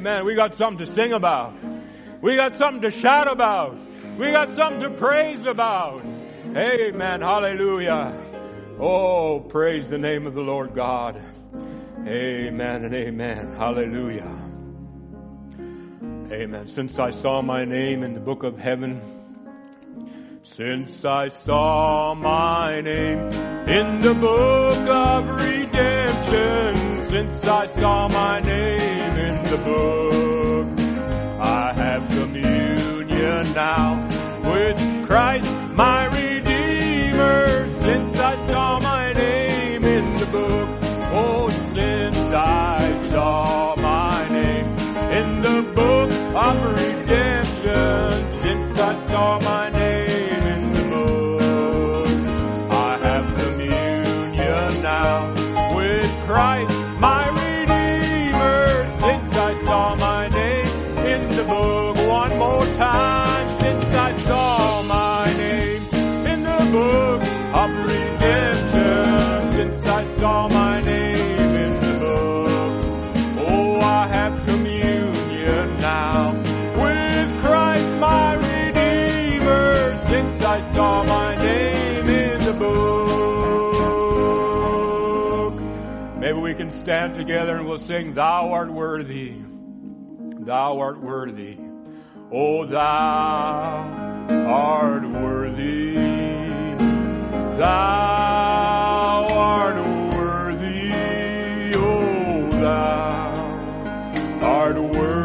Amen. We got something to sing about. We got something to shout about. We got something to praise about. Amen. Hallelujah. Oh, praise the name of the Lord God. Amen and amen. Hallelujah. Amen. Since I saw my name in the book of heaven, since I saw my name in the book of redemption, since I saw my name the book, I have communion now with Christ, my Redeemer, since I saw my name in the book. Oh, since I saw my name in the book of redemption, since I saw my stand together and we'll sing, Thou art worthy, Thou art worthy. Oh, Thou art worthy, Thou art worthy, oh, Thou art worthy,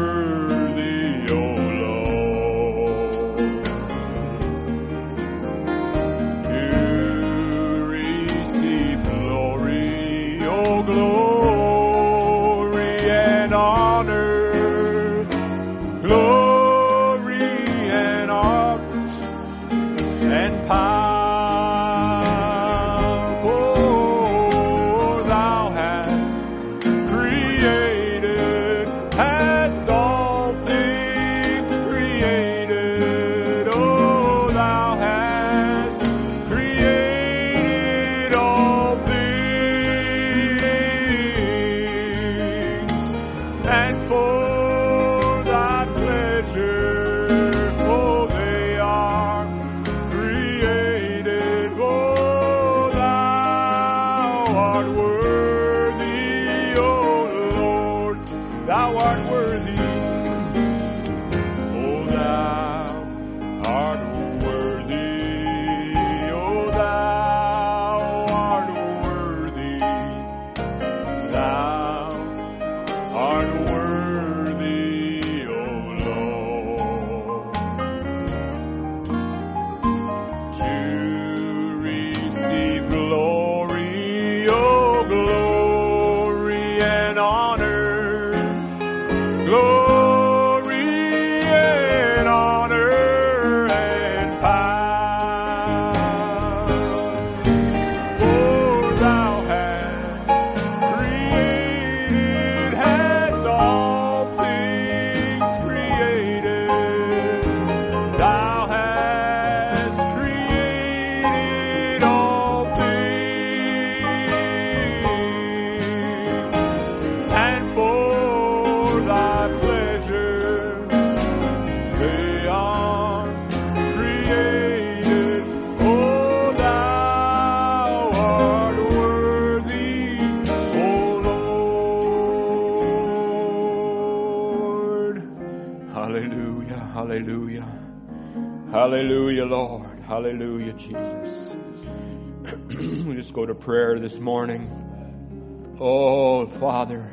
go to prayer this morning. Oh, Father,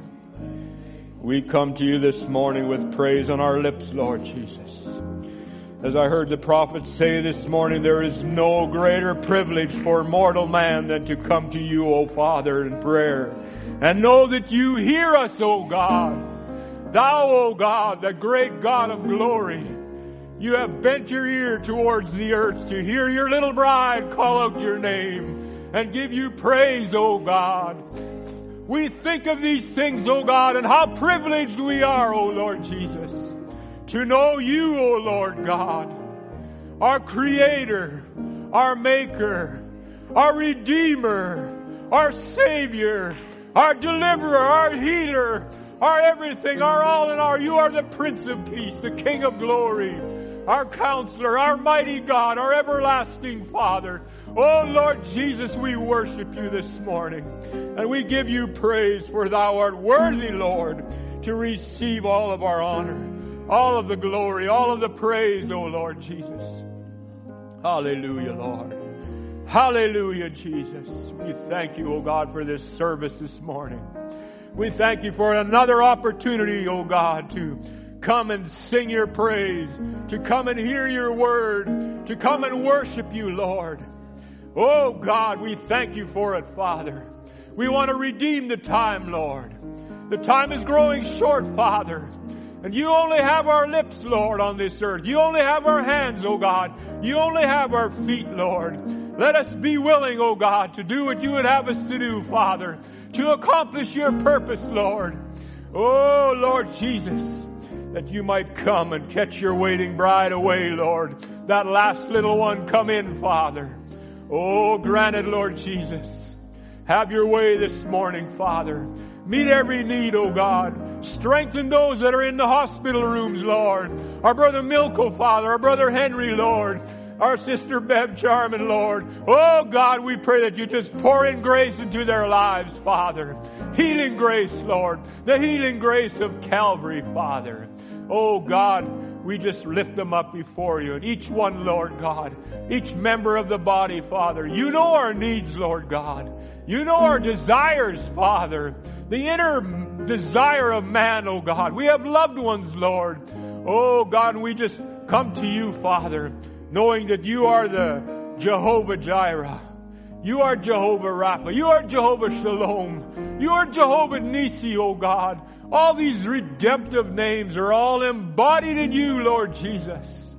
we come to you this morning with praise on our lips, Lord Jesus. As I heard the prophet say this morning, there is no greater privilege for mortal man than to come to you, O Father, in prayer and know that you hear us, O God. Thou, O God, the great God of glory, you have bent your ear towards the earth to hear your little bride call out your name and give you praise, O God. We think of these things, O God, and how privileged we are, O Lord Jesus, to know you, O Lord God, our Creator, our Maker, our Redeemer, our Savior, our Deliverer, our Healer, our everything, our all in all. You are the Prince of Peace, the King of Glory, our Counselor, our mighty God, our everlasting Father. Oh Lord Jesus, we worship you this morning and we give you praise for thou art worthy, Lord, to receive all of our honor, all of the glory, all of the praise, oh Lord Jesus. Hallelujah, Lord. Hallelujah, Jesus. We thank you, O God, for this service this morning. We thank you for another opportunity, O God, to come and sing your praise, to come and hear your word, to come and worship you, Lord. Oh God, we thank you for it, Father. We want to redeem the time, Lord. The time is growing short, Father. And you only have our lips, Lord, on this earth. You only have our hands, O God. You only have our feet, Lord. Let us be willing, O God, to do what you would have us to do, Father, to accomplish your purpose, Lord. Oh, Lord Jesus, that you might come and catch your waiting bride away, Lord. That last little one come in, Father. Oh, granted, Lord Jesus. Have your way this morning, Father. Meet every need, O oh God. Strengthen those that are in the hospital rooms, Lord. Our brother Milko, Father. Our brother Henry, Lord. Our sister Bev Charman, Lord. Oh God, we pray that you just pour in grace into their lives, Father. Healing grace, Lord. The healing grace of Calvary, Father. Oh God, we just lift them up before you. And each one, Lord God, each member of the body, Father, you know our needs, Lord God. You know our desires, Father the inner desire of man, oh God. We have loved ones, Lord. Oh God, we just come to you, Father, knowing that you are the Jehovah Jireh. You are Jehovah Rapha. You are Jehovah Shalom. You are Jehovah Nisi, oh God. All these redemptive names are all embodied in you, Lord Jesus.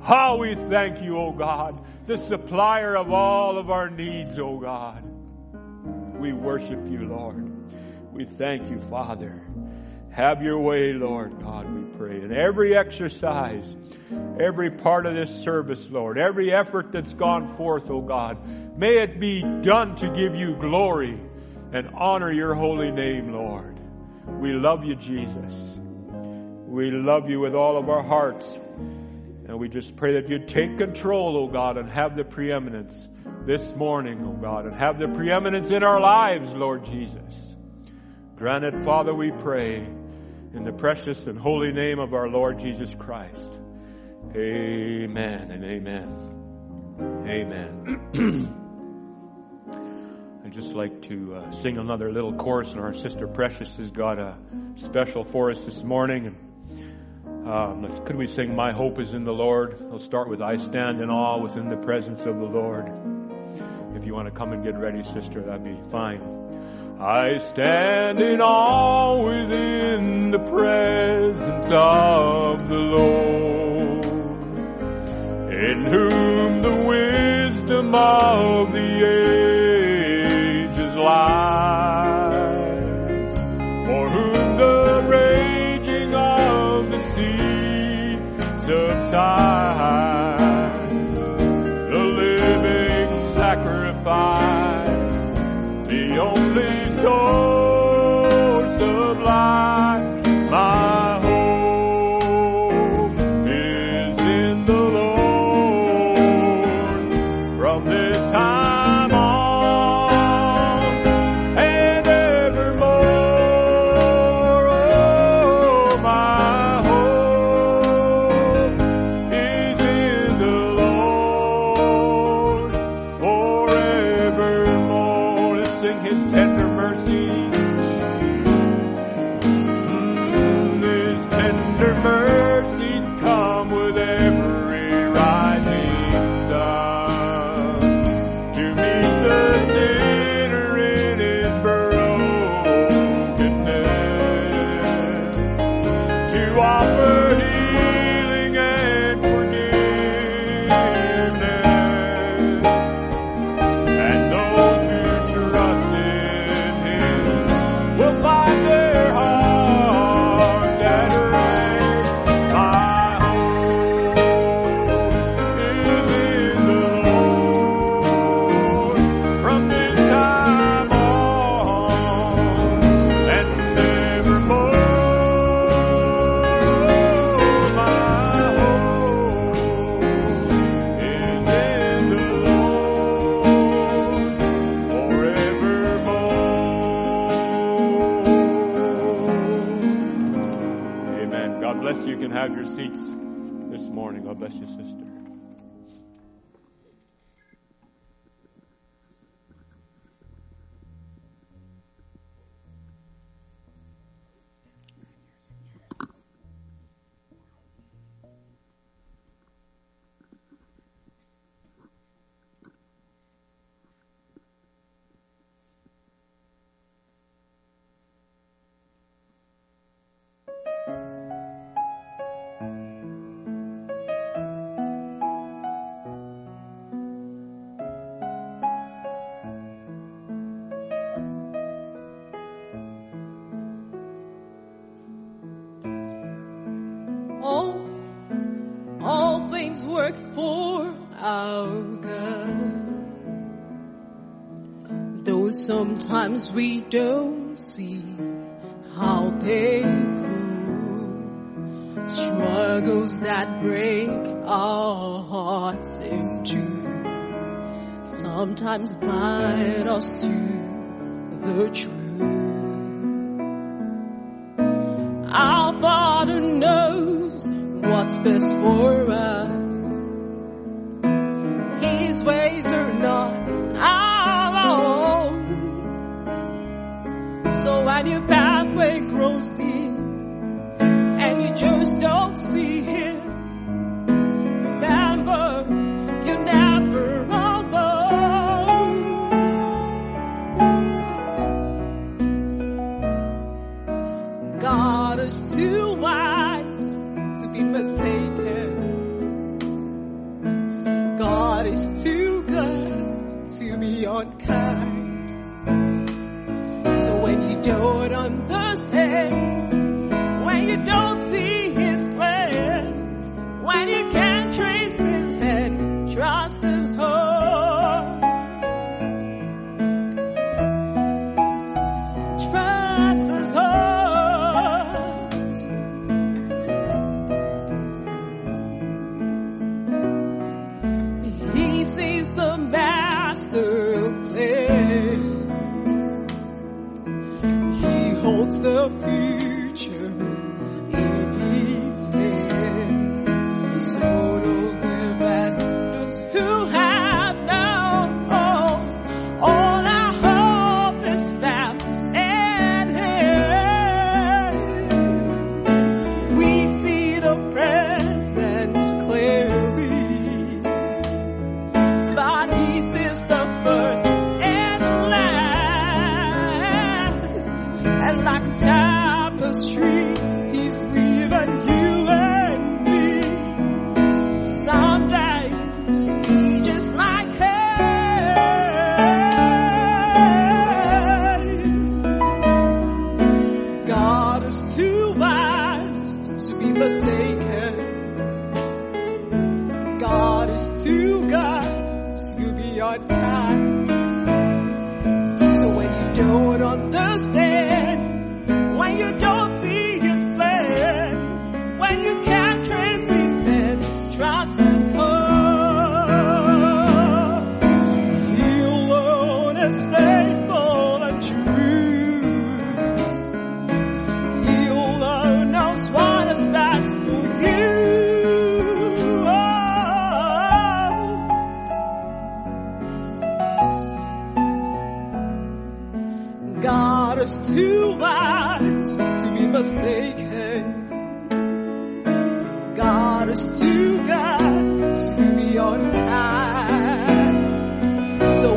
How we thank you, O God, the supplier of all of our needs, O God. We worship you, Lord. We thank you, Father. Have your way, Lord God, we pray. In every exercise, every part of this service, Lord, every effort that's gone forth, oh God, may it be done to give you glory and honor your holy name, Lord. We love you, Jesus. We love you with all of our hearts. And we just pray that you take control, oh God, and have the preeminence this morning, oh God, and have the preeminence in our lives, Lord Jesus. Grant it, Father, we pray, in the precious and holy name of our Lord Jesus Christ. Amen and amen. Amen. I'd just like to uh, sing another little chorus, and our sister Precious has got a special for us this morning. And um, could we sing "My Hope Is in the Lord"? I'll start with "I Stand in Awe Within the Presence of the Lord." If you want to come and get ready, sister, that'd be fine. I stand in awe within the presence of the Lord, in whom the wisdom of the ages lies, for whom the raging of the sea subsides, the living sacrifice the only source of life. Sometimes we don't see how they go. Struggles that break our hearts in two sometimes bind us to the truth. Our Father knows what's best for us. Pathway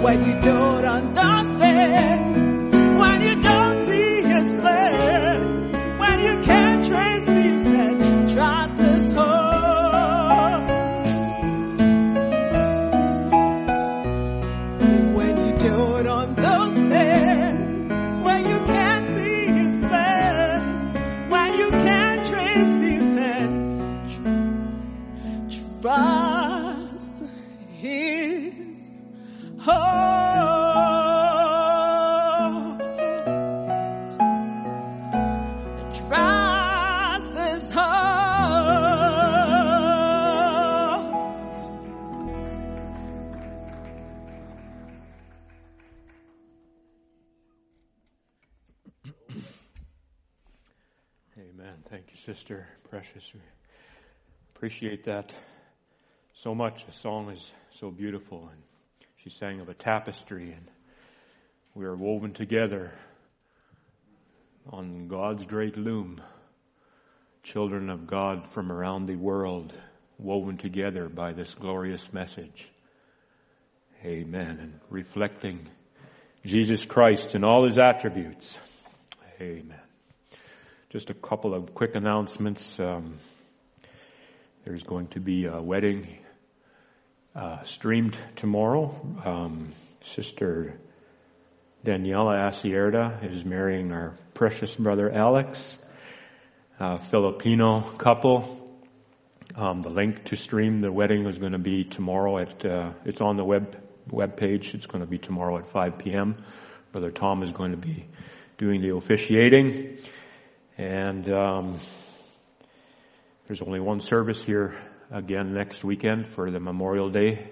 what you don't understand. precious. We appreciate that so much. The song is so beautiful, and she sang of a tapestry, and we are woven together on God's great loom, children of God from around the world, woven together by this glorious message. Amen. And reflecting Jesus Christ in all his attributes. Amen. Just a couple of quick announcements. Um, there's going to be a wedding uh, streamed tomorrow. Um, Sister Daniela Asierda is marrying our precious brother Alex, a Filipino couple. Um, the link to stream the wedding is going to be tomorrow at. Uh, it's on the web web page. It's going to be tomorrow at 5 p.m. Brother Tom is going to be doing the officiating, and um, there's only one service here again next weekend for the Memorial Day,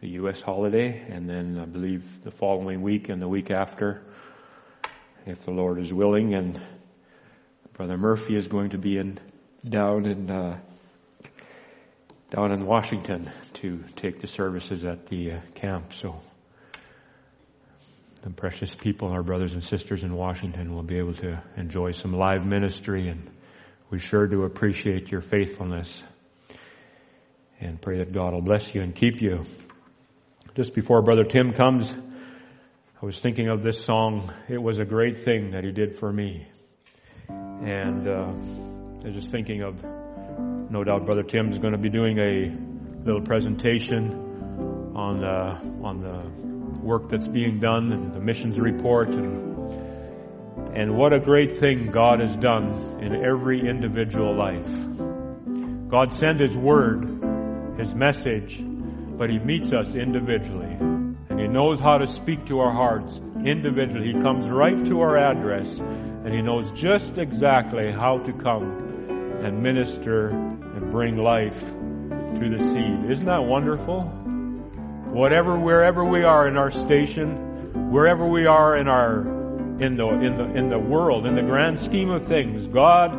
the U.S. holiday, and then I believe the following week and the week after, if the Lord is willing. And Brother Murphy is going to be in down in uh, down in Washington to take the services at the uh, camp. So the precious people, our brothers and sisters in Washington, will be able to enjoy some live ministry and we sure do appreciate your faithfulness and pray that God will bless you and keep you. Just before Brother Tim comes, I was thinking of this song. It was a great thing that he did for me. And uh, I was just thinking of, no doubt Brother Tim is going to be doing a little presentation on the, on the work that's being done and the missions report and and what a great thing God has done in every individual life. God sent His Word, His message, but He meets us individually. And He knows how to speak to our hearts individually. He comes right to our address, and He knows just exactly how to come and minister and bring life to the seed. Isn't that wonderful? Whatever, wherever we are in our station, wherever we are in our in the, in the, in the world, in the grand scheme of things, God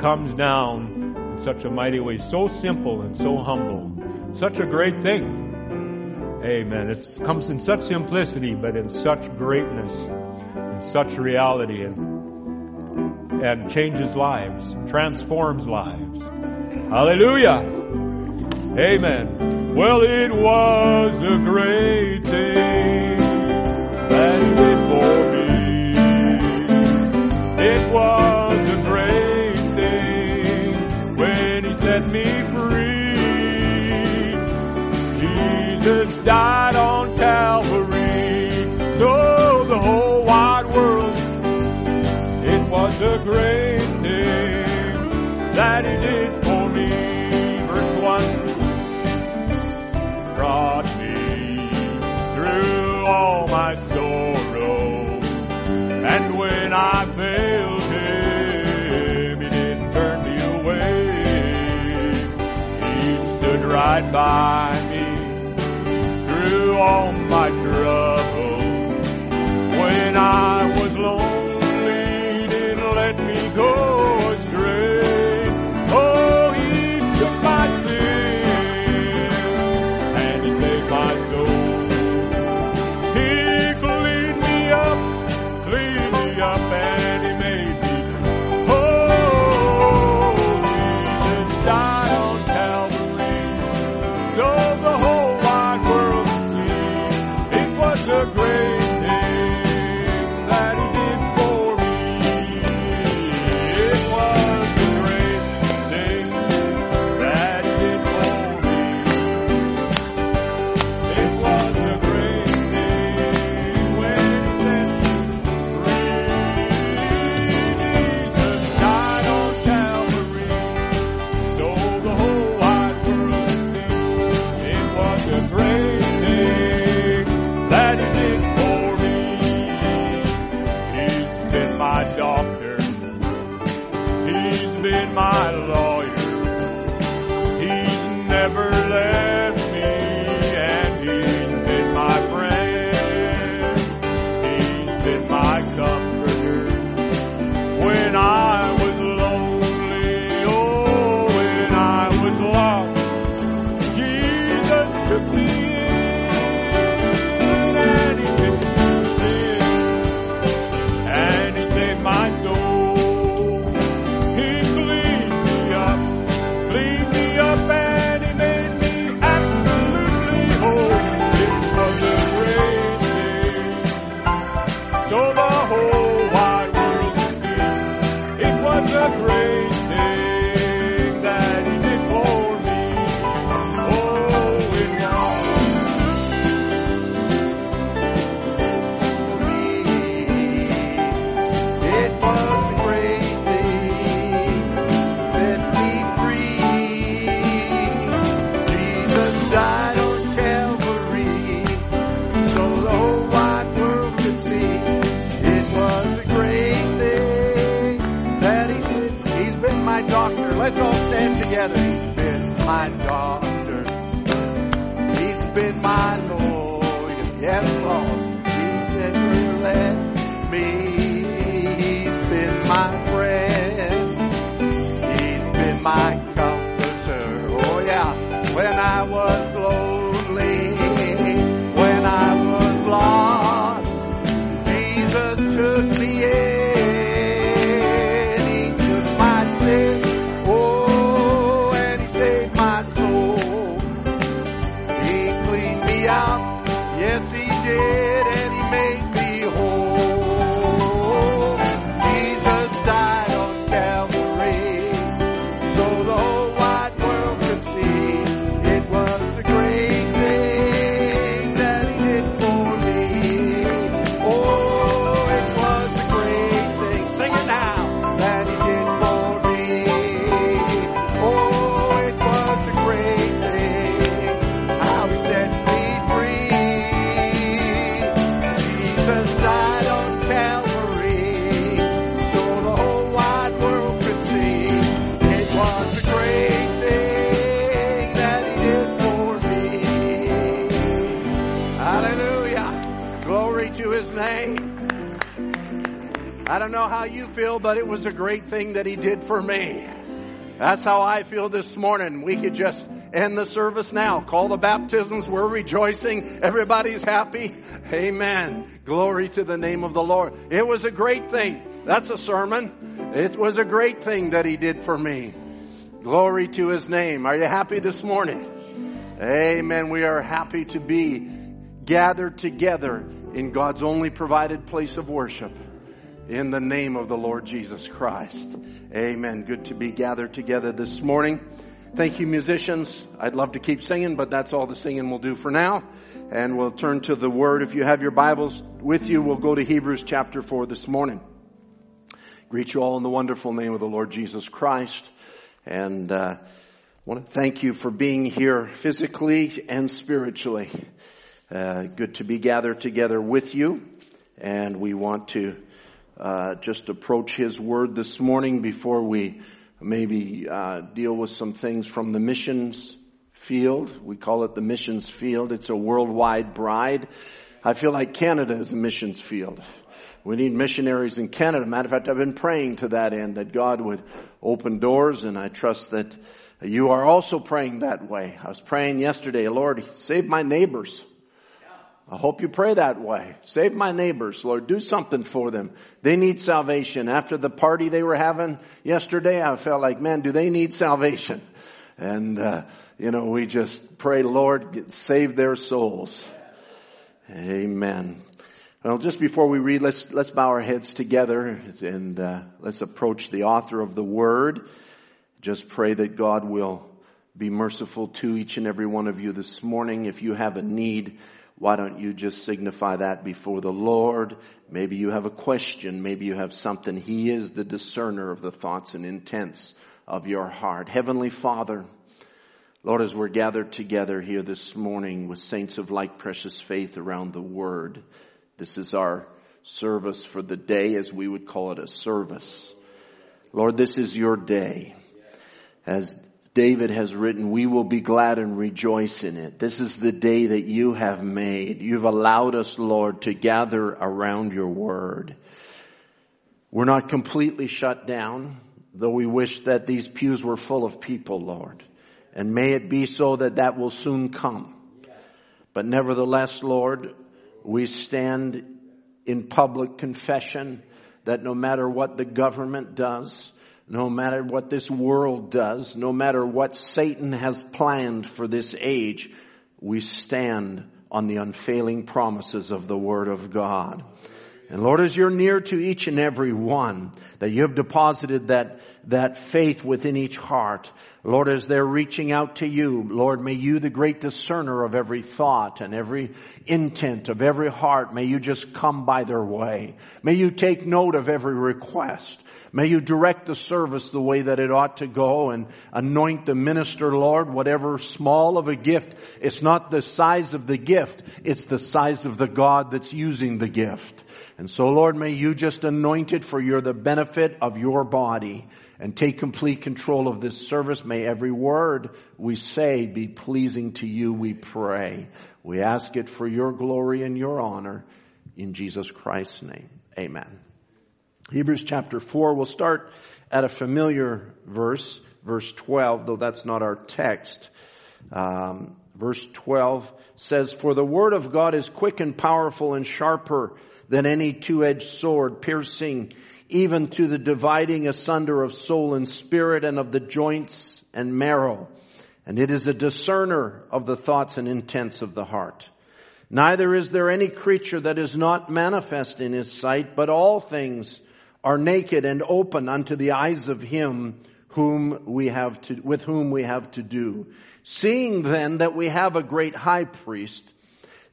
comes down in such a mighty way, so simple and so humble. Such a great thing. Amen. It comes in such simplicity, but in such greatness, in such reality, and, and changes lives, transforms lives. Hallelujah. Amen. Well, it was a great thing by me through all my troubles. When I was a great thing that he did for me. That's how I feel this morning. We could just end the service now. Call the baptisms. We're rejoicing. Everybody's happy. Amen. Glory to the name of the Lord. It was a great thing. That's a sermon. It was a great thing that he did for me. Glory to his name. Are you happy this morning? Amen. We are happy to be gathered together in God's only provided place of worship in the name of the Lord Jesus Christ. Amen. Good to be gathered together this morning. Thank you, musicians. I'd love to keep singing, but that's all the singing we'll do for now. And we'll turn to the Word. If you have your Bibles with you, we'll go to Hebrews chapter 4 this morning. Greet you all in the wonderful name of the Lord Jesus Christ. And uh, want to thank you for being here physically and spiritually. Uh, good to be gathered together with you. And we want to uh, just approach His Word this morning before we maybe uh, deal with some things from the missions field. We call it the missions field. It's a worldwide bride. I feel like Canada is a missions field. We need missionaries in Canada. Matter of fact, I've been praying to that end that God would open doors and I trust that you are also praying that way. I was praying yesterday, Lord, save my neighbors. I hope you pray that way. Save my neighbors, Lord. Do something for them. They need salvation. After the party they were having yesterday, I felt like, man, do they need salvation? And, uh, you know, we just pray, Lord, save their souls. Amen. Well, just before we read, let's, let's bow our heads together and, uh, let's approach the author of the word. Just pray that God will be merciful to each and every one of you this morning. If you have a need, why don't you just signify that before the Lord? Maybe you have a question. Maybe you have something. He is the discerner of the thoughts and intents of your heart. Heavenly Father, Lord, as we're gathered together here this morning with saints of like precious faith around the Word, this is our service for the day as we would call it a service. Lord, this is your day. As David has written, we will be glad and rejoice in it. This is the day that you have made. You've allowed us, Lord, to gather around your word. We're not completely shut down, though we wish that these pews were full of people, Lord. And may it be so that that will soon come. But nevertheless, Lord, we stand in public confession that no matter what the government does, no matter what this world does, no matter what Satan has planned for this age, we stand on the unfailing promises of the Word of God. And Lord, as you're near to each and every one, that you have deposited that, that faith within each heart, Lord, as they're reaching out to you, Lord, may you, the great discerner of every thought and every intent of every heart, may you just come by their way. May you take note of every request. May you direct the service the way that it ought to go and anoint the minister, Lord, whatever small of a gift. It's not the size of the gift, it's the size of the God that's using the gift. And so Lord, may you just anoint it for your, the benefit of your body and take complete control of this service. May every word we say be pleasing to you, we pray. We ask it for your glory and your honor in Jesus Christ's name. Amen. Hebrews chapter 4, we'll start at a familiar verse, verse 12, though that's not our text. Um, verse 12 says, For the word of God is quick and powerful and sharper than any two-edged sword, piercing even to the dividing asunder of soul and spirit and of the joints and marrow. And it is a discerner of the thoughts and intents of the heart. Neither is there any creature that is not manifest in his sight, but all things are naked and open unto the eyes of him whom we have to, with whom we have to do. Seeing then that we have a great high priest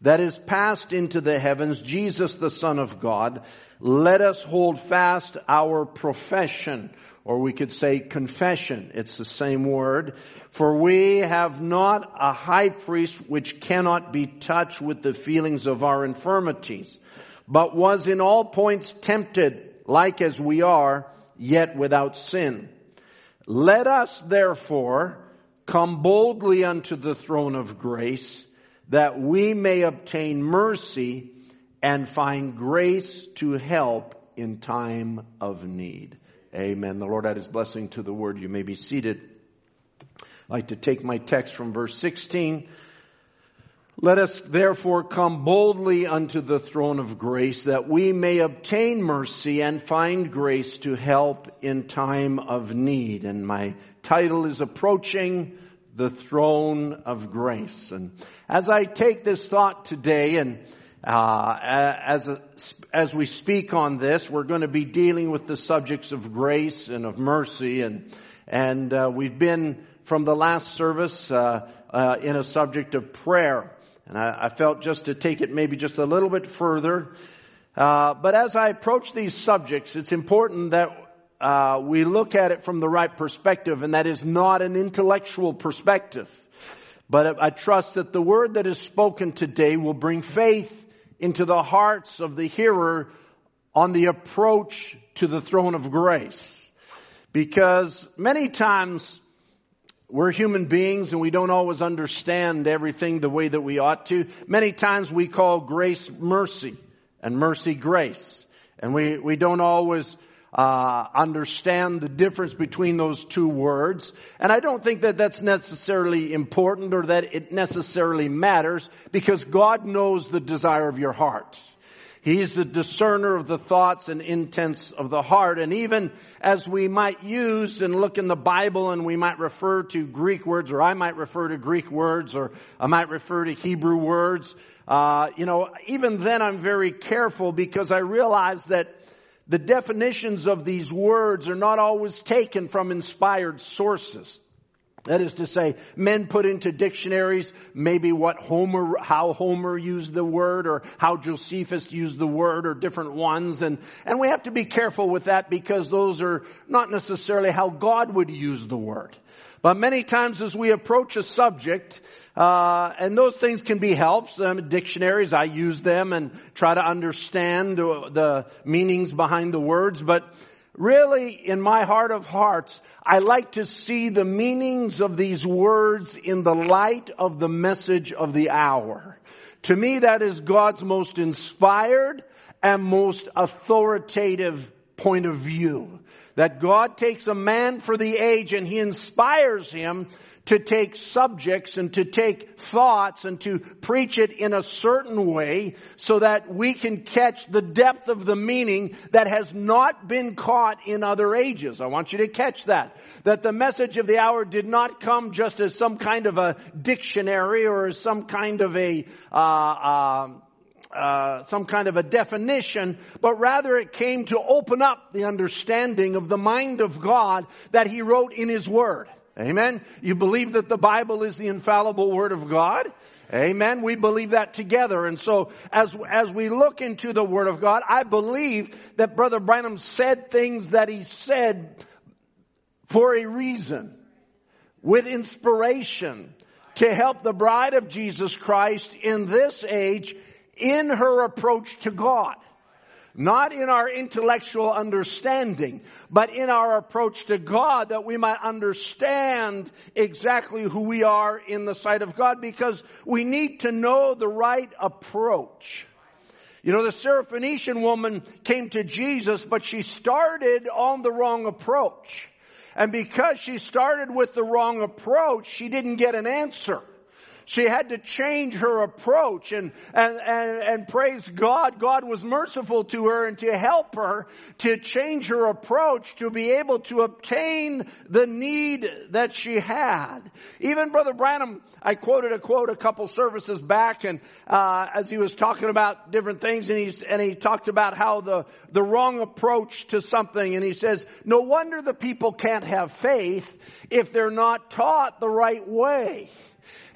that is passed into the heavens, Jesus the Son of God, let us hold fast our profession, or we could say confession. It's the same word. For we have not a high priest which cannot be touched with the feelings of our infirmities, but was in all points tempted like as we are, yet without sin. Let us therefore come boldly unto the throne of grace that we may obtain mercy and find grace to help in time of need. Amen. The Lord add his blessing to the word. You may be seated. I'd like to take my text from verse 16. Let us therefore come boldly unto the throne of grace that we may obtain mercy and find grace to help in time of need. And my title is approaching the throne of grace. And as I take this thought today and uh, as a, as we speak on this, we're going to be dealing with the subjects of grace and of mercy, and and uh, we've been from the last service uh, uh in a subject of prayer, and I, I, felt just to take it maybe just a little bit further. Uh, but as I approach these subjects, it's important that uh, we look at it from the right perspective, and that is not an intellectual perspective. But I trust that the word that is spoken today will bring faith into the hearts of the hearer on the approach to the throne of grace. Because many times we're human beings and we don't always understand everything the way that we ought to. Many times we call grace mercy and mercy grace. And we, we don't always uh, understand the difference between those two words. And I don't think that that's necessarily important or that it necessarily matters because God knows the desire of your heart. He's the discerner of the thoughts and intents of the heart. And even as we might use and look in the Bible and we might refer to Greek words, or I might refer to Greek words, or I might refer to Hebrew words, uh, you know, even then I'm very careful because I realize that the definitions of these words are not always taken from inspired sources. That is to say, men put into dictionaries maybe what Homer, how Homer used the word or how Josephus used the word or different ones. And, and we have to be careful with that because those are not necessarily how God would use the word. But many times as we approach a subject, uh, and those things can be helps. Um, dictionaries, I use them and try to understand the meanings behind the words. But really, in my heart of hearts, I like to see the meanings of these words in the light of the message of the hour. To me, that is God's most inspired and most authoritative point of view. That God takes a man for the age and he inspires him to take subjects and to take thoughts and to preach it in a certain way so that we can catch the depth of the meaning that has not been caught in other ages. I want you to catch that. That the message of the hour did not come just as some kind of a dictionary or as some kind of a, uh, uh, uh, some kind of a definition, but rather it came to open up the understanding of the mind of God that He wrote in His Word. Amen. You believe that the Bible is the infallible Word of God? Amen. We believe that together. And so as, as we look into the Word of God, I believe that Brother Branham said things that he said for a reason, with inspiration, to help the bride of Jesus Christ in this age in her approach to God. Not in our intellectual understanding, but in our approach to God that we might understand exactly who we are in the sight of God because we need to know the right approach. You know, the Syrophoenician woman came to Jesus, but she started on the wrong approach. And because she started with the wrong approach, she didn't get an answer. She had to change her approach and, and, and, and praise God. God was merciful to her and to help her to change her approach to be able to obtain the need that she had. Even Brother Branham, I quoted a quote a couple services back and, uh, as he was talking about different things and he's, and he talked about how the, the wrong approach to something and he says, no wonder the people can't have faith if they're not taught the right way.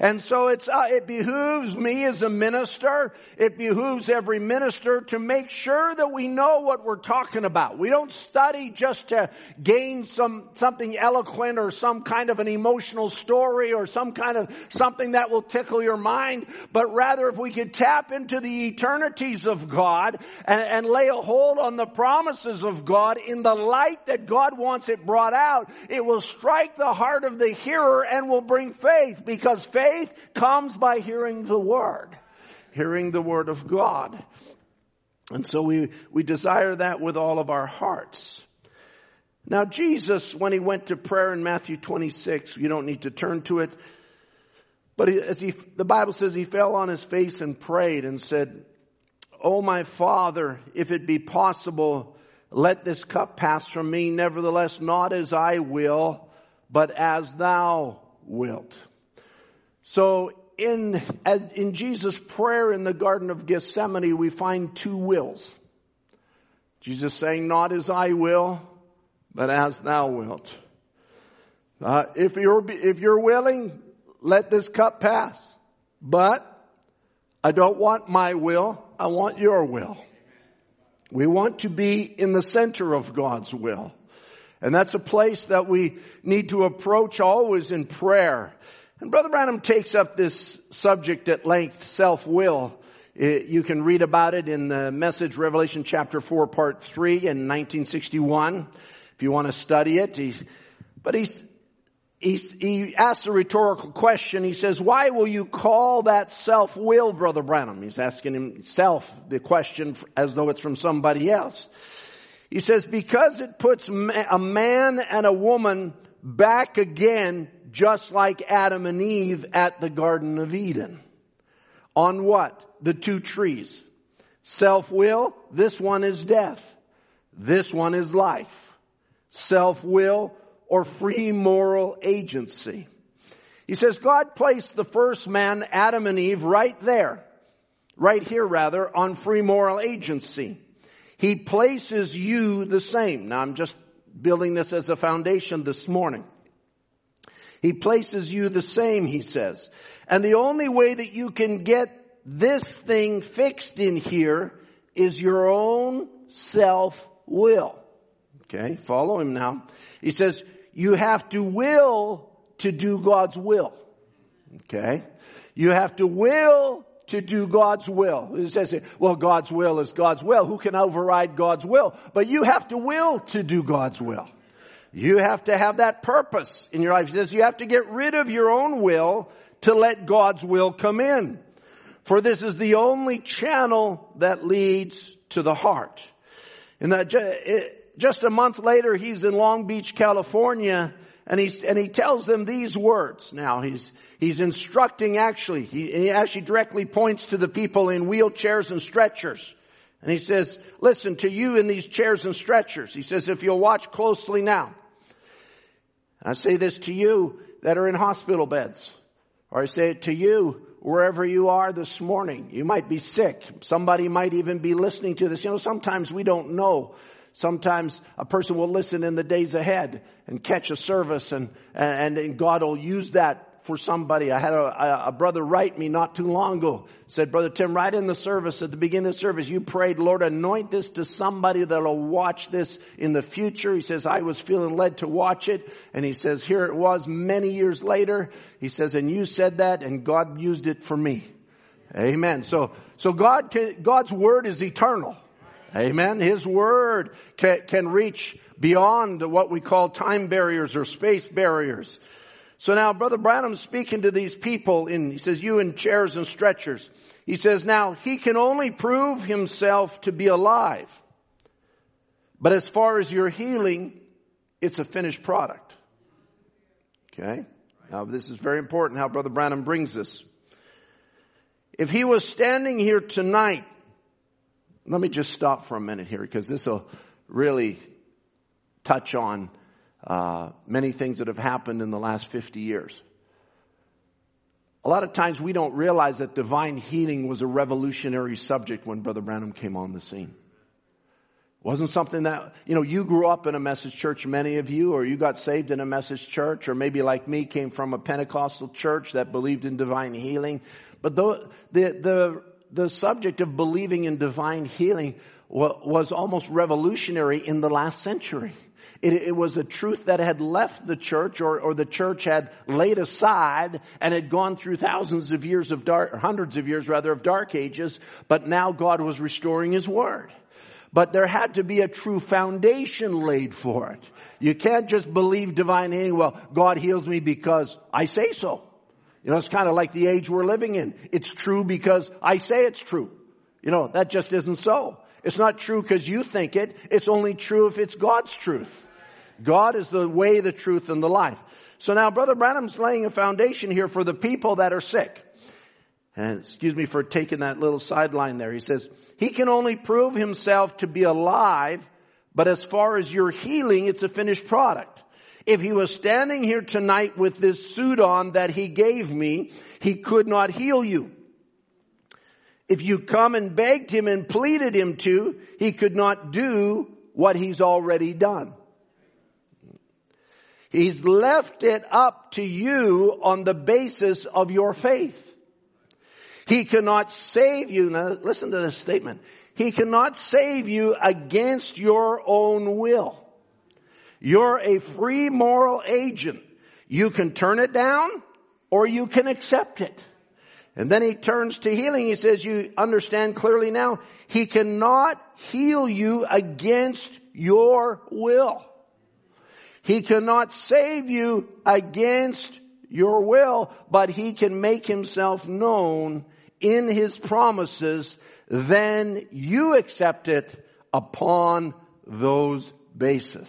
And so it's, uh, it behooves me as a minister, it behooves every minister to make sure that we know what we're talking about. We don't study just to gain some, something eloquent or some kind of an emotional story or some kind of something that will tickle your mind, but rather if we could tap into the eternities of God and, and lay a hold on the promises of God in the light that God wants it brought out, it will strike the heart of the hearer and will bring faith because faith comes by hearing the Word, hearing the Word of God. And so we, we desire that with all of our hearts. Now Jesus, when he went to prayer in Matthew 26, you don't need to turn to it, but as he, the Bible says he fell on his face and prayed and said, Oh my Father, if it be possible, let this cup pass from me. Nevertheless, not as I will, but as thou wilt. So in, in Jesus' prayer in the Garden of Gethsemane, we find two wills. Jesus saying, not as I will, but as thou wilt. Uh, if you're, if you're willing, let this cup pass. But I don't want my will. I want your will. We want to be in the center of God's will. And that's a place that we need to approach always in prayer. And Brother Branham takes up this subject at length, self-will. Eh, you can read about it in the message Revelation chapter 4 part 3 in 1961 if you want to study it. But he's, he's, he asks a rhetorical question. He says, why will you call that self-will, Brother Branham? He's asking himself the question as though it's from somebody else. He says, because it puts a man and a woman back again just like Adam and Eve at the Garden of Eden. On what? The two trees. Self-will, this one is death. This one is life. Self-will or free moral agency. He says God placed the first man, Adam and Eve, right there. Right here rather, on free moral agency. He places you the same. Now I'm just building this as a foundation this morning. He places you the same, he says. And the only way that you can get this thing fixed in here is your own self-will. Okay, follow him now. He says, you have to will to do God's will. Okay? You have to will to do God's will. It says, well, God's will is God's will. Who can override God's will? But you have to will to do God's will. You have to have that purpose in your life. He says you have to get rid of your own will to let God's will come in. For this is the only channel that leads to the heart. And that, just a month later, he's in Long Beach, California, and he, and he tells them these words. Now, he's, he's instructing actually, he, he actually directly points to the people in wheelchairs and stretchers. And he says, listen to you in these chairs and stretchers. He says, if you'll watch closely now. I say this to you that are in hospital beds. Or I say it to you wherever you are this morning. You might be sick. Somebody might even be listening to this. You know, sometimes we don't know. Sometimes a person will listen in the days ahead and catch a service and, and, and God will use that for somebody. I had a, a, brother write me not too long ago. Said, Brother Tim, right in the service, at the beginning of the service, you prayed, Lord, anoint this to somebody that'll watch this in the future. He says, I was feeling led to watch it. And he says, here it was many years later. He says, and you said that and God used it for me. Amen. So, so God can, God's word is eternal. Amen. His word can, can reach beyond what we call time barriers or space barriers. So now Brother Branham's speaking to these people in, he says, you in chairs and stretchers. He says, now he can only prove himself to be alive. But as far as your healing, it's a finished product. Okay? Now this is very important how Brother Branham brings this. If he was standing here tonight, let me just stop for a minute here because this will really touch on uh, many things that have happened in the last 50 years. A lot of times we don't realize that divine healing was a revolutionary subject when Brother Branham came on the scene. It wasn't something that, you know, you grew up in a message church, many of you, or you got saved in a message church, or maybe like me came from a Pentecostal church that believed in divine healing. But the, the, the, the subject of believing in divine healing was almost revolutionary in the last century. It, it, was a truth that had left the church or, or the church had laid aside and had gone through thousands of years of dark, hundreds of years rather of dark ages, but now God was restoring His Word. But there had to be a true foundation laid for it. You can't just believe divine healing, well, God heals me because I say so. You know, it's kind of like the age we're living in. It's true because I say it's true. You know, that just isn't so. It's not true because you think it. It's only true if it's God's truth. God is the way, the truth, and the life. So now Brother Branham's laying a foundation here for the people that are sick. And excuse me for taking that little sideline there. He says, he can only prove himself to be alive, but as far as your healing, it's a finished product. If he was standing here tonight with this suit on that he gave me, he could not heal you. If you come and begged him and pleaded him to, he could not do what he's already done. He's left it up to you on the basis of your faith. He cannot save you. Now listen to this statement. He cannot save you against your own will. You're a free moral agent. You can turn it down or you can accept it. And then he turns to healing. He says, you understand clearly now, he cannot heal you against your will. He cannot save you against your will, but he can make himself known in his promises. Then you accept it upon those bases.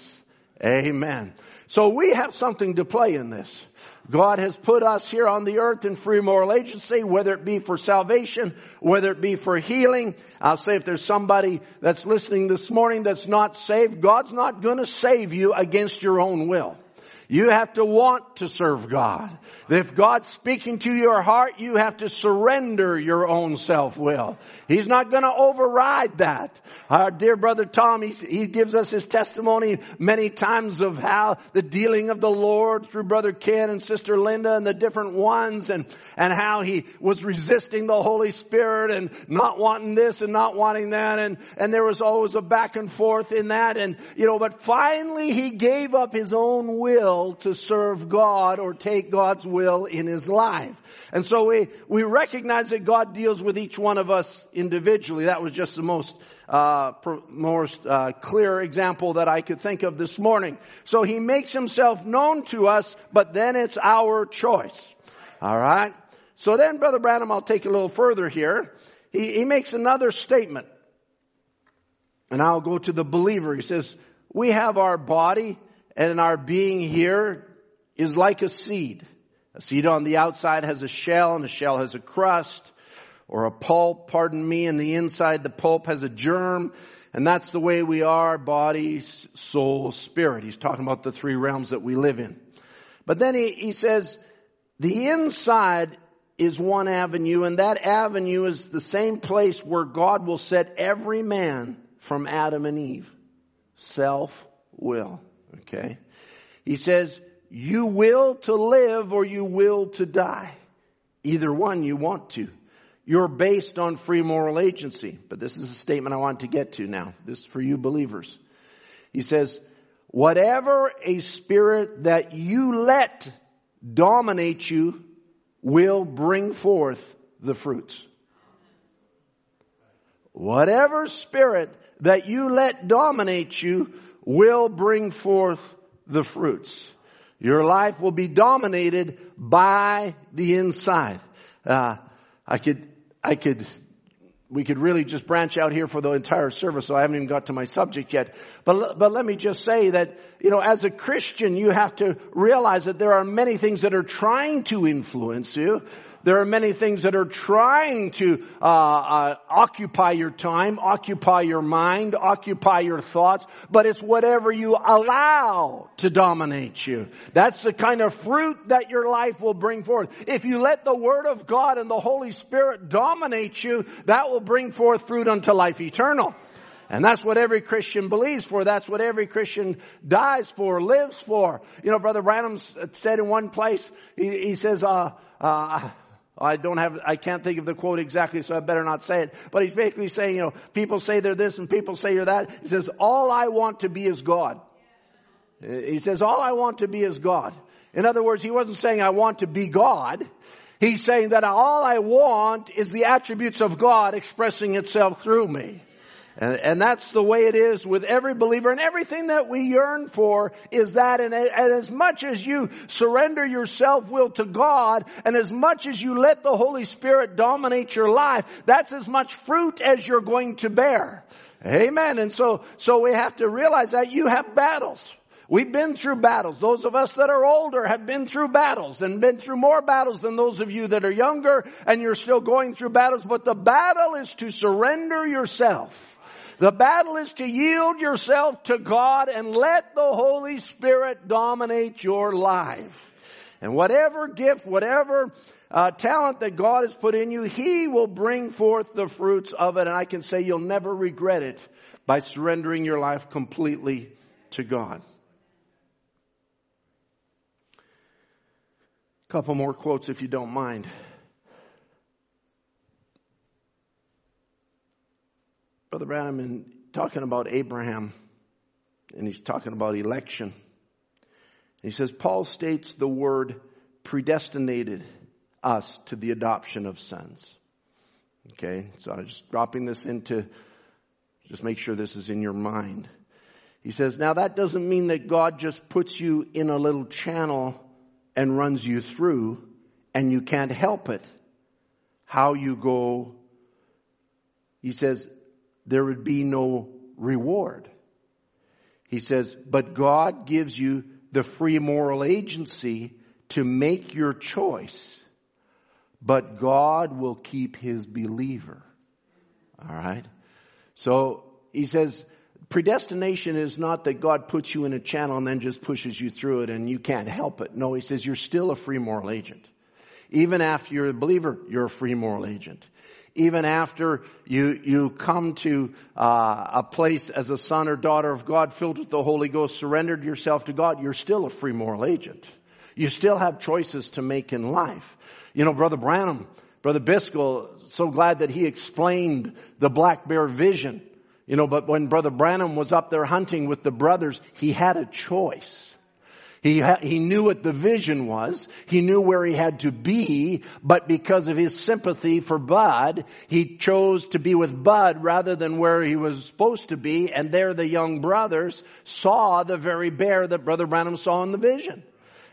Amen. So we have something to play in this. God has put us here on the earth in free moral agency, whether it be for salvation, whether it be for healing. I'll say if there's somebody that's listening this morning that's not saved, God's not going to save you against your own will. You have to want to serve God. If God's speaking to your heart, you have to surrender your own self-will. He's not going to override that. Our dear brother Tom, he, he gives us his testimony many times of how the dealing of the Lord through brother Ken and sister Linda and the different ones and, and how he was resisting the Holy Spirit and not wanting this and not wanting that and, and there was always a back and forth in that and, you know, but finally he gave up his own will will to serve God or take God's will in his life. And so we, we recognize that God deals with each one of us individually. That was just the most uh, most uh, clear example that I could think of this morning. So he makes himself known to us, but then it's our choice. All right. So then, Brother Branham, I'll take a little further here. He, he makes another statement, and I'll go to the believer. He says, we have our body and our being here is like a seed. A seed on the outside has a shell and the shell has a crust or a pulp, pardon me, and the inside the pulp has a germ. And that's the way we are, body, soul, spirit. He's talking about the three realms that we live in. But then he, he says, the inside is one avenue and that avenue is the same place where God will set every man from Adam and Eve. Self will. Okay. He says, you will to live or you will to die. Either one you want to. You're based on free moral agency. But this is a statement I want to get to now. This is for you believers. He says, whatever a spirit that you let dominate you will bring forth the fruits. Whatever spirit that you let dominate you will bring forth the fruits. Your life will be dominated by the inside. Uh, I could I could, we could really just branch out here for the entire service, so I haven't even got to my subject yet. But, but let me just say that, you know, as a Christian, you have to realize that there are many things that are trying to influence you. There are many things that are trying to uh, uh, occupy your time, occupy your mind, occupy your thoughts, but it's whatever you allow to dominate you. That's the kind of fruit that your life will bring forth. If you let the Word of God and the Holy Spirit dominate you, that will bring forth fruit unto life eternal. And that's what every Christian believes for. That's what every Christian dies for, lives for. You know, Brother Branham said in one place, he, he says, uh, uh, I don't have, I can't think of the quote exactly, so I better not say it. But he's basically saying, you know, people say they're this and people say you're that. He says, all I want to be is God. He says, all I want to be is God. In other words, he wasn't saying I want to be God. He's saying that all I want is the attributes of God expressing itself through me. And, and, that's the way it is with every believer and everything that we yearn for is that and, and as much as you surrender your self-will to God and as much as you let the Holy Spirit dominate your life, that's as much fruit as you're going to bear. Amen. And so, so we have to realize that you have battles. We've been through battles. Those of us that are older have been through battles and been through more battles than those of you that are younger and you're still going through battles. But the battle is to surrender yourself the battle is to yield yourself to God and let the Holy Spirit dominate your life. And whatever gift, whatever uh, talent that God has put in you, He will bring forth the fruits of it. And I can say you'll never regret it by surrendering your life completely to God. A couple more quotes if you don't mind. Brother Branham in talking about Abraham, and he's talking about election. He says, Paul states the word predestinated us to the adoption of sons. Okay, so I'm just dropping this into, just make sure this is in your mind. He says, now that doesn't mean that God just puts you in a little channel and runs you through and you can't help it. How you go, he says, there would be no reward. He says, but God gives you the free moral agency to make your choice, but God will keep his believer. All right? So he says, predestination is not that God puts you in a channel and then just pushes you through it and you can't help it. No, he says you're still a free moral agent. Even after you're a believer, you're a free moral agent even after you, you come to uh, a place as a son or daughter of God filled with the Holy Ghost, surrendered yourself to God, you're still a free moral agent. You still have choices to make in life. You know, Brother Branham, Brother Biscoe, so glad that he explained the black bear vision. You know, but when Brother Branham was up there hunting with the brothers, he had a choice. He, he knew what the vision was. He knew where he had to be, but because of his sympathy for Bud, he chose to be with Bud rather than where he was supposed to be. And there the young brothers saw the very bear that Brother Branham saw in the vision.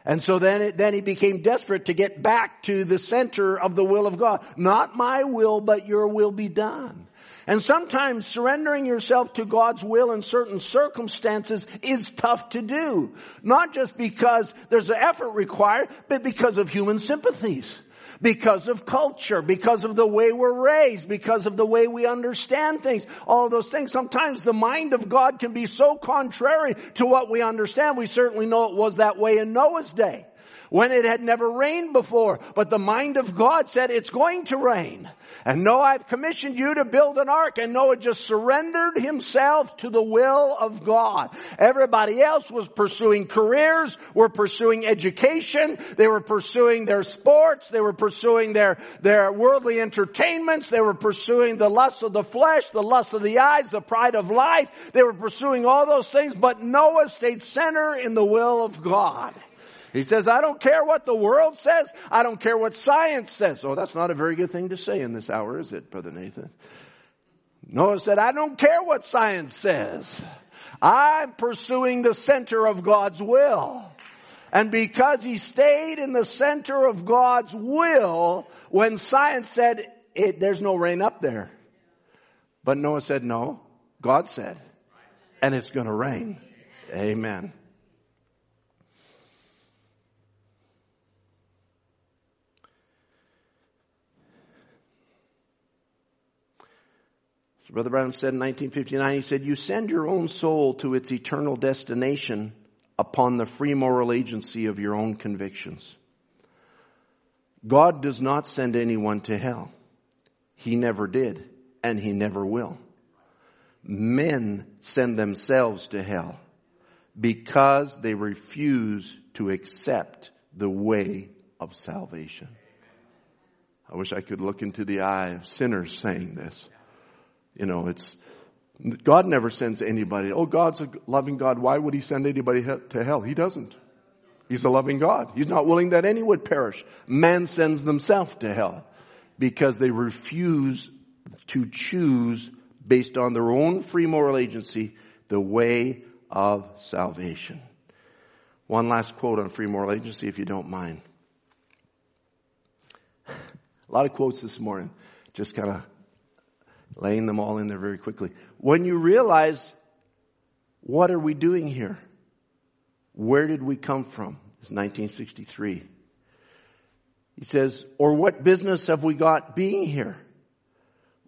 And so then, it, then he became desperate to get back to the center of the will of God. Not my will, but your will be done. And sometimes surrendering yourself to God's will in certain circumstances is tough to do. Not just because there's an effort required, but because of human sympathies because of culture, because of the way we're raised, because of the way we understand things, all those things. Sometimes the mind of God can be so contrary to what we understand. We certainly know it was that way in Noah's day when it had never rained before. But the mind of God said it's going to rain. And Noah, I've commissioned you to build an ark. And Noah just surrendered himself to the will of God. Everybody else was pursuing careers, were pursuing education, they were pursuing their sports, they were pursuing their, their worldly entertainments, they were pursuing the lust of the flesh, the lust of the eyes, the pride of life. They were pursuing all those things, but Noah stayed center in the will of God. He says, I don't care what the world says. I don't care what science says. Oh, that's not a very good thing to say in this hour, is it, Brother Nathan? Noah said, I don't care what science says. I'm pursuing the center of God's will. And because he stayed in the center of God's will, when science said, there's no rain up there. But Noah said, no, God said, and it's going to rain. Amen. Brother Branham said in 1959, he said, you send your own soul to its eternal destination upon the free moral agency of your own convictions. God does not send anyone to hell. He never did, and He never will. Men send themselves to hell because they refuse to accept the way of salvation. I wish I could look into the eye of sinners saying this. You know, it's, God never sends anybody. Oh, God's a loving God. Why would He send anybody to hell? He doesn't. He's a loving God. He's not willing that any would perish. Man sends themselves to hell because they refuse to choose based on their own free moral agency the way of salvation. One last quote on free moral agency, if you don't mind. A lot of quotes this morning. Just kind of laying them all in there very quickly. When you realize, what are we doing here? Where did we come from? It's 1963. He says, or what business have we got being here?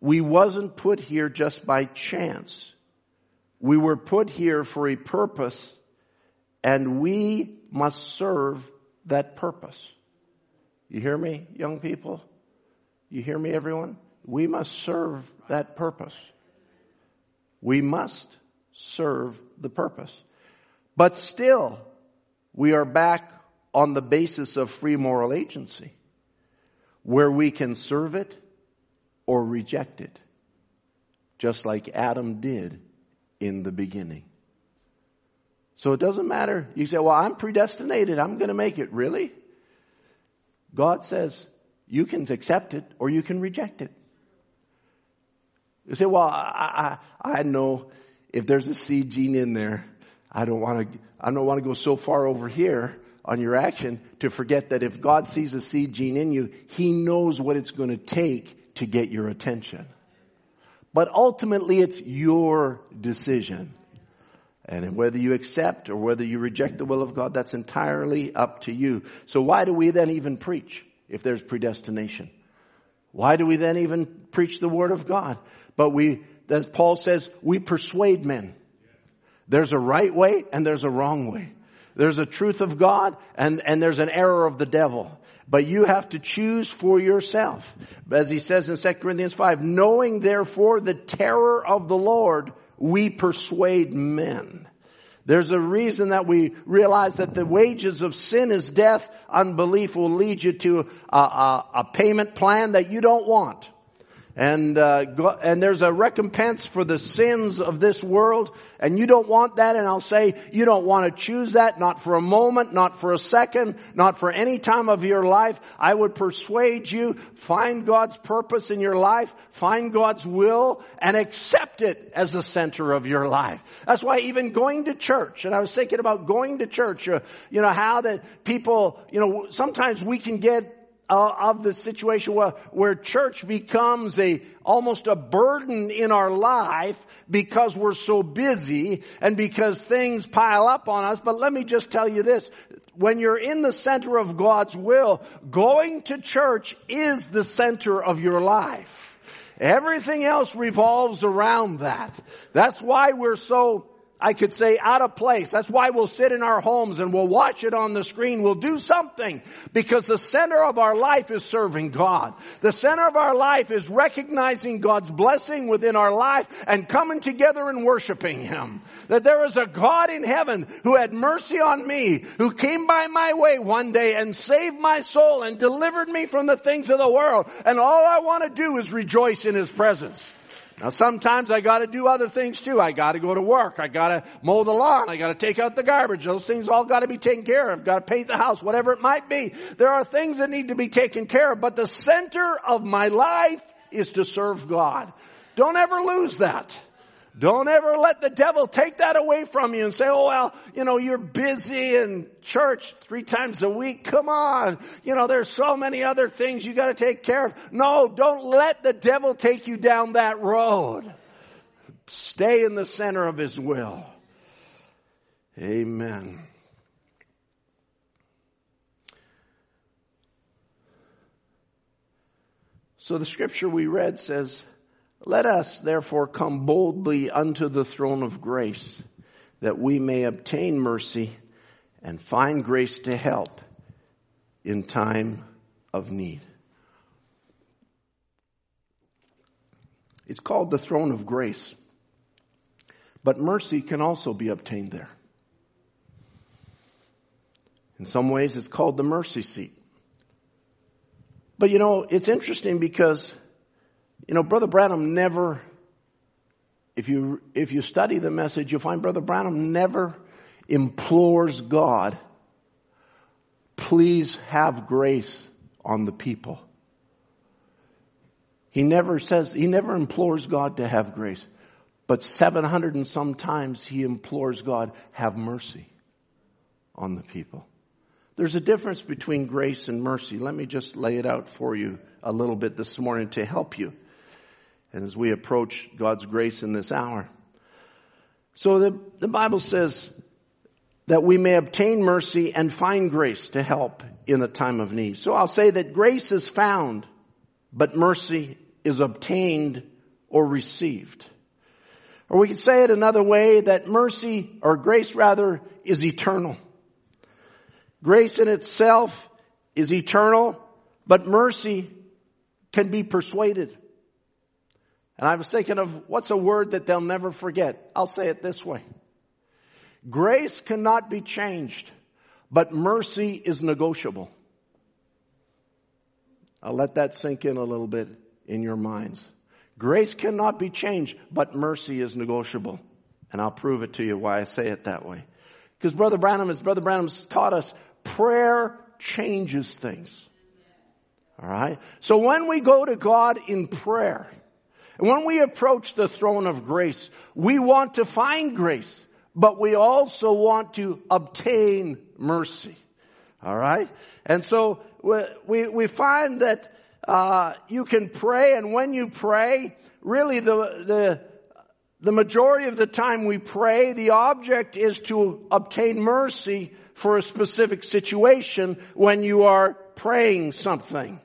We wasn't put here just by chance. We were put here for a purpose and we must serve that purpose. You hear me, young people? You hear me, everyone? We must serve that purpose. We must serve the purpose. But still, we are back on the basis of free moral agency, where we can serve it or reject it, just like Adam did in the beginning. So it doesn't matter. You say, well, I'm predestinated. I'm going to make it. Really? God says you can accept it or you can reject it. You say, well, I, I, I know if there's a seed gene in there, I don't want to, I don't want to go so far over here on your action to forget that if God sees a seed gene in you, He knows what it's going to take to get your attention. But ultimately it's your decision. And whether you accept or whether you reject the will of God, that's entirely up to you. So why do we then even preach if there's predestination? Why do we then even preach the Word of God? But we, as Paul says, we persuade men. There's a right way and there's a wrong way. There's a truth of God and, and there's an error of the devil. But you have to choose for yourself. As he says in 2 Corinthians 5, knowing therefore the terror of the Lord, we persuade men. There's a reason that we realize that the wages of sin is death. Unbelief will lead you to a, a, a, payment plan that you don't want. And, uh, and there's a recompense for the sins of this world, and you don't want that, and I'll say, you don't want to choose that, not for a moment, not for a second, not for any time of your life. I would persuade you, find God's purpose in your life, find God's will, and accept it as the center of your life. That's why even going to church, and I was thinking about going to church, uh, you know, how that people, you know, sometimes we can get of the situation where, where church becomes a almost a burden in our life because we're so busy and because things pile up on us. But let me just tell you this. When you're in the center of God's will, going to church is the center of your life. Everything else revolves around that. That's why we're so I could say out of place. That's why we'll sit in our homes and we'll watch it on the screen. We'll do something because the center of our life is serving God. The center of our life is recognizing God's blessing within our life and coming together and worshiping Him. That there is a God in heaven who had mercy on me, who came by my way one day and saved my soul and delivered me from the things of the world. And all I want to do is rejoice in His presence. Now sometimes I gotta do other things too. I gotta go to work. I gotta mow the lawn. I gotta take out the garbage. Those things all gotta be taken care of. i Gotta paint the house, whatever it might be. There are things that need to be taken care of, but the center of my life is to serve God. Don't ever lose that. Don't ever let the devil take that away from you and say, oh well, you know, you're busy in church three times a week. Come on. You know, there's so many other things you gotta take care of. No, don't let the devil take you down that road. Stay in the center of his will. Amen. So the scripture we read says, let us therefore come boldly unto the throne of grace that we may obtain mercy and find grace to help in time of need. It's called the throne of grace. But mercy can also be obtained there. In some ways, it's called the mercy seat. But you know, it's interesting because you know, Brother Branham never, if you, if you study the message, you'll find Brother Branham never implores God, please have grace on the people. He never says, he never implores God to have grace. But 700 and some times he implores God, have mercy on the people. There's a difference between grace and mercy. Let me just lay it out for you a little bit this morning to help you and as we approach God's grace in this hour. So the, the Bible says that we may obtain mercy and find grace to help in the time of need. So I'll say that grace is found, but mercy is obtained or received. Or we could say it another way that mercy, or grace rather, is eternal. Grace in itself is eternal, but mercy can be persuaded. And I was thinking of what's a word that they'll never forget. I'll say it this way. Grace cannot be changed, but mercy is negotiable. I'll let that sink in a little bit in your minds. Grace cannot be changed, but mercy is negotiable. And I'll prove it to you why I say it that way. Because Brother Branham, as Brother Branham's taught us, prayer changes things. Alright? So when we go to God in prayer, when we approach the throne of grace, we want to find grace, but we also want to obtain mercy. All right? And so we, we find that uh, you can pray, and when you pray, really the, the, the majority of the time we pray, the object is to obtain mercy for a specific situation when you are praying something.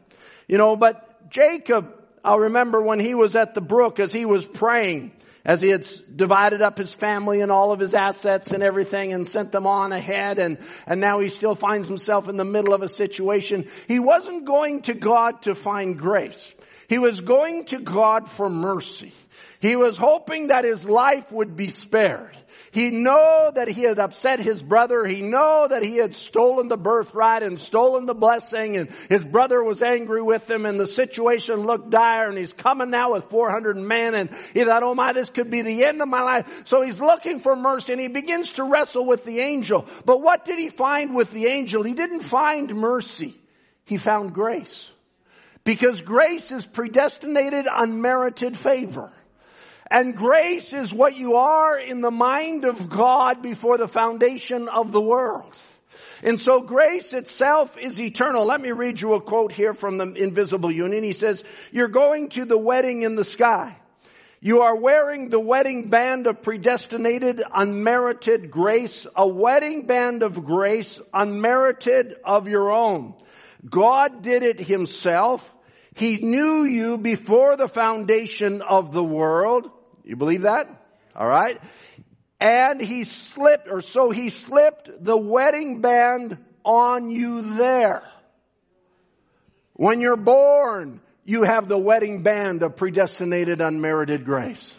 You know, but Jacob I'll remember when he was at the brook as he was praying, as he had divided up his family and all of his assets and everything and sent them on ahead and, and now he still finds himself in the middle of a situation. He wasn't going to God to find grace. He was going to God for mercy. He was hoping that his life would be spared. He know that he had upset his brother. He know that he had stolen the birthright and stolen the blessing and his brother was angry with him and the situation looked dire and he's coming now with 400 men and he thought, oh my, this could be the end of my life. So he's looking for mercy and he begins to wrestle with the angel. But what did he find with the angel? He didn't find mercy. He found grace. Because grace is predestinated unmerited favor. And grace is what you are in the mind of God before the foundation of the world. And so grace itself is eternal. Let me read you a quote here from the Invisible Union. He says, you're going to the wedding in the sky. You are wearing the wedding band of predestinated, unmerited grace, a wedding band of grace, unmerited of your own. God did it himself. He knew you before the foundation of the world. You believe that? Alright? And he slipped, or so he slipped the wedding band on you there. When you're born, you have the wedding band of predestinated unmerited grace.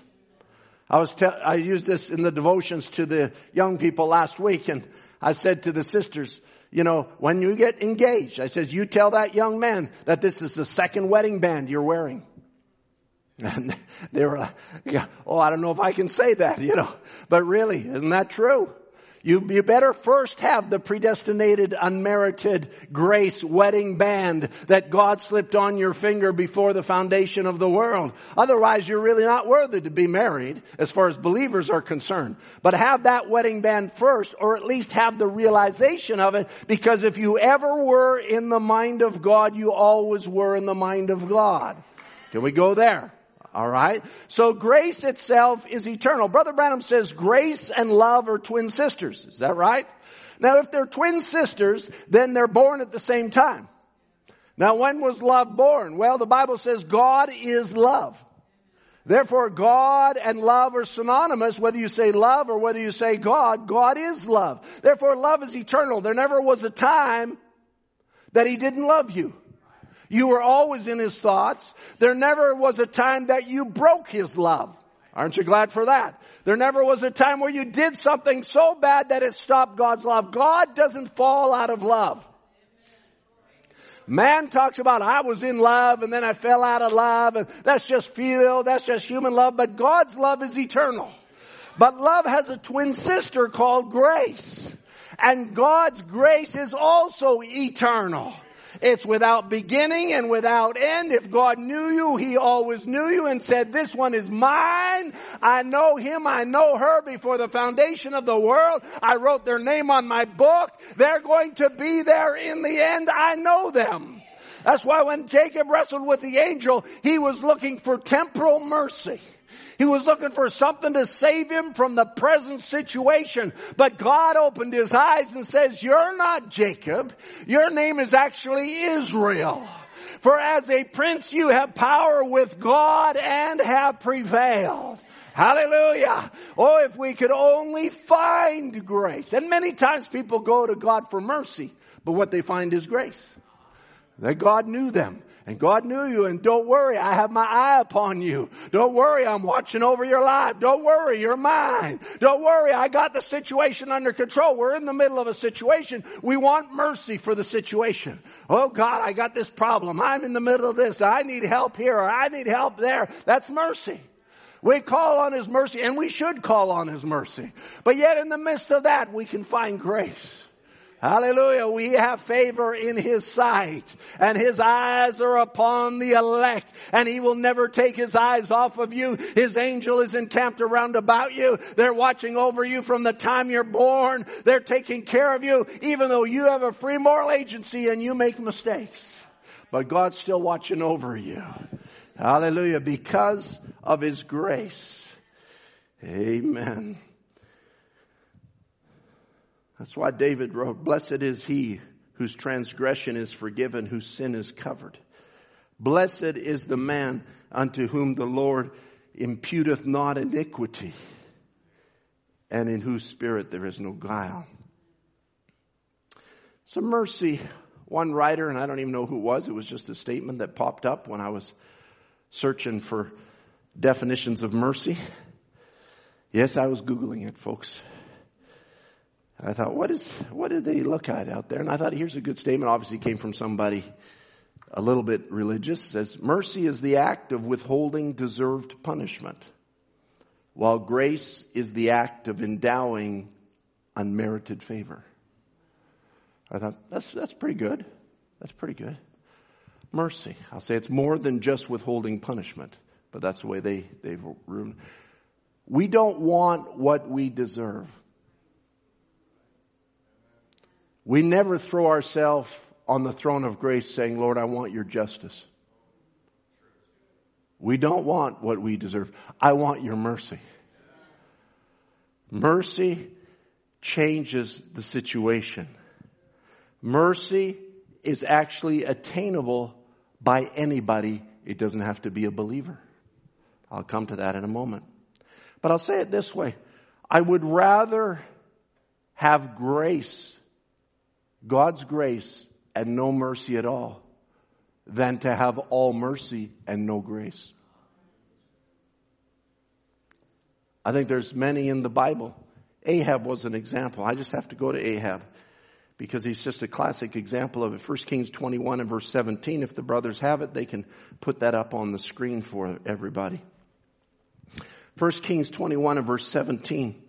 I was te- I used this in the devotions to the young people last week and I said to the sisters, you know, when you get engaged, I says, you tell that young man that this is the second wedding band you're wearing. And they were like, yeah, oh, I don't know if I can say that, you know. But really, isn't that true? You, you better first have the predestinated, unmerited grace wedding band that God slipped on your finger before the foundation of the world. Otherwise, you're really not worthy to be married as far as believers are concerned. But have that wedding band first, or at least have the realization of it, because if you ever were in the mind of God, you always were in the mind of God. Can we go there? Alright? So grace itself is eternal. Brother Branham says grace and love are twin sisters. Is that right? Now if they're twin sisters, then they're born at the same time. Now when was love born? Well, the Bible says God is love. Therefore, God and love are synonymous, whether you say love or whether you say God. God is love. Therefore, love is eternal. There never was a time that He didn't love you. You were always in His thoughts. There never was a time that you broke His love. Aren't you glad for that? There never was a time where you did something so bad that it stopped God's love. God doesn't fall out of love. Man talks about, I was in love and then I fell out of love and that's just feel, that's just human love, but God's love is eternal. But love has a twin sister called grace. And God's grace is also eternal. It's without beginning and without end. If God knew you, He always knew you and said, this one is mine. I know him. I know her before the foundation of the world. I wrote their name on my book. They're going to be there in the end. I know them. That's why when Jacob wrestled with the angel, he was looking for temporal mercy. He was looking for something to save him from the present situation. But God opened his eyes and says, you're not Jacob. Your name is actually Israel. For as a prince you have power with God and have prevailed. Hallelujah. Oh, if we could only find grace. And many times people go to God for mercy, but what they find is grace. That God knew them. And God knew you and don't worry, I have my eye upon you. Don't worry, I'm watching over your life. Don't worry, you're mine. Don't worry, I got the situation under control. We're in the middle of a situation. We want mercy for the situation. Oh God, I got this problem. I'm in the middle of this. I need help here or I need help there. That's mercy. We call on His mercy and we should call on His mercy. But yet in the midst of that, we can find grace. Hallelujah. We have favor in His sight and His eyes are upon the elect and He will never take His eyes off of you. His angel is encamped around about you. They're watching over you from the time you're born. They're taking care of you even though you have a free moral agency and you make mistakes. But God's still watching over you. Hallelujah. Because of His grace. Amen. That's why David wrote, Blessed is he whose transgression is forgiven, whose sin is covered. Blessed is the man unto whom the Lord imputeth not iniquity, and in whose spirit there is no guile. So, mercy, one writer, and I don't even know who it was, it was just a statement that popped up when I was searching for definitions of mercy. Yes, I was Googling it, folks. I thought, what is, what did they look at out there? And I thought, here's a good statement. Obviously came from somebody a little bit religious. It says, mercy is the act of withholding deserved punishment, while grace is the act of endowing unmerited favor. I thought, that's, that's pretty good. That's pretty good. Mercy. I'll say it's more than just withholding punishment, but that's the way they, they've ruined. We don't want what we deserve. We never throw ourselves on the throne of grace saying, Lord, I want your justice. We don't want what we deserve. I want your mercy. Mercy changes the situation. Mercy is actually attainable by anybody. It doesn't have to be a believer. I'll come to that in a moment. But I'll say it this way. I would rather have grace God's grace and no mercy at all than to have all mercy and no grace. I think there's many in the Bible. Ahab was an example. I just have to go to Ahab because he's just a classic example of it. 1 Kings 21 and verse 17. If the brothers have it, they can put that up on the screen for everybody. 1 Kings 21 and verse 17.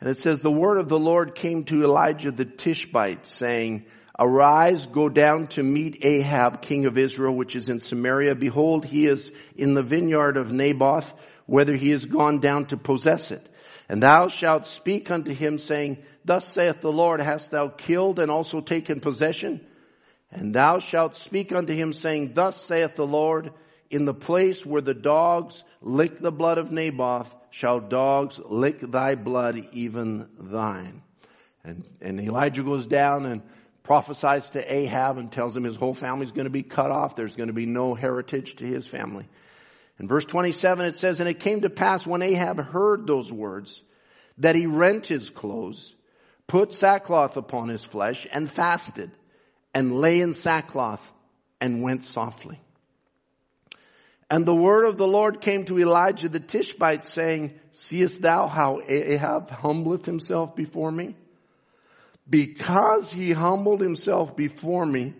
And it says, the word of the Lord came to Elijah the Tishbite saying, Arise, go down to meet Ahab, king of Israel, which is in Samaria. Behold, he is in the vineyard of Naboth, whether he is gone down to possess it. And thou shalt speak unto him saying, Thus saith the Lord, hast thou killed and also taken possession? And thou shalt speak unto him saying, Thus saith the Lord, in the place where the dogs lick the blood of Naboth, shall dogs lick thy blood, even thine. And, and Elijah goes down and prophesies to Ahab and tells him his whole family is going to be cut off. There's going to be no heritage to his family. In verse 27 it says, And it came to pass when Ahab heard those words, that he rent his clothes, put sackcloth upon his flesh, and fasted, and lay in sackcloth, and went softly. And the word of the Lord came to Elijah the Tishbite saying, Seest thou how Ahab humbleth himself before me? Because he humbled himself before me,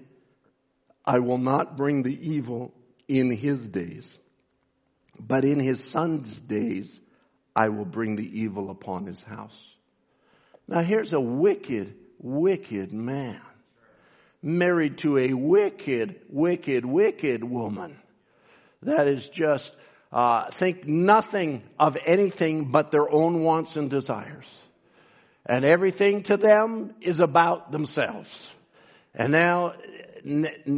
I will not bring the evil in his days. But in his son's days, I will bring the evil upon his house. Now here's a wicked, wicked man. Married to a wicked, wicked, wicked woman that is just uh, think nothing of anything but their own wants and desires. And everything to them is about themselves. And now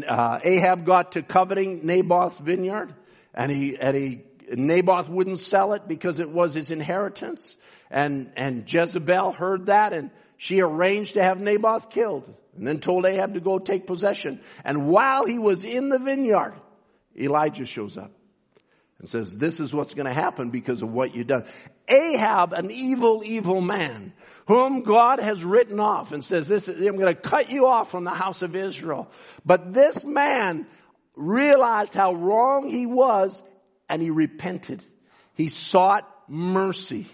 uh, Ahab got to coveting Naboth's vineyard, and he and he Naboth wouldn't sell it because it was his inheritance. And and Jezebel heard that, and she arranged to have Naboth killed, and then told Ahab to go take possession. And while he was in the vineyard, Elijah shows up and says, this is what's going to happen because of what you've done. Ahab, an evil, evil man, whom God has written off and says, this, I'm going to cut you off from the house of Israel. But this man realized how wrong he was and he repented. He sought mercy.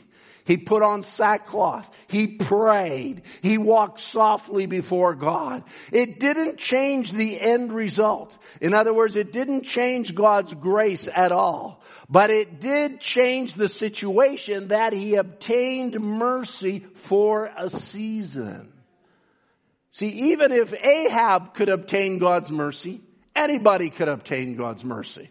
He put on sackcloth. He prayed. He walked softly before God. It didn't change the end result. In other words, it didn't change God's grace at all. But it did change the situation that he obtained mercy for a season. See, even if Ahab could obtain God's mercy, anybody could obtain God's mercy.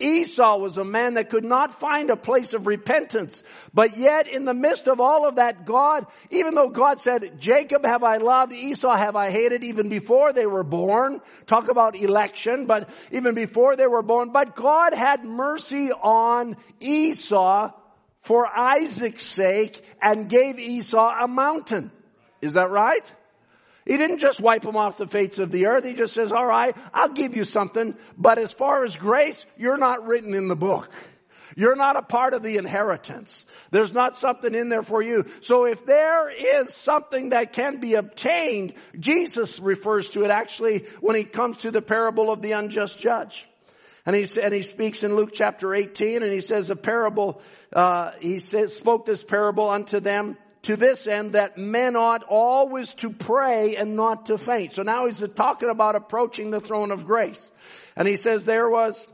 Esau was a man that could not find a place of repentance. But yet in the midst of all of that, God, even though God said, Jacob have I loved, Esau have I hated, even before they were born, talk about election, but even before they were born, but God had mercy on Esau for Isaac's sake and gave Esau a mountain. Is that right? He didn't just wipe them off the face of the earth. He just says, all right, I'll give you something. But as far as grace, you're not written in the book. You're not a part of the inheritance. There's not something in there for you. So if there is something that can be obtained, Jesus refers to it actually when he comes to the parable of the unjust judge. And he, and he speaks in Luke chapter 18 and he says a parable, uh, he spoke this parable unto them to this end that men ought always to pray and not to faint. So now he's talking about approaching the throne of grace. And he says there was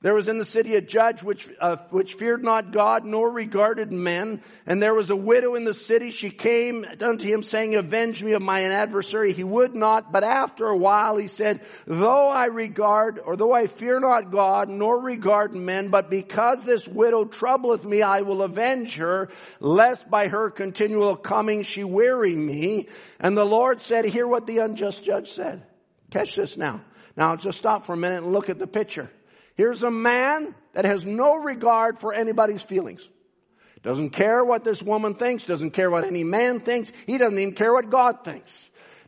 there was in the city a judge which, uh, which feared not God nor regarded men. And there was a widow in the city. She came unto him saying, avenge me of my adversary. He would not, but after a while he said, though I regard, or though I fear not God nor regard men, but because this widow troubleth me, I will avenge her, lest by her continual coming she weary me. And the Lord said, hear what the unjust judge said. Catch this now. Now just stop for a minute and look at the picture. Here's a man that has no regard for anybody's feelings. Doesn't care what this woman thinks, doesn't care what any man thinks, he doesn't even care what God thinks.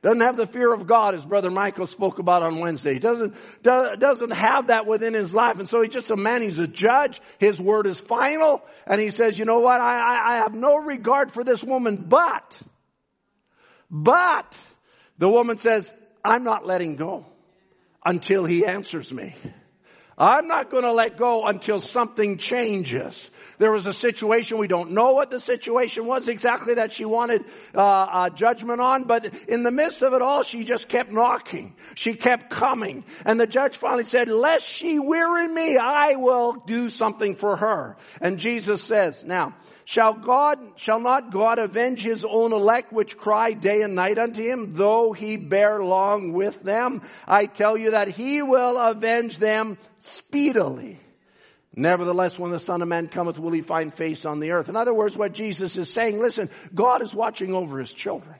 Doesn't have the fear of God as Brother Michael spoke about on Wednesday. He doesn't, doesn't have that within his life. And so he's just a man, he's a judge, his word is final, and he says, you know what, I, I, I have no regard for this woman, but, but, the woman says, I'm not letting go until he answers me. I'm not going to let go until something changes. There was a situation, we don't know what the situation was exactly that she wanted uh, uh, judgment on, but in the midst of it all, she just kept knocking. She kept coming. And the judge finally said, lest she weary me, I will do something for her. And Jesus says, now, Shall God, shall not God avenge his own elect which cry day and night unto him, though he bear long with them? I tell you that he will avenge them speedily. Nevertheless, when the Son of Man cometh, will he find face on the earth? In other words, what Jesus is saying, listen, God is watching over his children.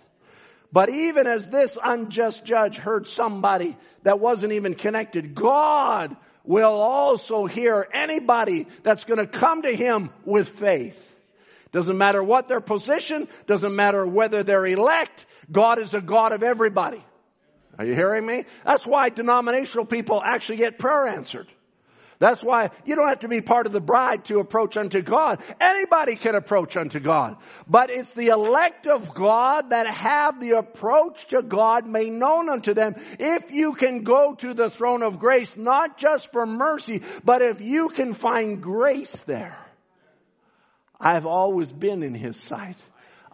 But even as this unjust judge heard somebody that wasn't even connected, God will also hear anybody that's going to come to him with faith. Doesn't matter what their position, doesn't matter whether they're elect, God is a God of everybody. Are you hearing me? That's why denominational people actually get prayer answered. That's why you don't have to be part of the bride to approach unto God. Anybody can approach unto God. But it's the elect of God that have the approach to God made known unto them. If you can go to the throne of grace, not just for mercy, but if you can find grace there. I've always been in His sight.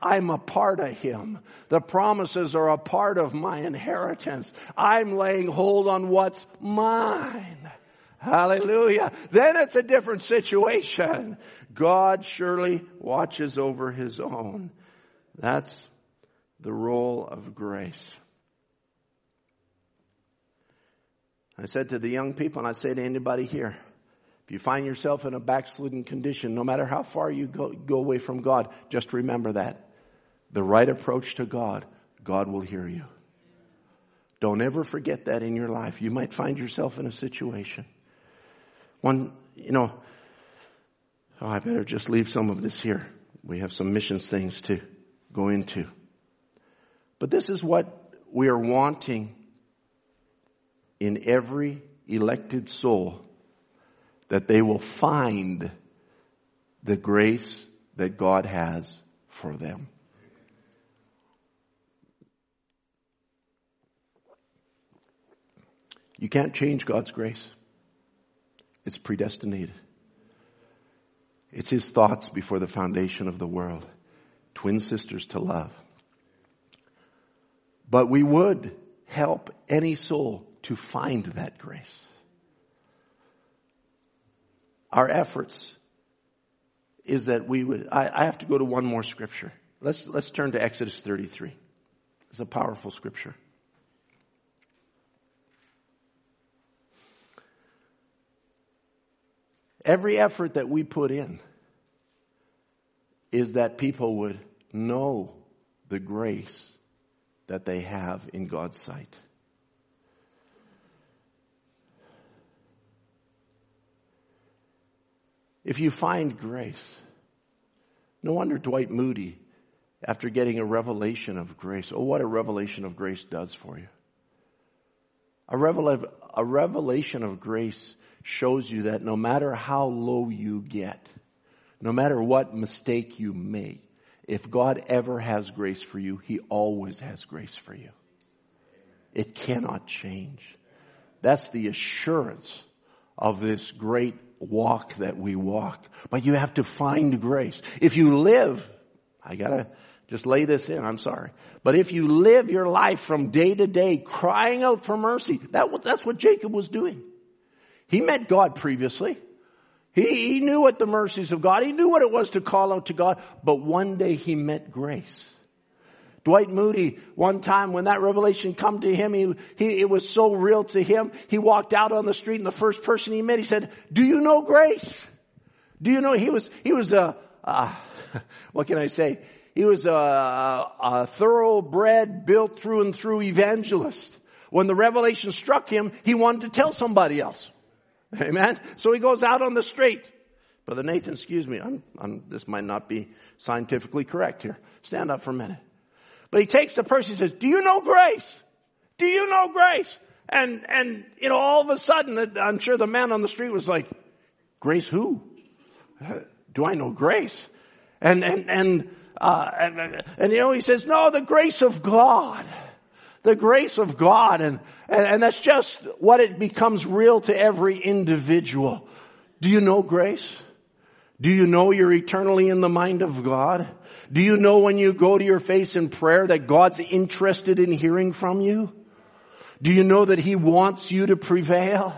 I'm a part of Him. The promises are a part of my inheritance. I'm laying hold on what's mine. Hallelujah. Then it's a different situation. God surely watches over His own. That's the role of grace. I said to the young people, and I say to anybody here, if you find yourself in a backslidden condition, no matter how far you go, go away from God, just remember that. The right approach to God, God will hear you. Don't ever forget that in your life. You might find yourself in a situation. One, you know, oh, I better just leave some of this here. We have some missions things to go into. But this is what we are wanting in every elected soul that they will find the grace that God has for them. You can't change God's grace. It's predestinated. It's His thoughts before the foundation of the world. Twin sisters to love. But we would help any soul to find that grace our efforts is that we would, I, I, have to go to one more scripture. Let's, let's turn to Exodus 33. It's a powerful scripture. Every effort that we put in is that people would know the grace that they have in God's sight. If you find grace, no wonder Dwight Moody, after getting a revelation of grace, oh, what a revelation of grace does for you. A, revel- a revelation of grace shows you that no matter how low you get, no matter what mistake you make, if God ever has grace for you, He always has grace for you. It cannot change. That's the assurance of this great walk that we walk. But you have to find grace. If you live, I gotta just lay this in, I'm sorry. But if you live your life from day to day crying out for mercy, that, that's what Jacob was doing. He met God previously. He, he knew what the mercies of God, he knew what it was to call out to God, but one day he met grace. Dwight Moody, one time when that revelation come to him, he, he, it was so real to him, he walked out on the street and the first person he met, he said, do you know grace? Do you know, he was, he was a, what can I say? He was a, a thoroughbred, built through and through evangelist. When the revelation struck him, he wanted to tell somebody else. Amen. So he goes out on the street. Brother Nathan, excuse me, I'm, I'm, this might not be scientifically correct here. Stand up for a minute. But he takes the person, he says, do you know grace? Do you know grace? And, and, you know, all of a sudden, I'm sure the man on the street was like, grace who? Do I know grace? And, and, and, uh, and, and, you know, he says, no, the grace of God the grace of God and, and, and that's just what it becomes real to every individual. Do you know grace? Do you know you're eternally in the mind of God? Do you know when you go to your face in prayer that God's interested in hearing from you? Do you know that He wants you to prevail?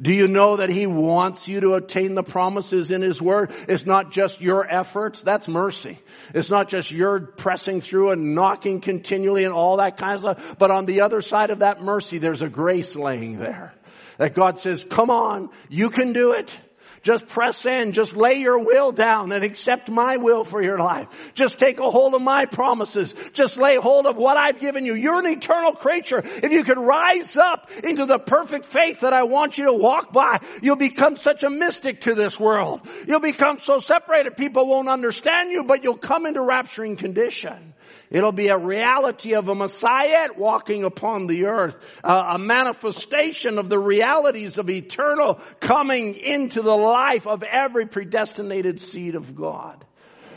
Do you know that He wants you to attain the promises in His Word? It's not just your efforts, that's mercy. It's not just your pressing through and knocking continually and all that kind of stuff, but on the other side of that mercy, there's a grace laying there. That God says, come on, you can do it. Just press in. Just lay your will down and accept my will for your life. Just take a hold of my promises. Just lay hold of what I've given you. You're an eternal creature. If you could rise up into the perfect faith that I want you to walk by, you'll become such a mystic to this world. You'll become so separated people won't understand you, but you'll come into rapturing condition. It'll be a reality of a Messiah walking upon the earth, uh, a manifestation of the realities of eternal coming into the life of every predestinated seed of God.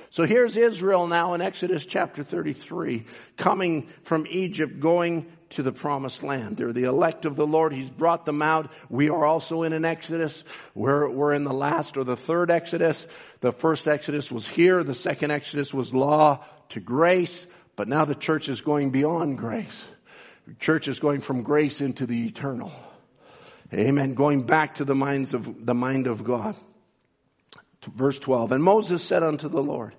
So here's Israel now in Exodus chapter 33, coming from Egypt, going to the promised land. They're the elect of the Lord. He's brought them out. We are also in an Exodus. We're, we're in the last or the third Exodus. The first Exodus was here. The second Exodus was law to grace. But now the church is going beyond grace. The church is going from grace into the eternal. Amen. Going back to the minds of, the mind of God. Verse 12. And Moses said unto the Lord,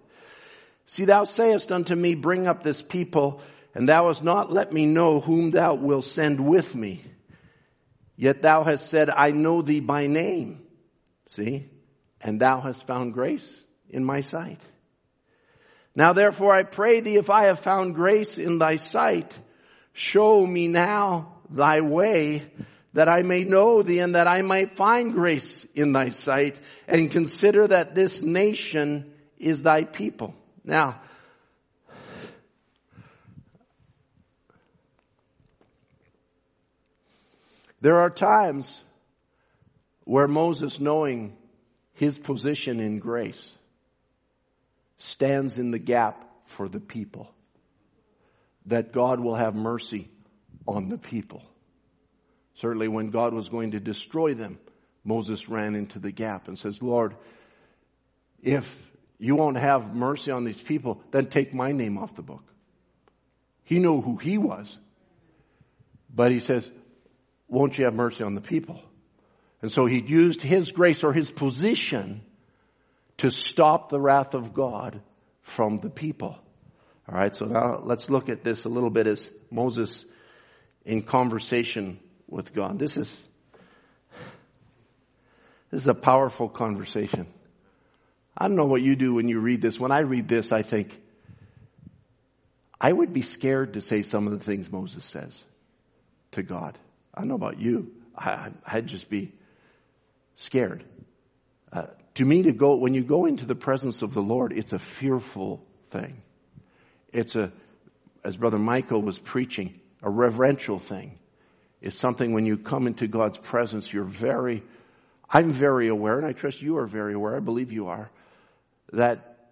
See, thou sayest unto me, bring up this people, and thou hast not let me know whom thou wilt send with me. Yet thou hast said, I know thee by name. See? And thou hast found grace in my sight. Now therefore I pray thee, if I have found grace in thy sight, show me now thy way, that I may know thee and that I might find grace in thy sight, and consider that this nation is thy people. Now, there are times where Moses, knowing his position in grace, stands in the gap for the people. That God will have mercy on the people. Certainly when God was going to destroy them, Moses ran into the gap and says, Lord, if you won't have mercy on these people, then take my name off the book. He knew who he was. But he says, won't you have mercy on the people? And so he used his grace or his position to stop the wrath of God from the people. All right, so now let's look at this a little bit as Moses in conversation with God. This is this is a powerful conversation. I don't know what you do when you read this. When I read this, I think I would be scared to say some of the things Moses says to God. I don't know about you. I, would just be scared. Uh, to me to go, when you go into the presence of the Lord, it's a fearful thing. It's a, as Brother Michael was preaching, a reverential thing. It's something when you come into God's presence, you're very, I'm very aware, and I trust you are very aware, I believe you are, that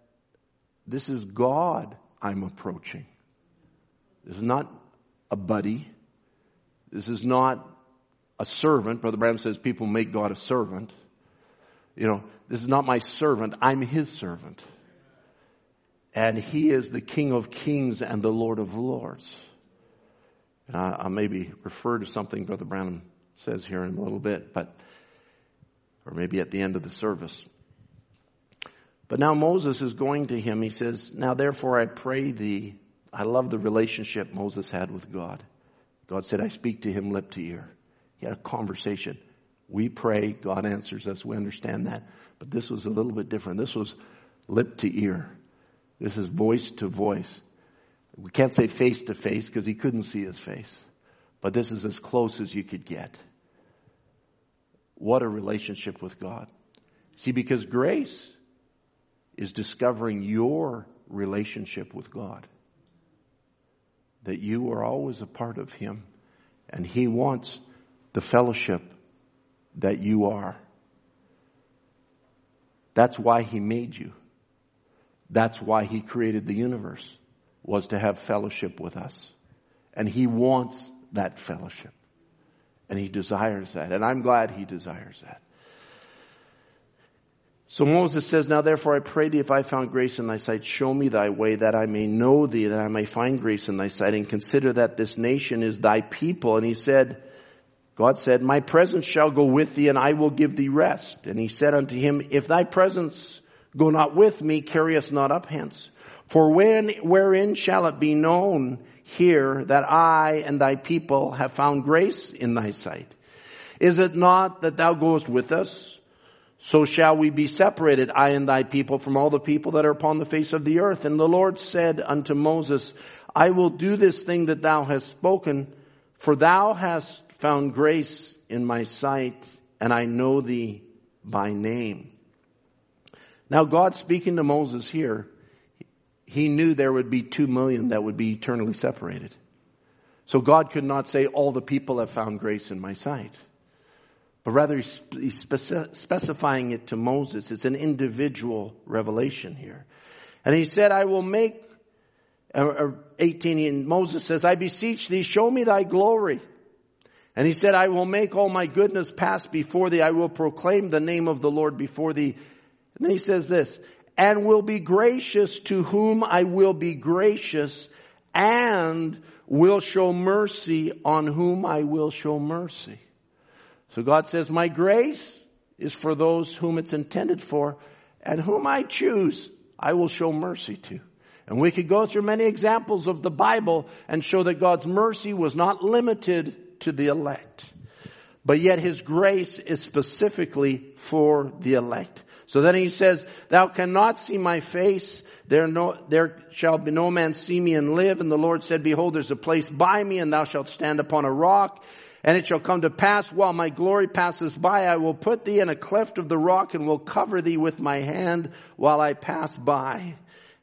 this is God I'm approaching. This is not a buddy. This is not a servant. Brother Branham says people make God a servant. You know, this is not my servant, I'm his servant. And he is the King of kings and the Lord of lords. And I, I'll maybe refer to something Brother Branham says here in a little bit, but, or maybe at the end of the service. But now Moses is going to him. He says, Now therefore I pray thee. I love the relationship Moses had with God. God said, I speak to him lip to ear. He had a conversation. We pray, God answers us. We understand that. But this was a little bit different. This was lip to ear. This is voice to voice. We can't say face to face because he couldn't see his face. But this is as close as you could get. What a relationship with God. See, because grace is discovering your relationship with God. That you are always a part of Him and He wants the fellowship that you are. That's why He made you. That's why He created the universe, was to have fellowship with us. And He wants that fellowship. And He desires that. And I'm glad He desires that. So Moses says, Now therefore I pray thee, if I found grace in thy sight, show me thy way, that I may know thee, that I may find grace in thy sight, and consider that this nation is thy people. And he said, God said, My presence shall go with thee, and I will give thee rest. And he said unto him, If thy presence go not with me, carry us not up hence. For when, wherein shall it be known here that I and thy people have found grace in thy sight? Is it not that thou goest with us? So shall we be separated, I and thy people, from all the people that are upon the face of the earth. And the Lord said unto Moses, I will do this thing that thou hast spoken, for thou hast found grace in my sight, and I know thee by name. Now God speaking to Moses here, he knew there would be two million that would be eternally separated. So God could not say, all the people have found grace in my sight but rather he's specifying it to Moses. It's an individual revelation here. And he said, I will make, uh, uh, 18, and Moses says, I beseech thee, show me thy glory. And he said, I will make all my goodness pass before thee. I will proclaim the name of the Lord before thee. And then he says this, and will be gracious to whom I will be gracious and will show mercy on whom I will show mercy. So God says, my grace is for those whom it's intended for and whom I choose, I will show mercy to. And we could go through many examples of the Bible and show that God's mercy was not limited to the elect. But yet His grace is specifically for the elect. So then he says, thou cannot see my face. There no, there shall be no man see me and live. And the Lord said, behold, there's a place by me and thou shalt stand upon a rock. And it shall come to pass while my glory passes by, I will put thee in a cleft of the rock and will cover thee with my hand while I pass by.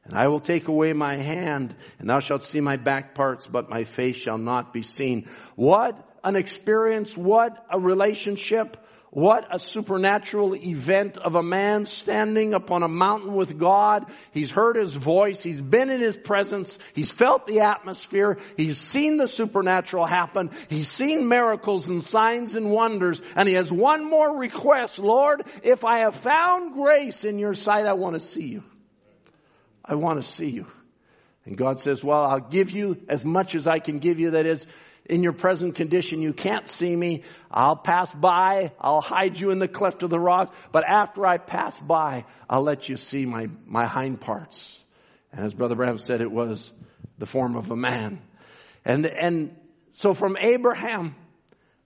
And I will take away my hand and thou shalt see my back parts, but my face shall not be seen. What an experience. What a relationship. What a supernatural event of a man standing upon a mountain with God. He's heard his voice. He's been in his presence. He's felt the atmosphere. He's seen the supernatural happen. He's seen miracles and signs and wonders. And he has one more request. Lord, if I have found grace in your sight, I want to see you. I want to see you. And God says, well, I'll give you as much as I can give you. That is, in your present condition, you can't see me. I'll pass by. I'll hide you in the cleft of the rock. But after I pass by, I'll let you see my, my hind parts. And as Brother Branham said, it was the form of a man. And, and so from Abraham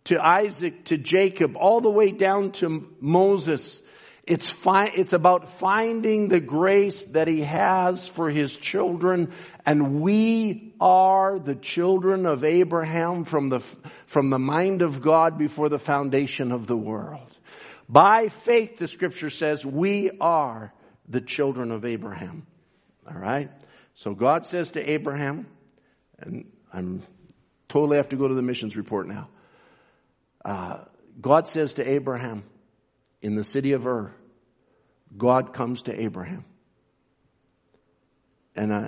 to Isaac to Jacob, all the way down to Moses, it's, fi- it's about finding the grace that he has for his children. And we are the children of Abraham from the, from the mind of God before the foundation of the world. By faith, the scripture says, we are the children of Abraham. All right? So God says to Abraham, and I'm totally have to go to the missions report now. Uh, God says to Abraham in the city of Ur, God comes to Abraham. And uh,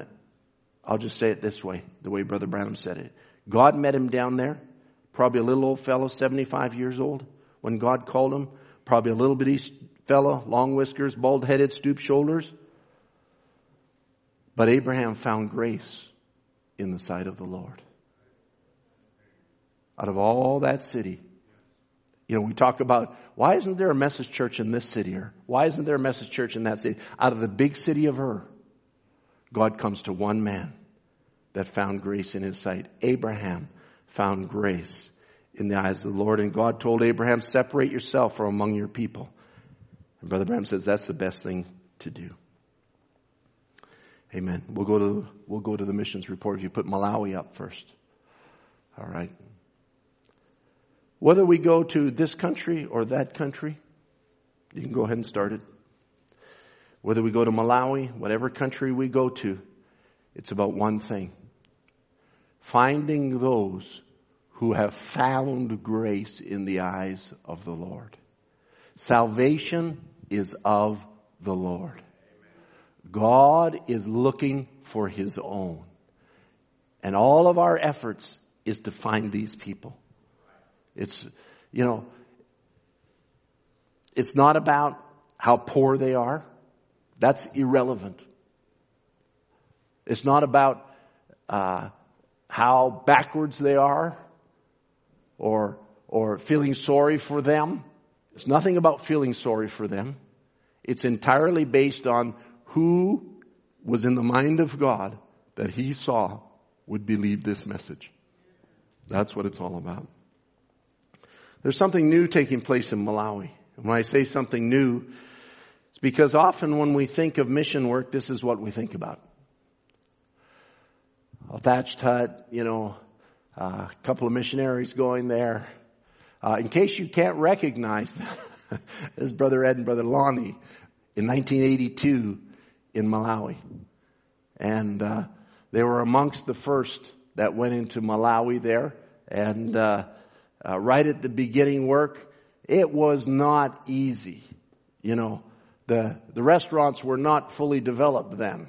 I'll just say it this way, the way Brother Branham said it. God met him down there, Probably a little old fellow, 75 years old, when God called him. Probably a little bitty fellow, long whiskers, bald headed, stoop shoulders. But Abraham found grace in the sight of the Lord. Out of all that city, you know, we talk about why isn't there a message church in this city or why isn't there a message church in that city? Out of the big city of Ur, God comes to one man that found grace in his sight. Abraham found grace in the eyes of the Lord. And God told Abraham, separate yourself from among your people. And Brother Branham says that's the best thing to do. Amen. We'll go to, we'll go to the missions report if you put Malawi up first. All right. Whether we go to this country or that country, you can go ahead and start it. Whether we go to Malawi, whatever country we go to, it's about one thing. Finding those who have found grace in the eyes of the Lord. Salvation is of the Lord. God is looking for His own. And all of our efforts is to find these people. It's, you know, it's not about how poor they are. That's irrelevant. It's not about uh, how backwards they are or, or feeling sorry for them. It's nothing about feeling sorry for them. It's entirely based on who was in the mind of God that he saw would believe this message. That's what it's all about. There's something new taking place in Malawi. And when I say something new, because often when we think of mission work, this is what we think about. A thatched hut, you know, uh, a couple of missionaries going there. Uh, in case you can't recognize this Brother Ed and Brother Lonnie in 1982 in Malawi. And uh, they were amongst the first that went into Malawi there. And uh, uh, right at the beginning work, it was not easy. You know, the the restaurants were not fully developed then,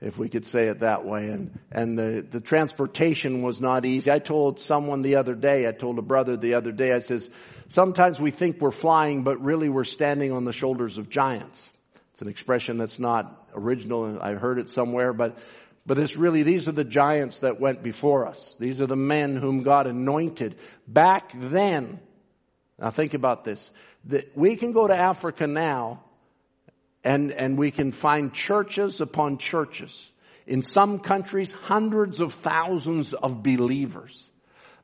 if we could say it that way, and and the the transportation was not easy. I told someone the other day, I told a brother the other day, I says, sometimes we think we're flying, but really we're standing on the shoulders of giants. It's an expression that's not original. I heard it somewhere, but but it's really, these are the giants that went before us. These are the men whom God anointed. Back then, now think about this, that we can go to Africa now and, and we can find churches upon churches. In some countries, hundreds of thousands of believers.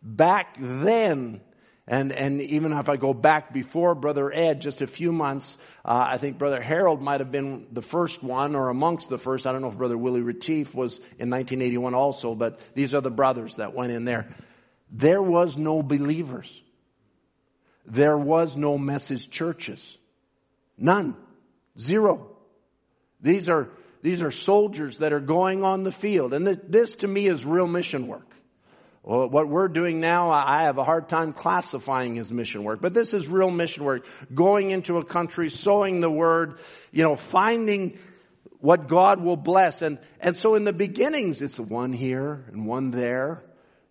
Back then, and, and even if I go back before Brother Ed, just a few months, uh, I think Brother Harold might have been the first one or amongst the first. I don't know if Brother Willie Retief was in 1981 also, but these are the brothers that went in there. There was no believers. There was no message churches. None. Zero. These are, these are soldiers that are going on the field. And this to me is real mission work. Well, what we're doing now, I have a hard time classifying as mission work, but this is real mission work. Going into a country, sowing the word, you know, finding what God will bless. And, and so in the beginnings, it's one here and one there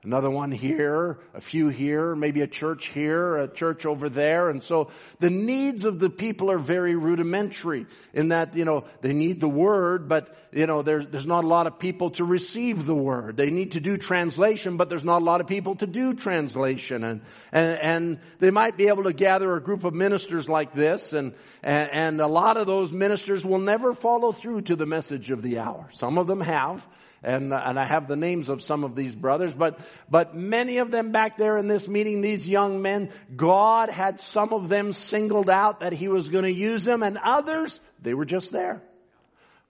another one here, a few here, maybe a church here, a church over there. And so the needs of the people are very rudimentary in that, you know, they need the word, but, you know, there's, there's not a lot of people to receive the word. They need to do translation, but there's not a lot of people to do translation. And, and, and they might be able to gather a group of ministers like this and, and, and a lot of those ministers will never follow through to the message of the hour. Some of them have and, and I have the names of some of these brothers, but, but many of them back there in this meeting, these young men, God had some of them singled out that He was going to use them, and others, they were just there.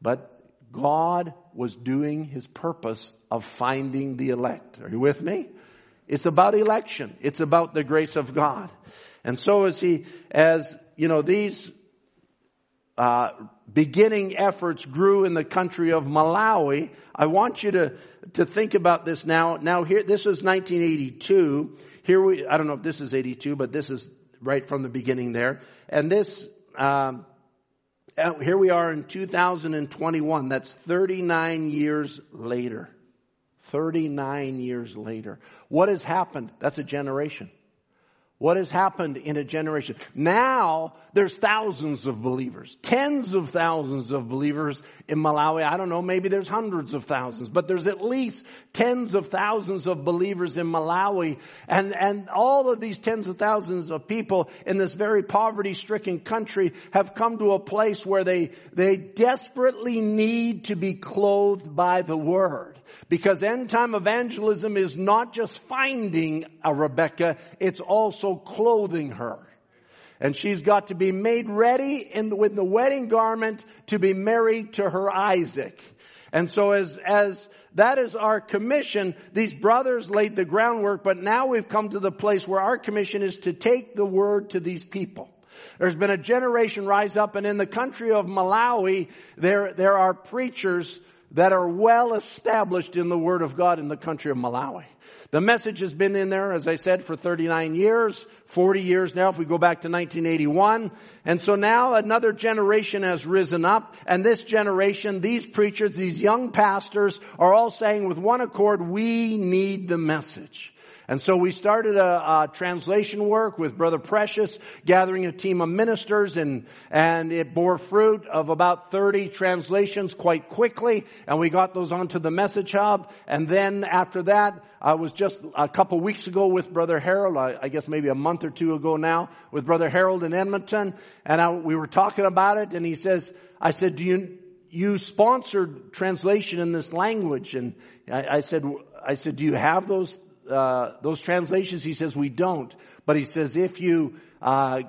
But God was doing His purpose of finding the elect. Are you with me? It's about election. It's about the grace of God. And so as He, as, you know, these uh, beginning efforts grew in the country of Malawi. I want you to, to think about this now. Now here, this is 1982. Here we, I don't know if this is 82, but this is right from the beginning there. And this, um, uh, here we are in 2021. That's 39 years later. 39 years later. What has happened? That's a generation. What has happened in a generation? Now there's thousands of believers, tens of thousands of believers in Malawi. I don't know, maybe there's hundreds of thousands, but there's at least tens of thousands of believers in Malawi. And, and all of these tens of thousands of people in this very poverty stricken country have come to a place where they, they desperately need to be clothed by the word. Because end time evangelism is not just finding a Rebecca, it's also clothing her. And she's got to be made ready in the, with the wedding garment to be married to her Isaac. And so as, as that is our commission, these brothers laid the groundwork, but now we've come to the place where our commission is to take the word to these people. There's been a generation rise up and in the country of Malawi, there, there are preachers that are well established in the Word of God in the country of Malawi. The message has been in there, as I said, for 39 years, 40 years now if we go back to 1981. And so now another generation has risen up and this generation, these preachers, these young pastors are all saying with one accord, we need the message. And so we started a, a, translation work with Brother Precious, gathering a team of ministers, and and it bore fruit of about 30 translations quite quickly, and we got those onto the message hub. And then after that, I was just a couple weeks ago with Brother Harold, I, I guess maybe a month or two ago now, with Brother Harold in Edmonton, and I, we were talking about it, and he says, I said, do you you sponsored translation in this language, and I, I said, I said, do you have those uh, those translations, he says we don't. But he says if you, uh,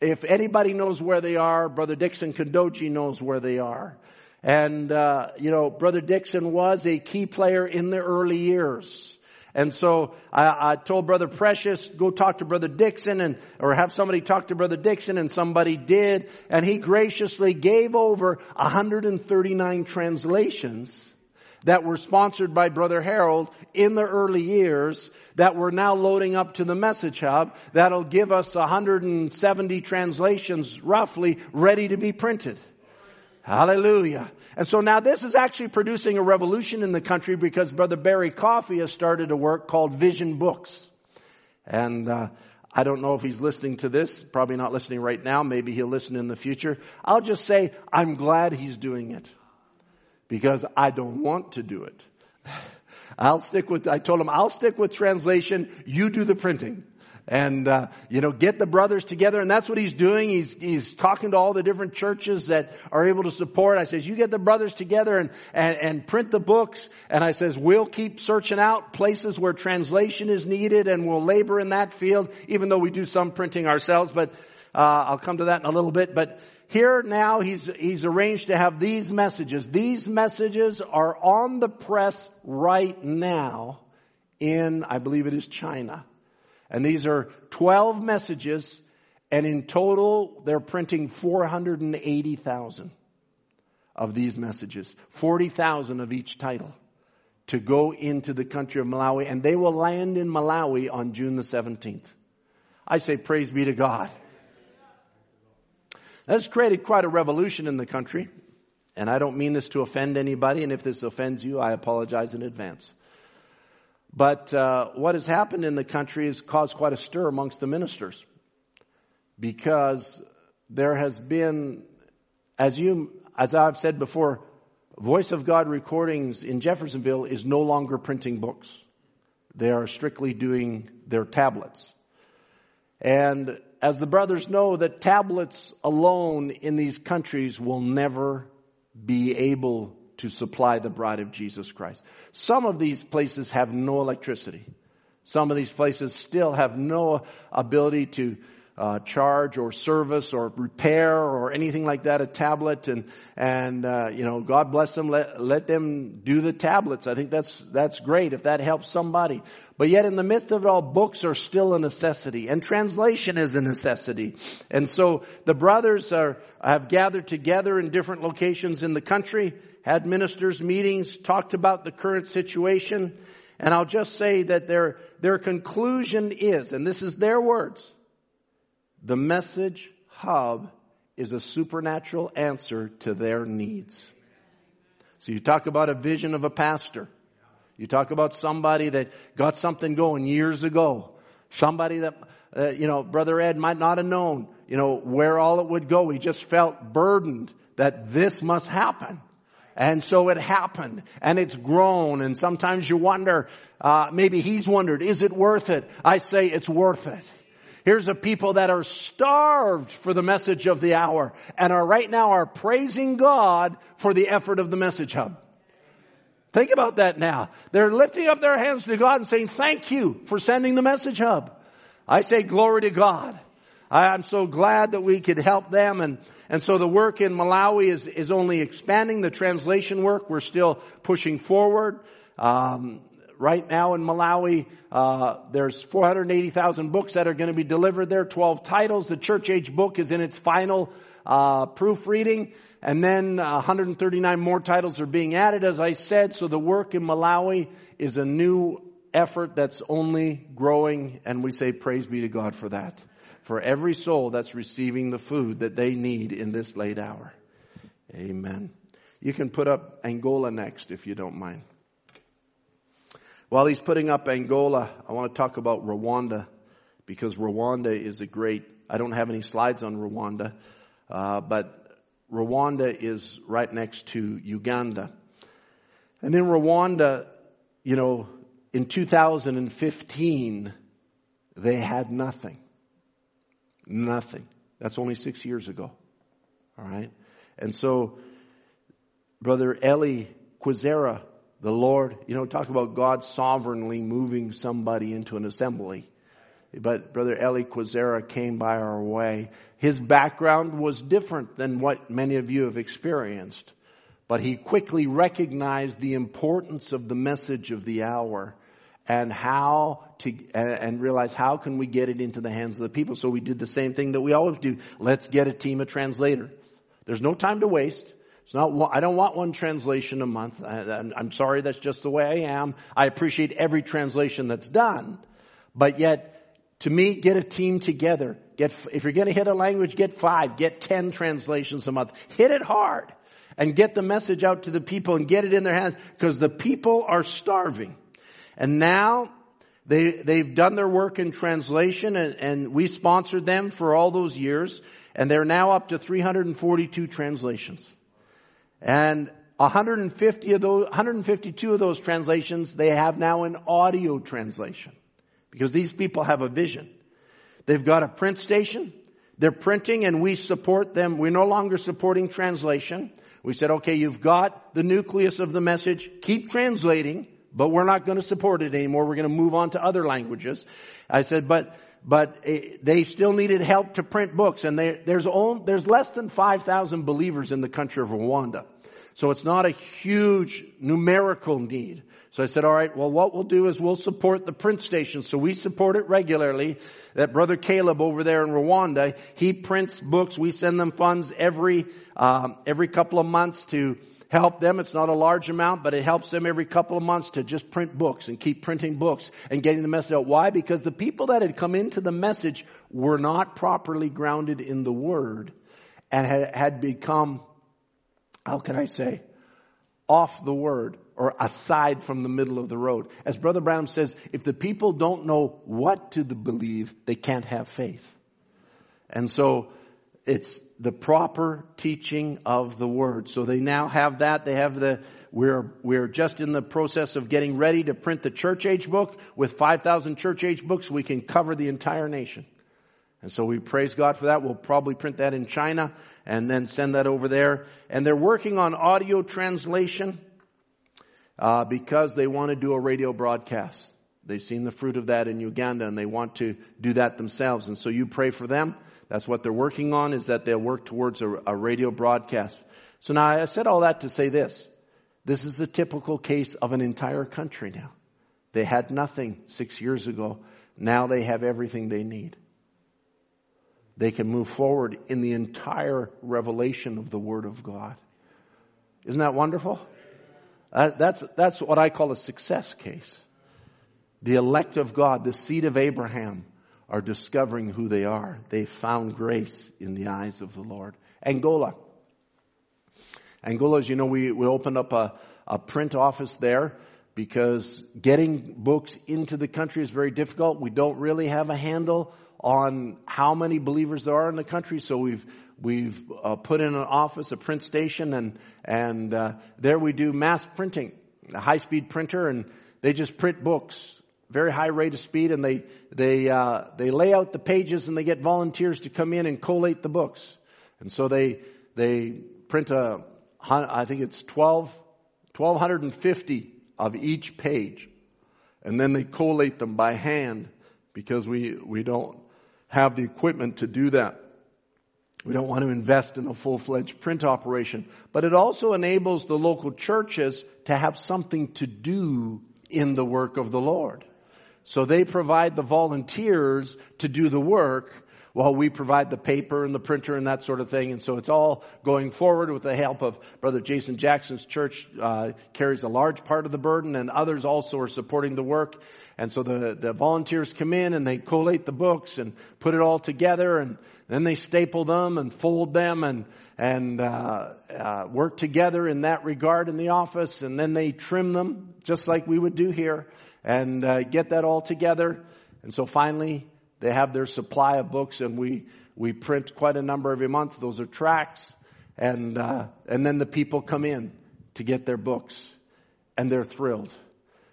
if anybody knows where they are, Brother Dixon Kondoji knows where they are. And, uh, you know, Brother Dixon was a key player in the early years. And so I, I, told Brother Precious, go talk to Brother Dixon and, or have somebody talk to Brother Dixon and somebody did. And he graciously gave over 139 translations that were sponsored by Brother Harold in the early years that we're now loading up to the message hub that'll give us 170 translations roughly ready to be printed. Hallelujah. And so now this is actually producing a revolution in the country because Brother Barry Coffey has started a work called Vision Books. And, uh, I don't know if he's listening to this, probably not listening right now, maybe he'll listen in the future. I'll just say, I'm glad he's doing it because I don't want to do it. I'll stick with, I told him, I'll stick with translation. You do the printing. And, uh, you know, get the brothers together. And that's what he's doing. He's, he's talking to all the different churches that are able to support. I says, you get the brothers together and, and, and print the books. And I says, we'll keep searching out places where translation is needed and we'll labor in that field, even though we do some printing ourselves. But, uh, I'll come to that in a little bit. But, here now he's, he's arranged to have these messages. These messages are on the press right now in, I believe it is China. And these are 12 messages and in total they're printing 480,000 of these messages. 40,000 of each title to go into the country of Malawi and they will land in Malawi on June the 17th. I say praise be to God. That's created quite a revolution in the country. And I don't mean this to offend anybody, and if this offends you, I apologize in advance. But uh, what has happened in the country has caused quite a stir amongst the ministers because there has been, as you, as I've said before, Voice of God recordings in Jeffersonville is no longer printing books. They are strictly doing their tablets. And as the brothers know that tablets alone in these countries will never be able to supply the bride of Jesus Christ. Some of these places have no electricity. Some of these places still have no ability to uh, charge or service or repair or anything like that a tablet. And and uh, you know God bless them. Let let them do the tablets. I think that's that's great if that helps somebody. But yet in the midst of it all books are still a necessity and translation is a necessity. And so the brothers are have gathered together in different locations in the country had ministers meetings talked about the current situation. And I'll just say that their their conclusion is and this is their words the message hub is a supernatural answer to their needs. So you talk about a vision of a pastor. You talk about somebody that got something going years ago. Somebody that, uh, you know, Brother Ed might not have known, you know, where all it would go. He just felt burdened that this must happen. And so it happened and it's grown and sometimes you wonder, uh, maybe he's wondered, is it worth it? I say it's worth it. Here's a people that are starved for the message of the hour and are right now are praising God for the effort of the message hub. Think about that now. They're lifting up their hands to God and saying, thank you for sending the message hub. I say glory to God. I'm so glad that we could help them and, and so the work in Malawi is, is only expanding the translation work. We're still pushing forward. Um, right now in Malawi, uh, there's 480,000 books that are going to be delivered there, 12 titles. The church age book is in its final uh, proofreading. And then uh, 139 more titles are being added, as I said. So the work in Malawi is a new effort that's only growing, and we say praise be to God for that. For every soul that's receiving the food that they need in this late hour. Amen. You can put up Angola next if you don't mind. While he's putting up Angola, I want to talk about Rwanda because Rwanda is a great, I don't have any slides on Rwanda, uh, but Rwanda is right next to Uganda. And in Rwanda, you know, in 2015, they had nothing. Nothing. That's only six years ago. All right? And so, Brother Eli Kwizera, the Lord, you know, talk about God sovereignly moving somebody into an assembly. But Brother Eli Kwizera came by our way. His background was different than what many of you have experienced. But he quickly recognized the importance of the message of the hour and how to, and realize how can we get it into the hands of the people. So we did the same thing that we always do. Let's get a team of translators. There's no time to waste. It's not, I don't want one translation a month. I'm sorry, that's just the way I am. I appreciate every translation that's done. But yet, to me, get a team together. Get, if you're going to hit a language, get five, get ten translations a month. Hit it hard and get the message out to the people and get it in their hands because the people are starving. And now they, they've done their work in translation and, and we sponsored them for all those years and they're now up to 342 translations. And 150 of those, 152 of those translations they have now an audio translation. Because these people have a vision. They've got a print station. They're printing and we support them. We're no longer supporting translation. We said, okay, you've got the nucleus of the message. Keep translating, but we're not going to support it anymore. We're going to move on to other languages. I said, but, but eh, they still needed help to print books and they, there's only, there's less than 5,000 believers in the country of Rwanda. So it's not a huge numerical need. So I said, all right, well, what we'll do is we'll support the print station. So we support it regularly. That brother Caleb over there in Rwanda, he prints books. We send them funds every, um, every couple of months to help them. It's not a large amount, but it helps them every couple of months to just print books and keep printing books and getting the message out. Why? Because the people that had come into the message were not properly grounded in the word and had, had become how can I say, off the word or aside from the middle of the road. As Brother Brown says, if the people don't know what to believe, they can't have faith. And so it's the proper teaching of the word. So they now have that. They have the, we're, we're just in the process of getting ready to print the church age book. With 5,000 church age books, we can cover the entire nation. And so we praise God for that. We'll probably print that in China and then send that over there. And they're working on audio translation uh, because they want to do a radio broadcast. They've seen the fruit of that in Uganda and they want to do that themselves. And so you pray for them. That's what they're working on is that they'll work towards a, a radio broadcast. So now I said all that to say this. This is the typical case of an entire country now. They had nothing six years ago. Now they have everything they need they can move forward in the entire revelation of the Word of God. Isn't that wonderful? Uh, that's, that's what I call a success case. The elect of God, the seed of Abraham, are discovering who they are. They found grace in the eyes of the Lord. Angola. Angola, as you know, we, we opened up a, a print office there because getting books into the country is very difficult. We don't really have a handle on how many believers there are in the country, so we've we've uh, put in an office, a print station, and and uh, there we do mass printing, a high speed printer, and they just print books, very high rate of speed, and they they uh, they lay out the pages, and they get volunteers to come in and collate the books, and so they they print a I think it's 12, 1250 of each page. And then they collate them by hand because we, we don't have the equipment to do that. We don't want to invest in a full-fledged print operation. But it also enables the local churches to have something to do in the work of the Lord. So they provide the volunteers to do the work while we provide the paper and the printer and that sort of thing. And so it's all going forward with the help of Brother Jason Jackson's church uh, carries a large part of the burden, and others also are supporting the work. And so the, the volunteers come in and they collate the books and put it all together, and then they staple them and fold them and and uh, uh, work together in that regard in the office, and then they trim them just like we would do here, and uh, get that all together. And so finally, they have their supply of books, and we we print quite a number every month. Those are tracts, and uh, and then the people come in to get their books, and they're thrilled.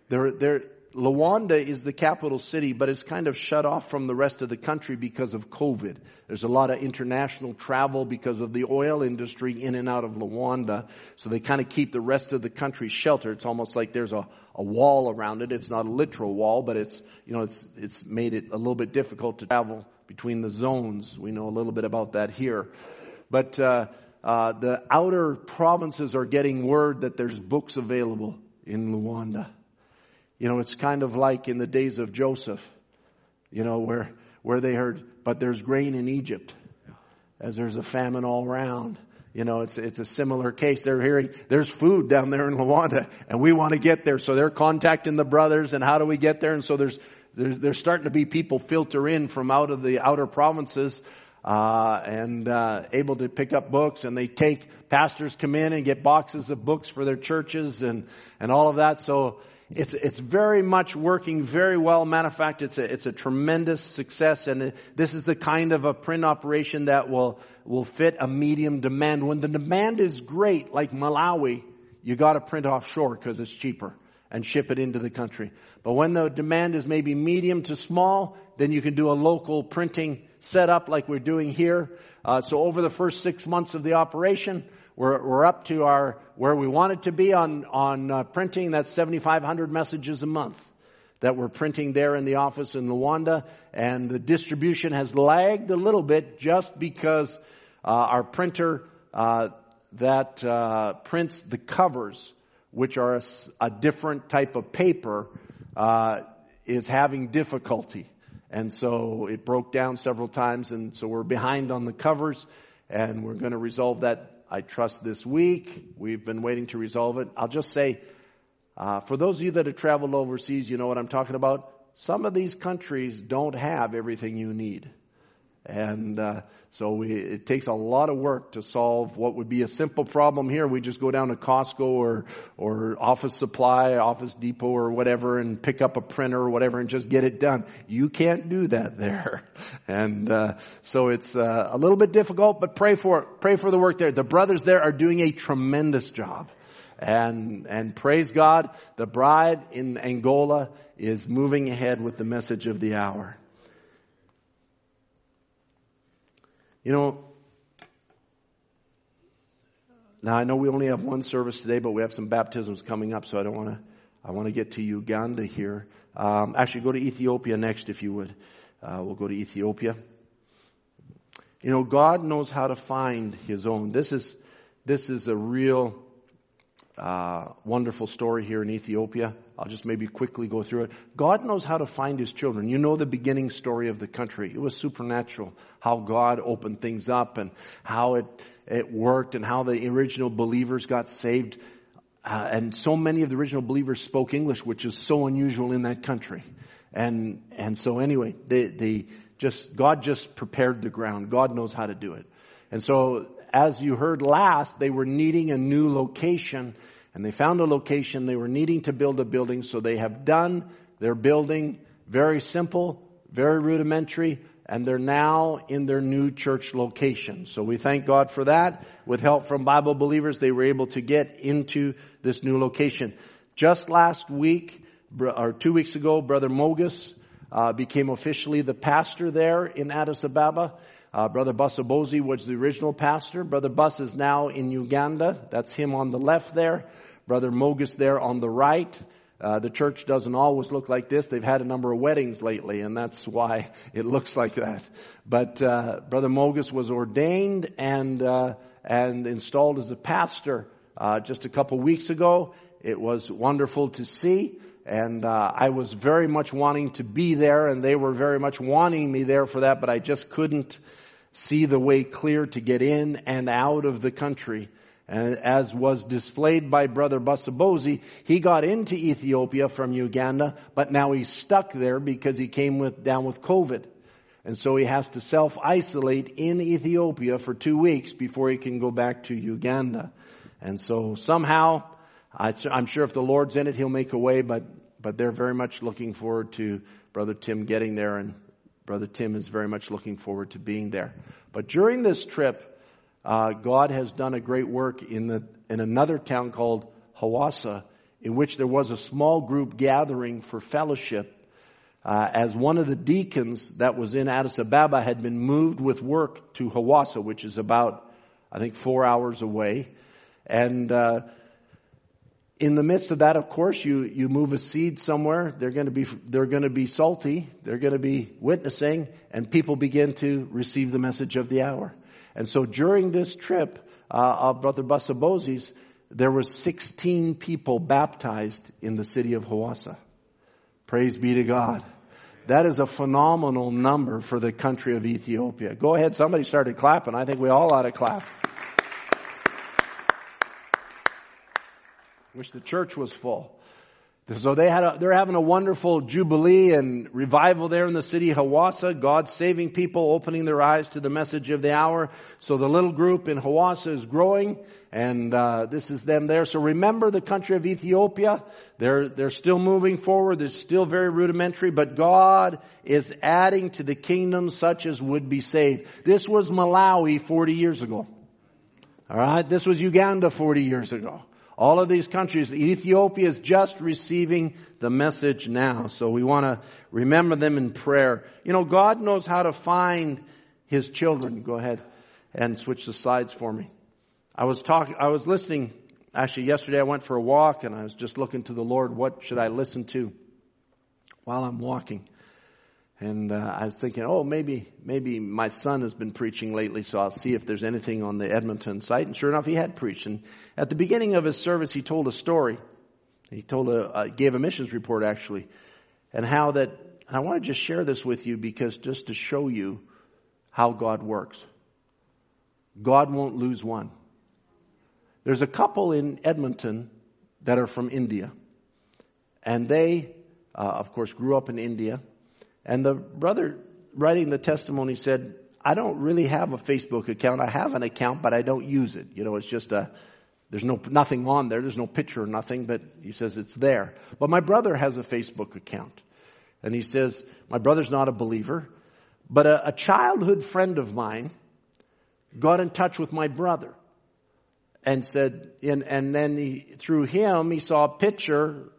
They're they're Luanda is the capital city, but it's kind of shut off from the rest of the country because of COVID. There's a lot of international travel because of the oil industry in and out of Luanda. So they kind of keep the rest of the country sheltered. It's almost like there's a, a wall around it. It's not a literal wall, but it's, you know, it's, it's made it a little bit difficult to travel between the zones. We know a little bit about that here. But, uh, uh, the outer provinces are getting word that there's books available in Luanda. You know, it's kind of like in the days of Joseph, you know, where, where they heard, but there's grain in Egypt, as there's a famine all around. You know, it's, it's a similar case. They're hearing, there's food down there in Luanda, and we want to get there. So they're contacting the brothers, and how do we get there? And so there's, there's, there's starting to be people filter in from out of the outer provinces, uh, and, uh, able to pick up books, and they take, pastors come in and get boxes of books for their churches and, and all of that. So, it's, it's very much working very well. Matter of fact, it's a, it's a tremendous success and this is the kind of a print operation that will, will fit a medium demand. When the demand is great, like Malawi, you gotta print offshore because it's cheaper and ship it into the country. But when the demand is maybe medium to small, then you can do a local printing setup like we're doing here. Uh, so over the first six months of the operation, we're, we're up to our, where we want it to be on, on uh, printing. That's 7,500 messages a month that we're printing there in the office in Luanda. And the distribution has lagged a little bit just because uh, our printer uh, that uh, prints the covers, which are a, a different type of paper, uh, is having difficulty. And so it broke down several times, and so we're behind on the covers, and we're going to resolve that I trust this week. We've been waiting to resolve it. I'll just say, uh, for those of you that have traveled overseas, you know what I'm talking about. Some of these countries don't have everything you need. And uh, so we, it takes a lot of work to solve what would be a simple problem here. We just go down to Costco or or Office Supply, Office Depot, or whatever, and pick up a printer or whatever, and just get it done. You can't do that there, and uh, so it's uh, a little bit difficult. But pray for pray for the work there. The brothers there are doing a tremendous job. And, and praise God, the bride in Angola is moving ahead with the message of the hour. You know, now I know we only have one service today, but we have some baptisms coming up, so I don't want to. I want to get to Uganda here. Um, actually, go to Ethiopia next, if you would. Uh, we'll go to Ethiopia. You know, God knows how to find His own. This is this is a real uh, wonderful story here in Ethiopia. I'll just maybe quickly go through it. God knows how to find His children. You know the beginning story of the country. It was supernatural. How God opened things up and how it, it worked and how the original believers got saved. Uh, and so many of the original believers spoke English, which is so unusual in that country. And, and so anyway, they, they just, God just prepared the ground. God knows how to do it. And so as you heard last, they were needing a new location. And they found a location. They were needing to build a building, so they have done their building. Very simple, very rudimentary, and they're now in their new church location. So we thank God for that. With help from Bible believers, they were able to get into this new location. Just last week, or two weeks ago, Brother Mogus uh, became officially the pastor there in Addis Ababa. Uh, Brother Busabozi was the original pastor. Brother Bus is now in Uganda. That's him on the left there. Brother Mogus there on the right. Uh, the church doesn't always look like this. They've had a number of weddings lately, and that's why it looks like that. But uh, Brother Mogus was ordained and uh, and installed as a pastor uh, just a couple weeks ago. It was wonderful to see, and uh, I was very much wanting to be there, and they were very much wanting me there for that, but I just couldn't see the way clear to get in and out of the country And as was displayed by Brother Busabozi, he got into Ethiopia from Uganda, but now he's stuck there because he came with, down with COVID. And so he has to self-isolate in Ethiopia for two weeks before he can go back to Uganda. And so somehow, I'm sure if the Lord's in it, he'll make a way, but, but they're very much looking forward to Brother Tim getting there and Brother Tim is very much looking forward to being there. But during this trip, uh, God has done a great work in, the, in another town called Hawassa, in which there was a small group gathering for fellowship. Uh, as one of the deacons that was in Addis Ababa had been moved with work to Hawassa, which is about, I think, four hours away. And uh, in the midst of that, of course, you, you move a seed somewhere. They're going to be they're going to be salty. They're going to be witnessing, and people begin to receive the message of the hour. And so during this trip uh, of Brother Busabozi's, there were 16 people baptized in the city of Hawassa. Praise be to God. That is a phenomenal number for the country of Ethiopia. Go ahead, somebody started clapping. I think we all ought to clap. Wish the church was full. So they had a, they're having a wonderful jubilee and revival there in the city Hawassa. God saving people, opening their eyes to the message of the hour. So the little group in Hawassa is growing, and uh, this is them there. So remember the country of Ethiopia. They're they're still moving forward. They're still very rudimentary, but God is adding to the kingdom such as would be saved. This was Malawi 40 years ago. All right, this was Uganda 40 years ago. All of these countries, Ethiopia is just receiving the message now. So we want to remember them in prayer. You know, God knows how to find His children. Go ahead and switch the slides for me. I was talking, I was listening, actually yesterday I went for a walk and I was just looking to the Lord, what should I listen to while I'm walking? And uh, I was thinking, oh, maybe maybe my son has been preaching lately, so I'll see if there's anything on the Edmonton site. And sure enough, he had preached. And at the beginning of his service, he told a story. He told a uh, gave a missions report actually, and how that. I want to just share this with you because just to show you how God works. God won't lose one. There's a couple in Edmonton that are from India, and they, uh, of course, grew up in India and the brother writing the testimony said, I don't really have a Facebook account. I have an account, but I don't use it. You know, it's just a, there's no, nothing on there. There's no picture or nothing, but he says it's there. But my brother has a Facebook account. And he says, my brother's not a believer, but a, a childhood friend of mine got in touch with my brother and said, and, and then he, through him, he saw a picture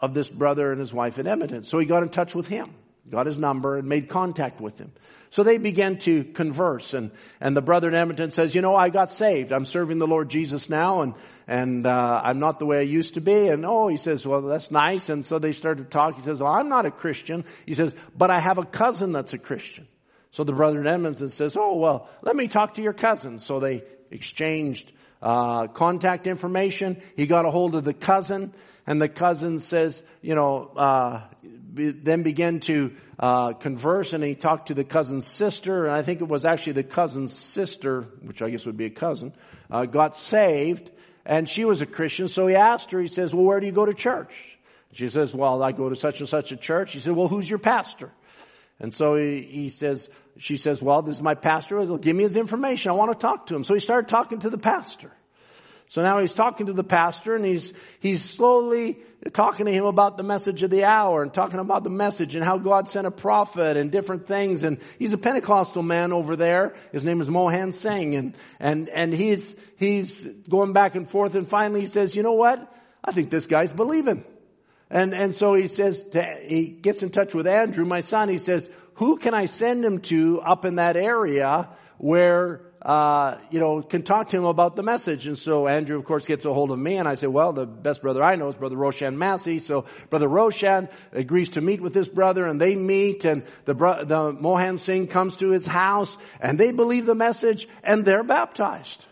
of this brother and his wife in Edmonton. So he got in touch with him got his number and made contact with him. So they began to converse and, and the brother in Edmonton says, you know, I got saved. I'm serving the Lord Jesus now and, and, uh, I'm not the way I used to be. And oh, he says, well, that's nice. And so they started to talk. He says, well, I'm not a Christian. He says, but I have a cousin that's a Christian. So the brother in Edmonton says, oh, well, let me talk to your cousin. So they exchanged, uh, contact information. He got a hold of the cousin and the cousin says, you know, uh, then began to uh, converse, and he talked to the cousin's sister, and I think it was actually the cousin's sister, which I guess would be a cousin, uh, got saved, and she was a Christian. So he asked her. He says, "Well, where do you go to church?" She says, "Well, I go to such and such a church." He said, "Well, who's your pastor?" And so he, he says, she says, "Well, this is my pastor. Well, give me his information. I want to talk to him." So he started talking to the pastor. So now he's talking to the pastor and he's, he's slowly talking to him about the message of the hour and talking about the message and how God sent a prophet and different things. And he's a Pentecostal man over there. His name is Mohan Singh and, and, and he's, he's going back and forth and finally he says, you know what? I think this guy's believing. And, and so he says, to, he gets in touch with Andrew, my son. He says, who can I send him to up in that area where uh, you know, can talk to him about the message. And so Andrew, of course, gets a hold of me, and I say, well, the best brother I know is Brother Roshan Massey. So Brother Roshan agrees to meet with this brother, and they meet, and the, bro- the Mohan Singh comes to his house, and they believe the message, and they're baptized.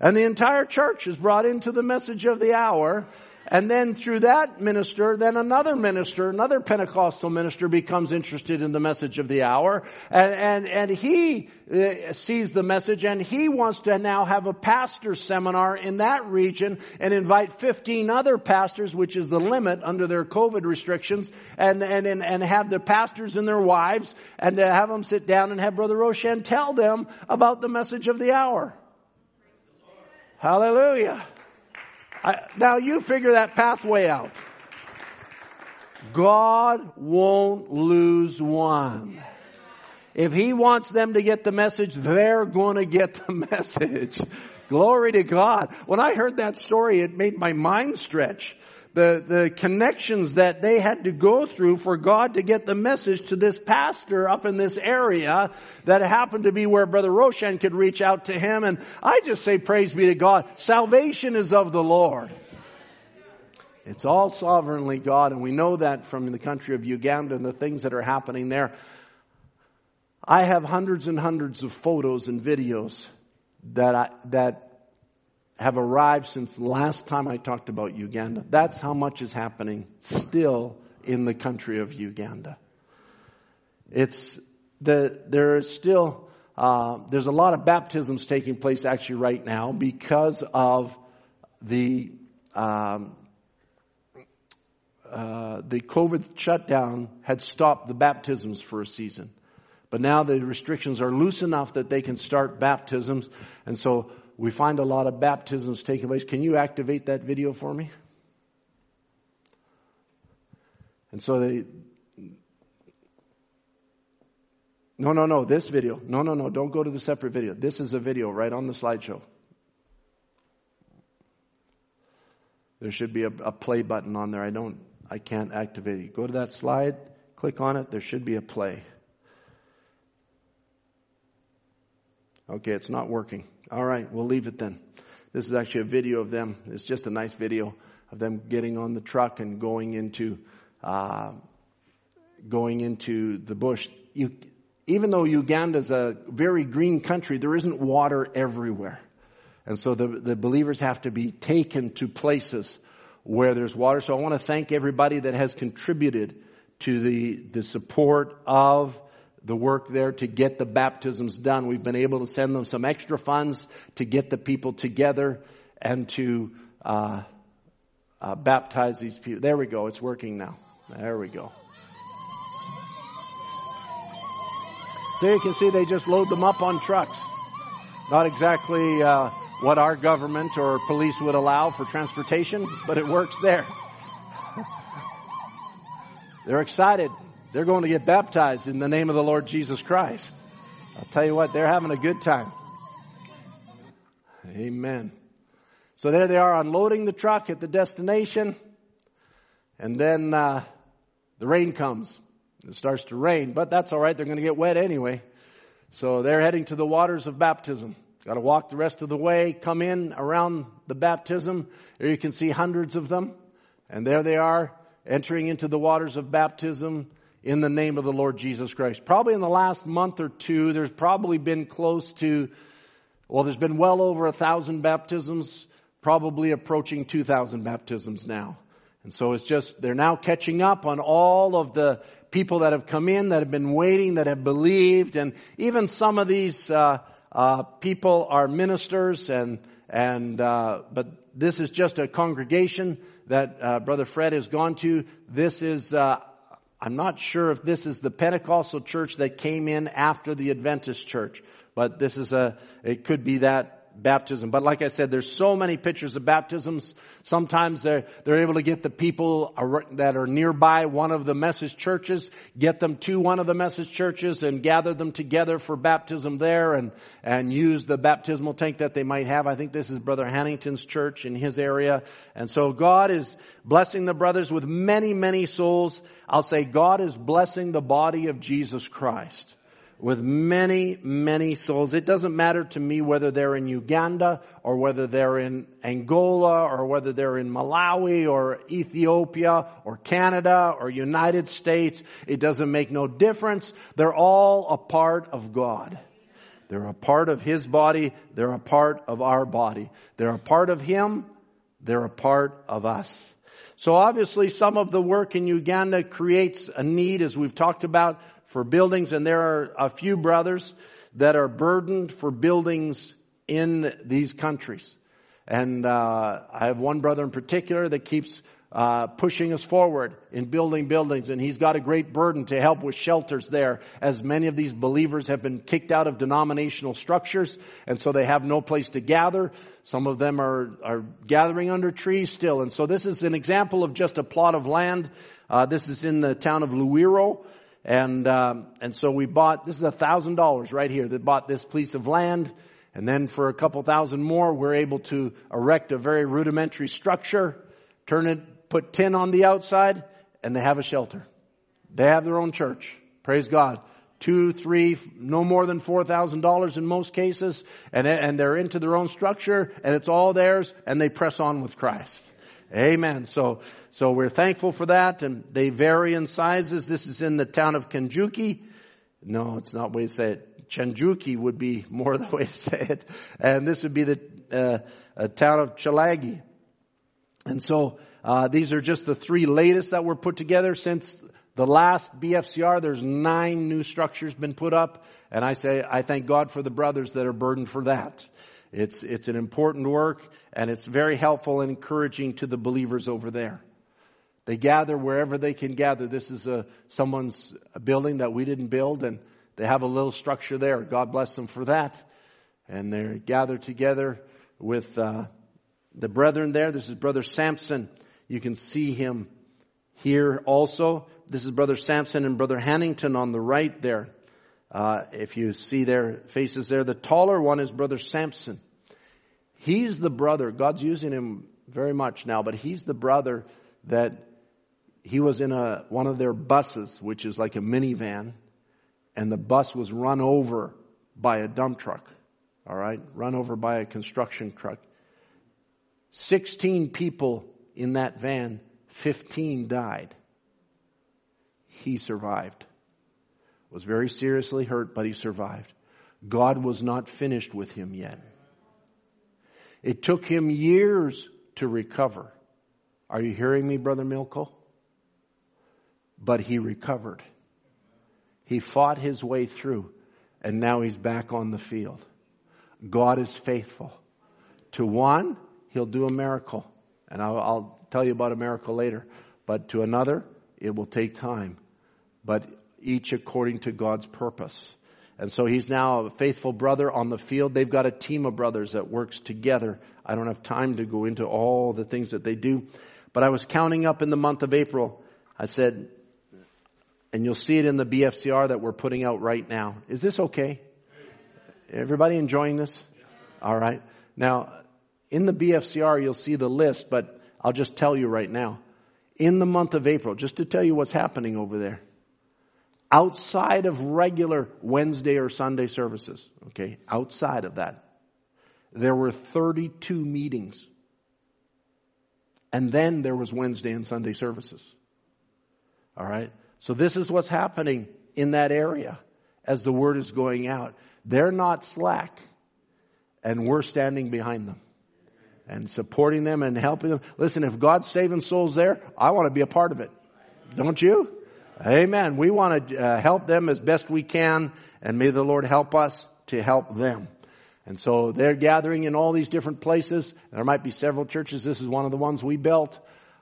And the entire church is brought into the message of the hour, and then through that minister, then another minister, another Pentecostal minister becomes interested in the message of the hour. And, and, and he uh, sees the message and he wants to now have a pastor seminar in that region and invite 15 other pastors, which is the limit under their COVID restrictions, and, and, and, and have the pastors and their wives and to have them sit down and have Brother Roshan tell them about the message of the hour. Hallelujah. I, now you figure that pathway out. God won't lose one. If He wants them to get the message, they're going to get the message. Glory to God. When I heard that story, it made my mind stretch the, the connections that they had to go through for God to get the message to this pastor up in this area that happened to be where Brother Roshan could reach out to him. And I just say praise be to God. Salvation is of the Lord. It's all sovereignly God, and we know that from the country of Uganda and the things that are happening there. I have hundreds and hundreds of photos and videos that I, that have arrived since last time I talked about Uganda. That's how much is happening still in the country of Uganda. It's the, there is still, uh, there's a lot of baptisms taking place actually right now because of the, um, uh, the COVID shutdown had stopped the baptisms for a season. But now the restrictions are loose enough that they can start baptisms. And so we find a lot of baptisms taking place. Can you activate that video for me? And so they, no, no, no, this video. No, no, no, don't go to the separate video. This is a video right on the slideshow. There should be a, a play button on there. I don't, I can't activate it. Go to that slide, click on it. There should be a play. Okay, it's not working. All right, we'll leave it then. This is actually a video of them. It's just a nice video of them getting on the truck and going into uh, going into the bush. You, even though Uganda is a very green country, there isn't water everywhere, and so the the believers have to be taken to places where there's water. So I want to thank everybody that has contributed to the the support of the work there to get the baptisms done. We've been able to send them some extra funds to get the people together and to uh, uh, baptize these people. There we go. It's working now. There we go. So you can see they just load them up on trucks. Not exactly uh, what our government or police would allow for transportation, but it works there. They're excited. They're going to get baptized in the name of the Lord Jesus Christ. I'll tell you what, they're having a good time. Amen. So there they are unloading the truck at the destination. And then uh, the rain comes. It starts to rain, but that's all right. They're going to get wet anyway. So they're heading to the waters of baptism. Got to walk the rest of the way, come in around the baptism. There you can see hundreds of them. And there they are entering into the waters of baptism in the name of the Lord Jesus Christ. Probably in the last month or two, there's probably been close to, well, there's been well over a thousand baptisms, probably approaching 2,000 baptisms now. And so it's just, they're now catching up on all of the people that have come in, that have been waiting, that have believed, and even some of these, uh, uh, people are ministers and, and, uh, but this is just a congregation that, uh, Brother Fred has gone to. This is, uh, I'm not sure if this is the Pentecostal church that came in after the Adventist church, but this is a, it could be that baptism. But like I said, there's so many pictures of baptisms. Sometimes they're, they're able to get the people that are nearby one of the message churches, get them to one of the message churches and gather them together for baptism there and, and use the baptismal tank that they might have. I think this is Brother Hannington's church in his area. And so God is blessing the brothers with many, many souls. I'll say God is blessing the body of Jesus Christ with many, many souls. It doesn't matter to me whether they're in Uganda or whether they're in Angola or whether they're in Malawi or Ethiopia or Canada or United States. It doesn't make no difference. They're all a part of God. They're a part of His body. They're a part of our body. They're a part of Him. They're a part of us. So obviously some of the work in Uganda creates a need, as we've talked about, for buildings, and there are a few brothers that are burdened for buildings in these countries. And uh, I have one brother in particular that keeps uh, pushing us forward in building buildings, and he's got a great burden to help with shelters there, as many of these believers have been kicked out of denominational structures, and so they have no place to gather. Some of them are are gathering under trees still, and so this is an example of just a plot of land. Uh, this is in the town of Luweero, and, um, and so we bought, this is a thousand dollars right here that bought this piece of land. And then for a couple thousand more, we're able to erect a very rudimentary structure, turn it, put tin on the outside, and they have a shelter. They have their own church. Praise God. Two, three, no more than four thousand dollars in most cases, and and they're into their own structure, and it's all theirs, and they press on with Christ. Amen. So, so we're thankful for that and they vary in sizes. This is in the town of Kanjuki. No, it's not way to say it. Chanjuki would be more the way to say it. And this would be the uh, town of Chalagi. And so uh, these are just the three latest that were put together since the last BFCR. There's nine new structures been put up, and I say I thank God for the brothers that are burdened for that. It's, it's an important work and it's very helpful and encouraging to the believers over there. They gather wherever they can gather. This is a, someone's building that we didn't build and they have a little structure there. God bless them for that. And they're gathered together with, uh, the brethren there. This is Brother Sampson. You can see him here also. This is Brother Sampson and Brother Hannington on the right there. Uh, if you see their faces there, the taller one is Brother Samson. He's the brother. God's using him very much now, but he's the brother that he was in a one of their buses, which is like a minivan, and the bus was run over by a dump truck. All right, run over by a construction truck. Sixteen people in that van. Fifteen died. He survived was very seriously hurt, but he survived. God was not finished with him yet. It took him years to recover. Are you hearing me, Brother Milko? But he recovered. He fought his way through, and now he's back on the field. God is faithful. To one, he'll do a miracle. And I'll, I'll tell you about a miracle later. But to another, it will take time. But each according to God's purpose. And so he's now a faithful brother on the field. They've got a team of brothers that works together. I don't have time to go into all the things that they do. But I was counting up in the month of April. I said, and you'll see it in the BFCR that we're putting out right now. Is this okay? Everybody enjoying this? All right. Now, in the BFCR, you'll see the list, but I'll just tell you right now. In the month of April, just to tell you what's happening over there outside of regular Wednesday or Sunday services, okay, outside of that, there were 32 meetings. And then there was Wednesday and Sunday services. All right? So this is what's happening in that area as the word is going out. They're not slack, and we're standing behind them and supporting them and helping them. Listen, if God's saving souls there, I want to be a part of it. Don't you? Amen. We want to uh, help them as best we can, and may the Lord help us to help them. And so they're gathering in all these different places. There might be several churches. This is one of the ones we built.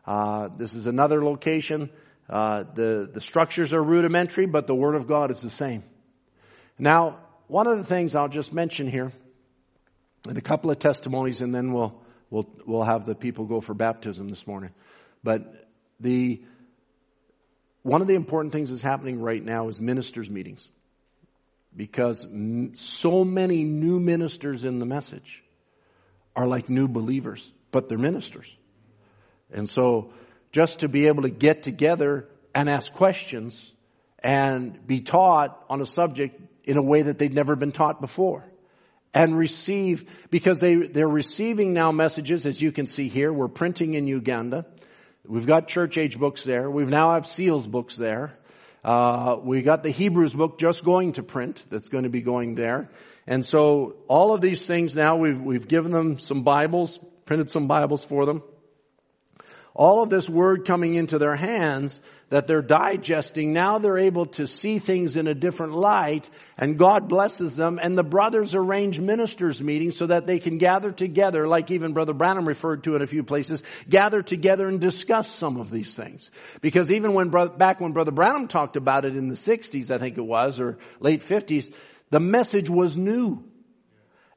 Uh, this is another location. Uh, the the structures are rudimentary, but the Word of God is the same. Now, one of the things I'll just mention here And a couple of testimonies and then we'll, we'll, we'll have the people go for baptism this morning. But the, one of the important things that's happening right now is ministers meetings. Because so many new ministers in the message are like new believers, but they're ministers. And so just to be able to get together and ask questions and be taught on a subject in a way that they'd never been taught before and receive because they they're receiving now messages as you can see here we're printing in Uganda we've got church age books there. We now have seals books there. Uh, we got the Hebrews book just going to print that's going to be going there. And so all of these things now we've we've given them some Bibles printed some Bibles for them. All of this word coming into their hands that they're digesting, now they're able to see things in a different light and God blesses them and the brothers arrange ministers meetings so that they can gather together, like even Brother Branham referred to in a few places, gather together and discuss some of these things. Because even when, back when Brother Branham talked about it in the 60s, I think it was, or late 50s, the message was new.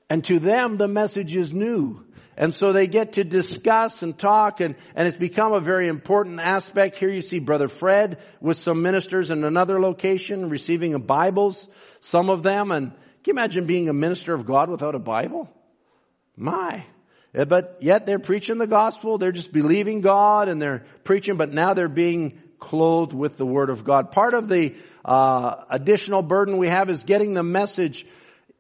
And to them, the message is new. And so they get to discuss and talk and, and it's become a very important aspect. Here you see Brother Fred with some ministers in another location receiving Bibles, some of them. And can you imagine being a minister of God without a Bible? My. But yet they're preaching the gospel. They're just believing God and they're preaching, but now they're being clothed with the Word of God. Part of the uh, additional burden we have is getting the message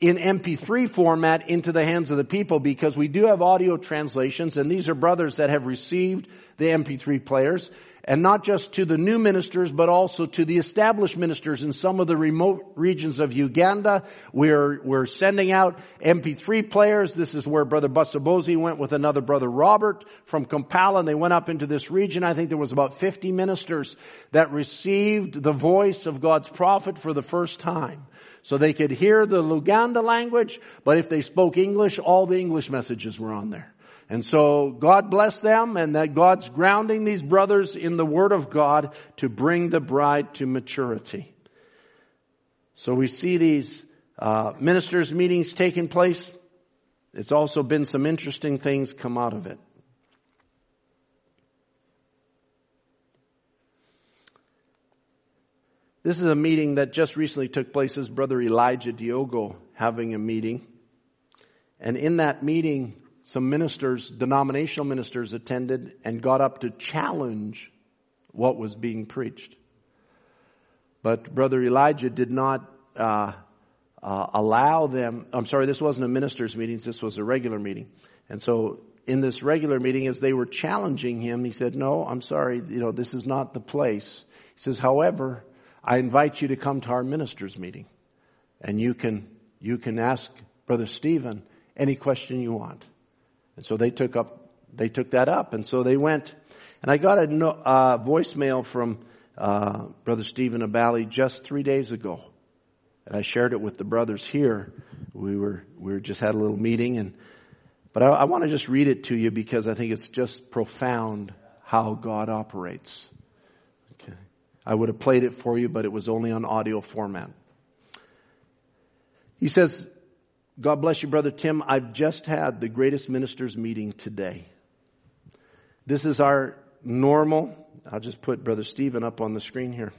in MP3 format into the hands of the people because we do have audio translations and these are brothers that have received the MP3 players and not just to the new ministers but also to the established ministers in some of the remote regions of Uganda. We're, we're sending out MP3 players. This is where Brother Busabozi went with another brother Robert from Kampala and they went up into this region. I think there was about 50 ministers that received the voice of God's prophet for the first time. So they could hear the Luganda language, but if they spoke English, all the English messages were on there. And so God bless them and that God's grounding these brothers in the Word of God to bring the bride to maturity. So we see these uh, ministers meetings taking place. It's also been some interesting things come out of it. This is a meeting that just recently took place as Brother Elijah Diogo having a meeting. And in that meeting, some ministers, denominational ministers attended and got up to challenge what was being preached. But Brother Elijah did not uh, uh, allow them. I'm sorry, this wasn't a ministers' meeting. This was a regular meeting. And so, in this regular meeting, as they were challenging him, he said, "No, I'm sorry. You know, this is not the place." He says, "However, I invite you to come to our ministers meeting and you can, you can ask Brother Stephen any question you want. And so they took up, they took that up. And so they went, and I got a no, uh, voicemail from uh, Brother Stephen Abali just three days ago. And I shared it with the brothers here. We were, we were just had a little meeting and, but I, I want to just read it to you because I think it's just profound how God operates. I would have played it for you, but it was only on audio format. He says, God bless you, Brother Tim. I've just had the greatest ministers meeting today. This is our normal, I'll just put Brother Stephen up on the screen here.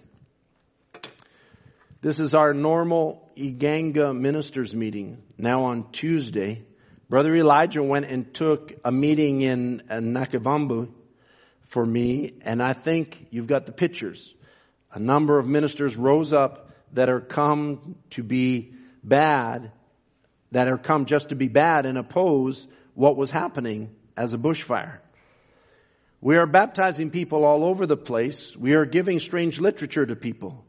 This is our normal Iganga ministers meeting now on Tuesday. Brother Elijah went and took a meeting in Nakivambu for me, and I think you've got the pictures a number of ministers rose up that are come to be bad, that are come just to be bad and oppose what was happening as a bushfire. We are baptizing people all over the place. We are giving strange literature to people.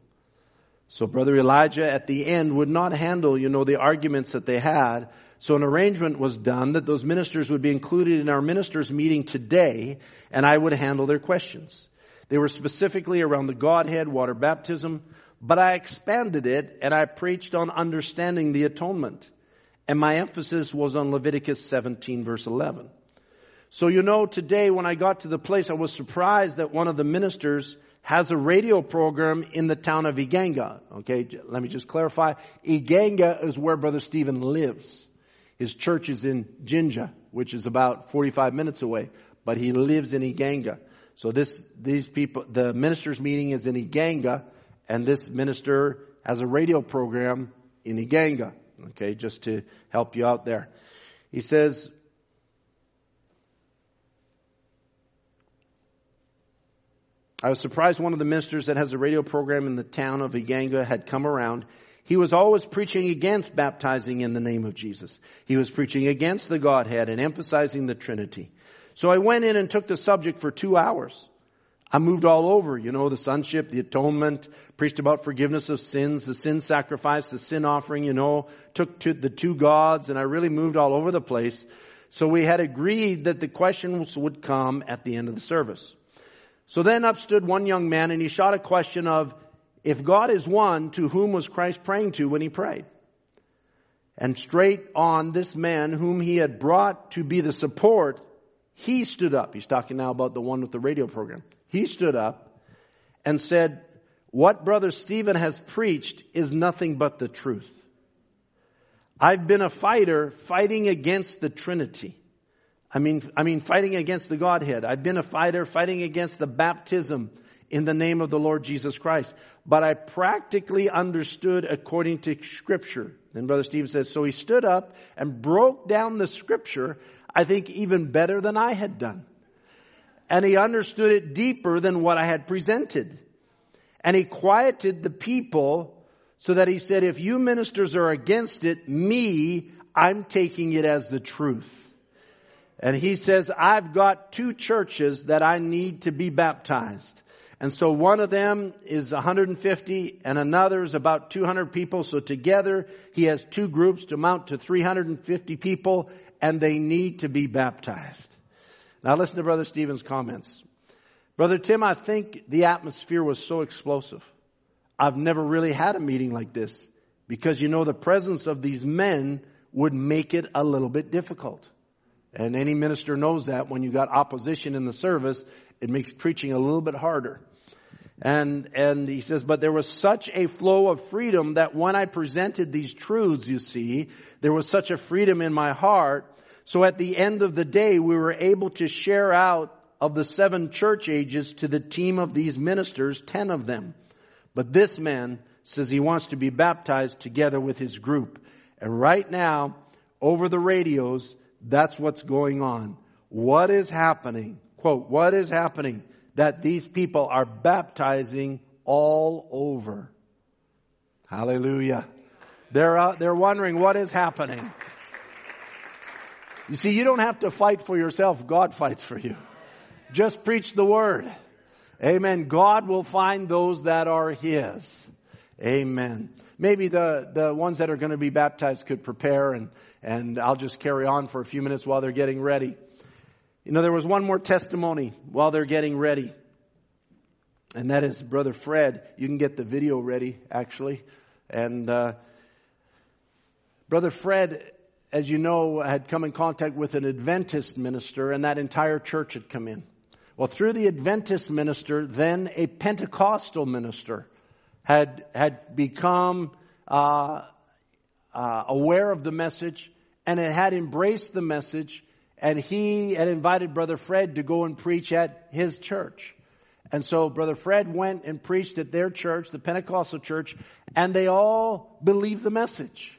So Brother Elijah at the end would not handle, you know, the arguments that they had. So an arrangement was done that those ministers would be included in our ministers meeting today and I would handle their questions. They were specifically around the Godhead, water baptism, but I expanded it and I preached on understanding the atonement. And my emphasis was on Leviticus 17 verse 11. So you know, today when I got to the place, I was surprised that one of the ministers has a radio program in the town of Iganga. Okay, let me just clarify. Iganga is where Brother Stephen lives. His church is in Jinja, which is about 45 minutes away, but he lives in Iganga. So this, these people, the ministers meeting is in Iganga, and this minister has a radio program in Iganga. Okay, just to help you out there. He says, I was surprised one of the ministers that has a radio program in the town of Iganga had come around. He was always preaching against baptizing in the name of Jesus. He was preaching against the Godhead and emphasizing the Trinity. So I went in and took the subject for two hours. I moved all over, you know, the sonship, the atonement, preached about forgiveness of sins, the sin sacrifice, the sin offering, you know, took to the two gods, and I really moved all over the place. So we had agreed that the questions would come at the end of the service. So then up stood one young man and he shot a question of, if God is one, to whom was Christ praying to when he prayed? And straight on this man whom he had brought to be the support, he stood up. He's talking now about the one with the radio program. He stood up and said, what Brother Stephen has preached is nothing but the truth. I've been a fighter fighting against the Trinity. I mean, I mean, fighting against the Godhead. I've been a fighter fighting against the baptism in the name of the Lord Jesus Christ. But I practically understood according to scripture. Then Brother Stephen says, so he stood up and broke down the scripture, I think even better than I had done and he understood it deeper than what I had presented. And he quieted the people so that he said, if you ministers are against it, me, I'm taking it as the truth. And he says, I've got two churches that I need to be baptized. And so one of them is 150 and another is about 200 people. So together he has two groups to amount to 350 people and they need to be baptized. Now listen to Brother Stephen's comments. Brother Tim, I think the atmosphere was so explosive. I've never really had a meeting like this because you know the presence of these men would make it a little bit difficult. And any minister knows that when you got opposition in the service, it makes preaching a little bit harder. And, and he says, but there was such a flow of freedom that when I presented these truths, you see, there was such a freedom in my heart so at the end of the day, we were able to share out of the seven church ages to the team of these ministers, ten of them. But this man says he wants to be baptized together with his group. And right now, over the radios, that's what's going on. What is happening? Quote, what is happening? That these people are baptizing all over. Hallelujah. They're, they're wondering what is happening. You see, you don't have to fight for yourself. God fights for you. Just preach the word. Amen. God will find those that are His. Amen. Maybe the, the ones that are going to be baptized could prepare and, and I'll just carry on for a few minutes while they're getting ready. You know, there was one more testimony while they're getting ready. And that is Brother Fred. You can get the video ready, actually. And, uh, Brother Fred as you know, had come in contact with an Adventist minister and that entire church had come in. Well, through the Adventist minister, then a Pentecostal minister had, had become, uh, uh, aware of the message and it had embraced the message and he had invited Brother Fred to go and preach at his church. And so Brother Fred went and preached at their church, the Pentecostal church, and they all believed the message.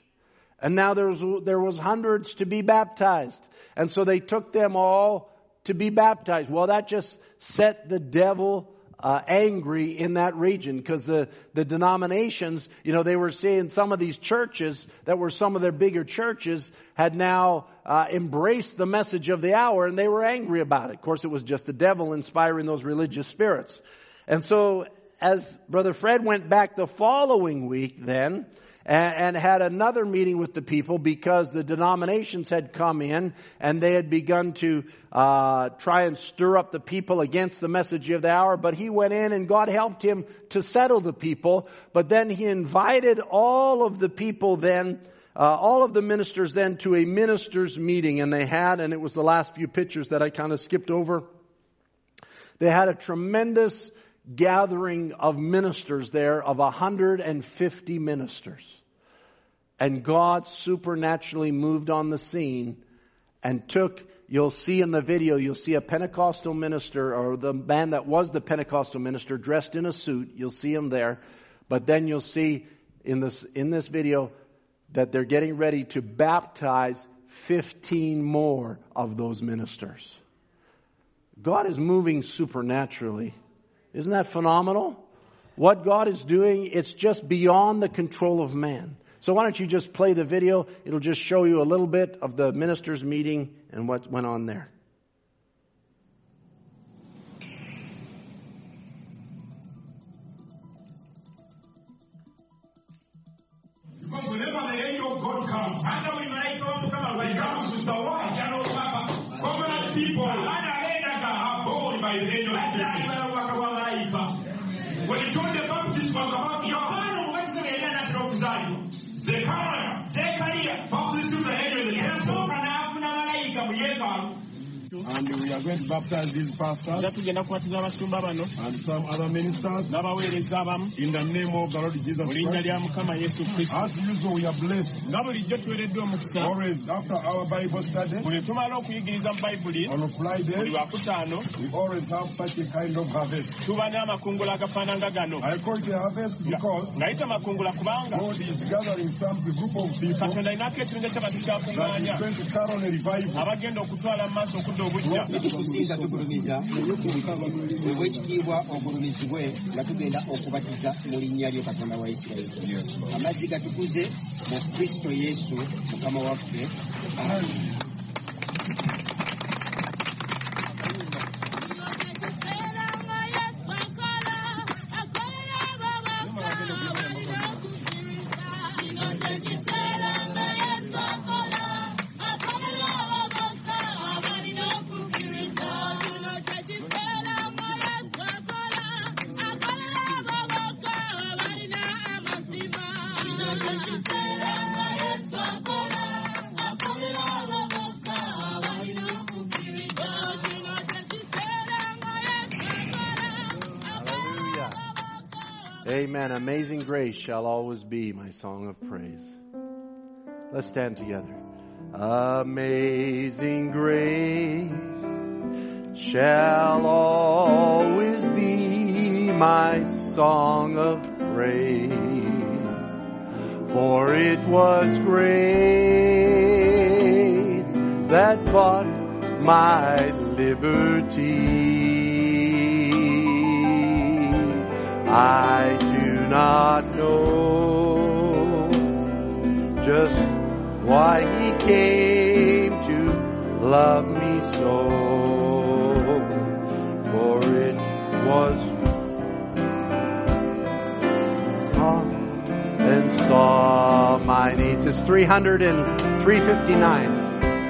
And now there was, there was hundreds to be baptized. And so they took them all to be baptized. Well, that just set the devil uh, angry in that region because the, the denominations, you know, they were seeing some of these churches that were some of their bigger churches had now uh, embraced the message of the hour and they were angry about it. Of course, it was just the devil inspiring those religious spirits. And so as Brother Fred went back the following week then, and, and had another meeting with the people because the denominations had come in and they had begun to uh, try and stir up the people against the message of the hour. But he went in and God helped him to settle the people. But then he invited all of the people then uh, all of the ministers then to a ministers meeting and they had and it was the last few pictures that i kind of skipped over they had a tremendous gathering of ministers there of 150 ministers. and God supernaturally moved on the scene and took, you'll see in the video, you'll see a Pentecostal minister or the man that was the Pentecostal minister dressed in a suit. You'll see him there. But then you'll see in this, in this video that they're getting ready to baptize 15 more of those ministers. God is moving supernaturally. Isn't that phenomenal? What God is doing, it's just beyond the control of man. So why don't you just play the video? It'll just show you a little bit of the ministers' meeting and what went on there. He the Baptist was about Yohana mwezi yeye anataka kuzaliwa. Zekaria, era tugenda kukwatiza abasumba bano n'abaweereza abamu mu linnya lya mukama yesu kristo. Nga bulijjo tuwereddwa omukisa. Buli tumala okuyigiriza mu bayibuli buli wakutaano tuba n'amakungula agafaananga gano. Ngayita makungula kubanga katonda inako ekirungi ky'abantu kyakuŋŋaanya abagenda okutwala mu maaso okudda obujja. Ekitusinga tugulumiza obwekitiibwa ogulumizibwe nga tugenda okubatiza mu linnya lyo katonda wa isirayiri. Amazzi gatukuze mu kristo yesu mukama waffe Amen. Amazing grace shall always be my song of praise. Let's stand together. Amazing grace shall always be my song of praise. For it was grace that bought my liberty. I not know just why he came to love me so. For it was come and saw my needs. It's 300 and 359.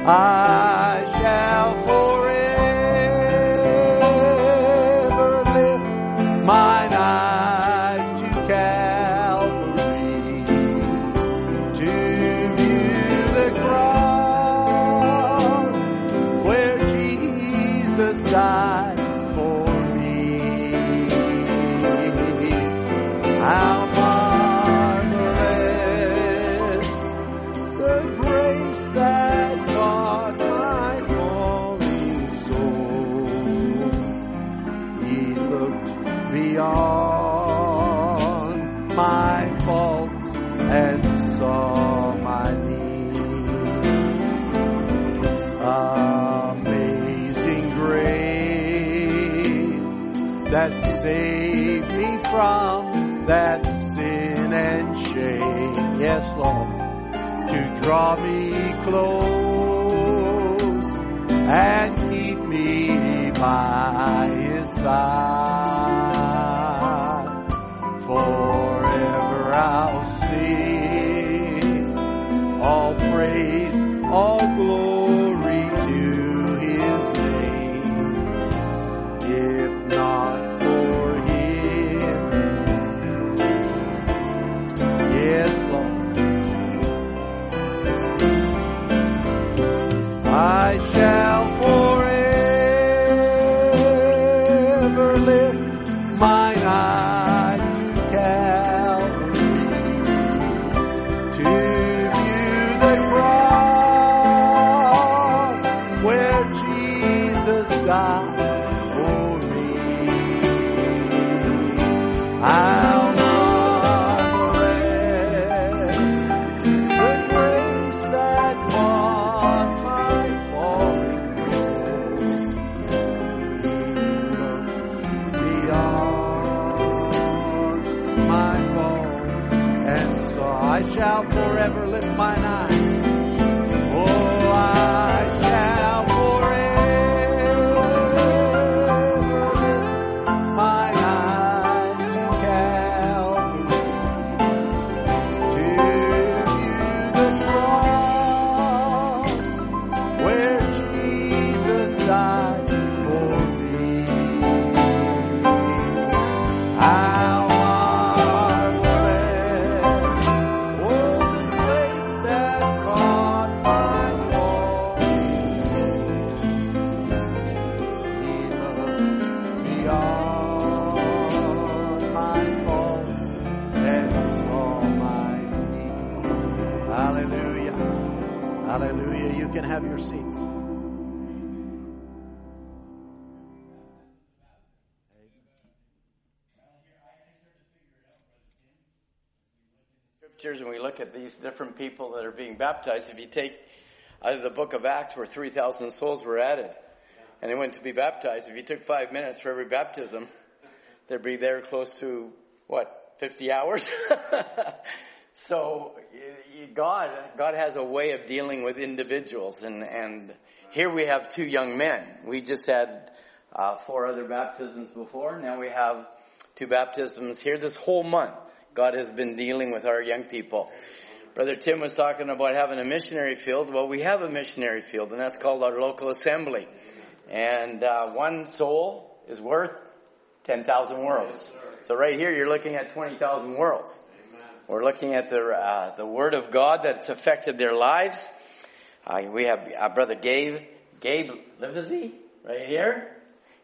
I shall forever lift mine eyes draw me close and keep me by his side. Different people that are being baptized, if you take out of the book of Acts where 3,000 souls were added and they went to be baptized, if you took five minutes for every baptism, they'd be there close to, what, 50 hours? so God, God has a way of dealing with individuals and, and here we have two young men. We just had uh, four other baptisms before. Now we have two baptisms here this whole month. God has been dealing with our young people. Brother Tim was talking about having a missionary field. Well, we have a missionary field, and that's called our local assembly. And uh, one soul is worth 10,000 worlds. So right here, you're looking at 20,000 worlds. We're looking at the uh, the Word of God that's affected their lives. Uh, we have uh, Brother Gabe Gabe Livesey right here,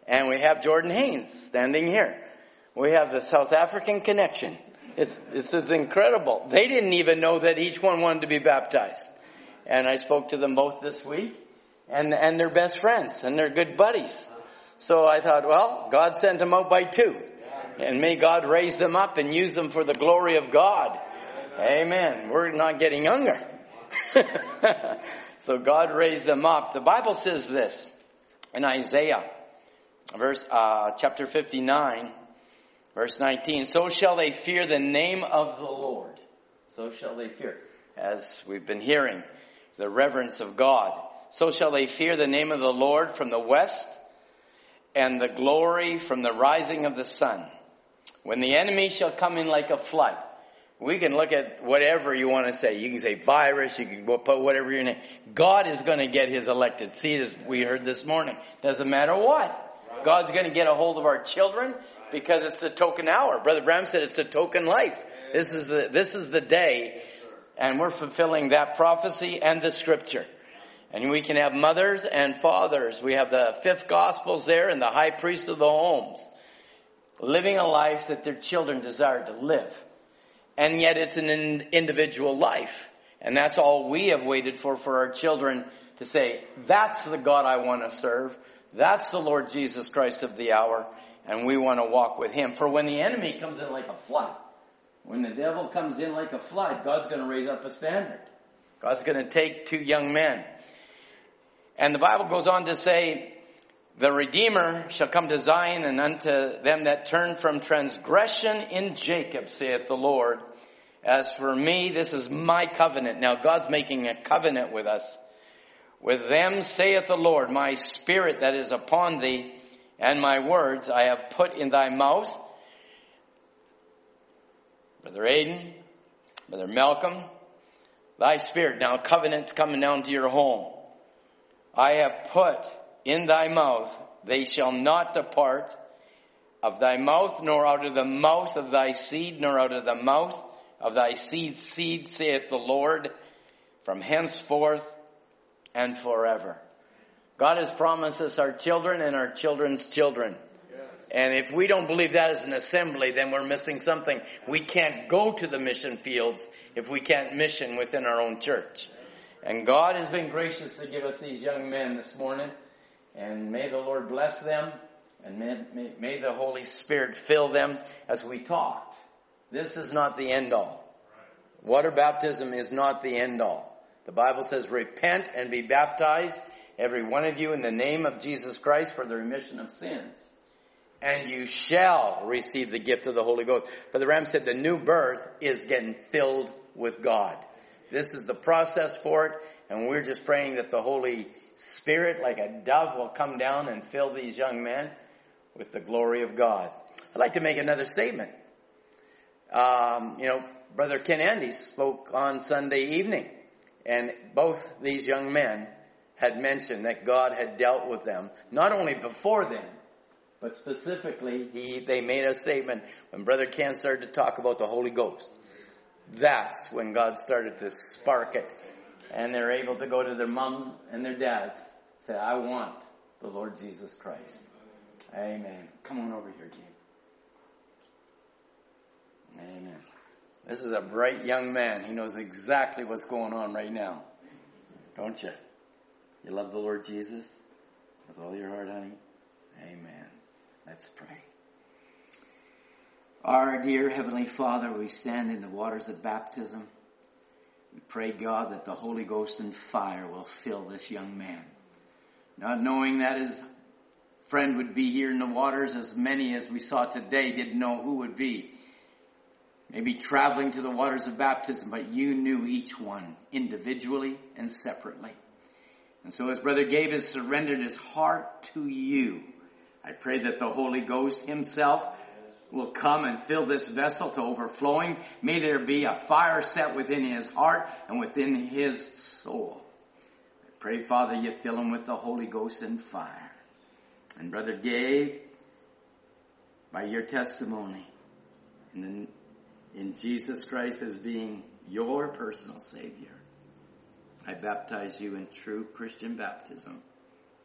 and we have Jordan Haynes standing here. We have the South African connection. It's, this is incredible. They didn't even know that each one wanted to be baptized. And I spoke to them both this week, and, and they're best friends, and they're good buddies. So I thought, well, God sent them out by two. And may God raise them up and use them for the glory of God. Amen. We're not getting younger. so God raised them up. The Bible says this in Isaiah, verse, uh, chapter 59, verse 19. So shall they fear the name of the Lord. So shall they fear. As we've been hearing, the reverence of God. So shall they fear the name of the Lord from the west and the glory from the rising of the sun. When the enemy shall come in like a flood. We can look at whatever you want to say. You can say virus, you can put whatever your name. God is going to get his elected seed as we heard this morning. Doesn't matter what. God's going to get a hold of our children because it's the token hour. Brother Branham said it's the token life. This is the, this is the day and we're fulfilling that prophecy and the scripture. And we can have mothers and fathers. We have the fifth gospels there and the high priests of the homes living a life that their children desire to live. And yet it's an in- individual life. And that's all we have waited for for our children to say, that's the God I want to serve. That's the Lord Jesus Christ of the hour. And we want to walk with Him. For when the enemy comes in like a flood, when the devil comes in like a flood, God's going to raise up a standard. God's going to take two young men. And the Bible goes on to say, the Redeemer shall come to Zion and unto them that turn from transgression in Jacob, saith the Lord. As for me, this is my covenant. Now God's making a covenant with us. With them, saith the Lord, my spirit that is upon thee and my words I have put in thy mouth. Brother Aiden, Brother Malcolm, thy spirit. Now covenant's coming down to your home. I have put in thy mouth, they shall not depart of thy mouth, nor out of the mouth of thy seed, nor out of the mouth of thy seed's seed, saith the Lord, from henceforth and forever. God has promised us our children and our children's children. And if we don't believe that as an assembly, then we're missing something. We can't go to the mission fields if we can't mission within our own church. And God has been gracious to give us these young men this morning. And may the Lord bless them and may, may, may the Holy Spirit fill them as we talked. This is not the end all. Water baptism is not the end all. The Bible says, repent and be baptized, every one of you, in the name of Jesus Christ for the remission of sins. And you shall receive the gift of the Holy Ghost. But the Ram said the new birth is getting filled with God. This is the process for it, and we're just praying that the Holy Spirit, like a dove, will come down and fill these young men with the glory of God. I'd like to make another statement. Um, you know, Brother Ken Andy spoke on Sunday evening, and both these young men had mentioned that God had dealt with them, not only before then, but specifically, he, they made a statement when Brother Ken started to talk about the Holy Ghost. That's when God started to spark it. And they're able to go to their moms and their dads, say, I want the Lord Jesus Christ. Amen. Come on over here, Dean. Amen. This is a bright young man. He knows exactly what's going on right now. Don't you? You love the Lord Jesus with all your heart, honey? Amen. Let's pray. Our dear Heavenly Father, we stand in the waters of baptism. We pray, God, that the Holy Ghost and fire will fill this young man. Not knowing that his friend would be here in the waters, as many as we saw today didn't know who would be. Maybe traveling to the waters of baptism, but you knew each one individually and separately. And so as Brother Gabe has surrendered his heart to you, I pray that the Holy Ghost himself will come and fill this vessel to overflowing. May there be a fire set within his heart and within his soul. I pray, Father, you fill him with the Holy Ghost and fire. And Brother Gabe, by your testimony in, in Jesus Christ as being your personal Savior, I baptize you in true Christian baptism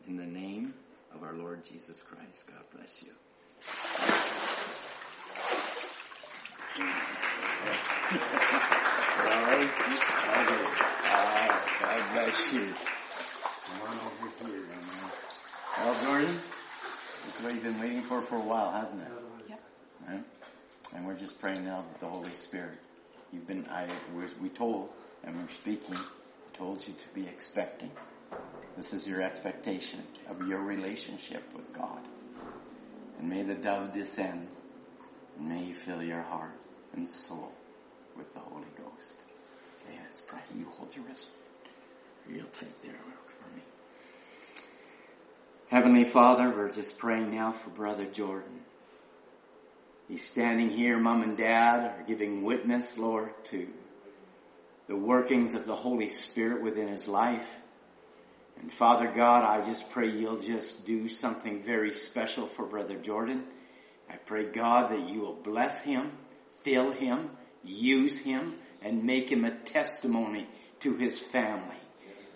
in the name of our Lord Jesus Christ. God bless you. Alright. Okay. Uh, God bless you. Come on over here, man. Well, Jordan, this is what you've been waiting for for a while, hasn't it? Yep. Right? And we're just praying now that the Holy Spirit, you've been, I, we told, and we're speaking, told you to be expecting. This is your expectation of your relationship with God. And may the dove descend, and may he fill your heart and soul with the Holy Ghost. Okay, let's pray. You hold your wrist real tight there for me. Heavenly Father, we're just praying now for Brother Jordan. He's standing here, Mom and Dad are giving witness, Lord, to the workings of the Holy Spirit within his life. And Father God, I just pray you'll just do something very special for Brother Jordan. I pray God that you will bless him, fill him, use him, and make him a testimony to his family.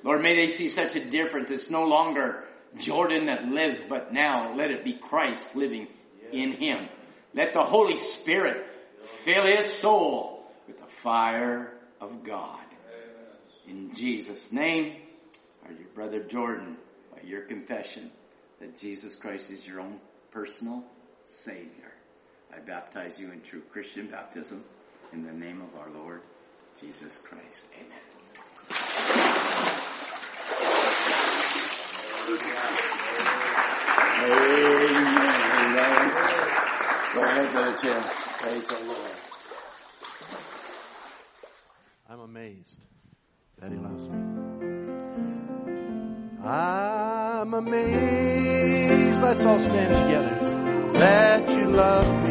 Lord, may they see such a difference. It's no longer Jordan that lives, but now let it be Christ living in him. Let the Holy Spirit fill his soul with the fire of God. In Jesus' name, or your brother Jordan, by your confession that Jesus Christ is your own personal Savior, I baptize you in true Christian baptism in the name of our Lord Jesus Christ. Amen. Amen. Go ahead, Brother Tim. Praise the Lord. I'm amazed that he loves me. I'm amazed. Let's all stand together. That you love me.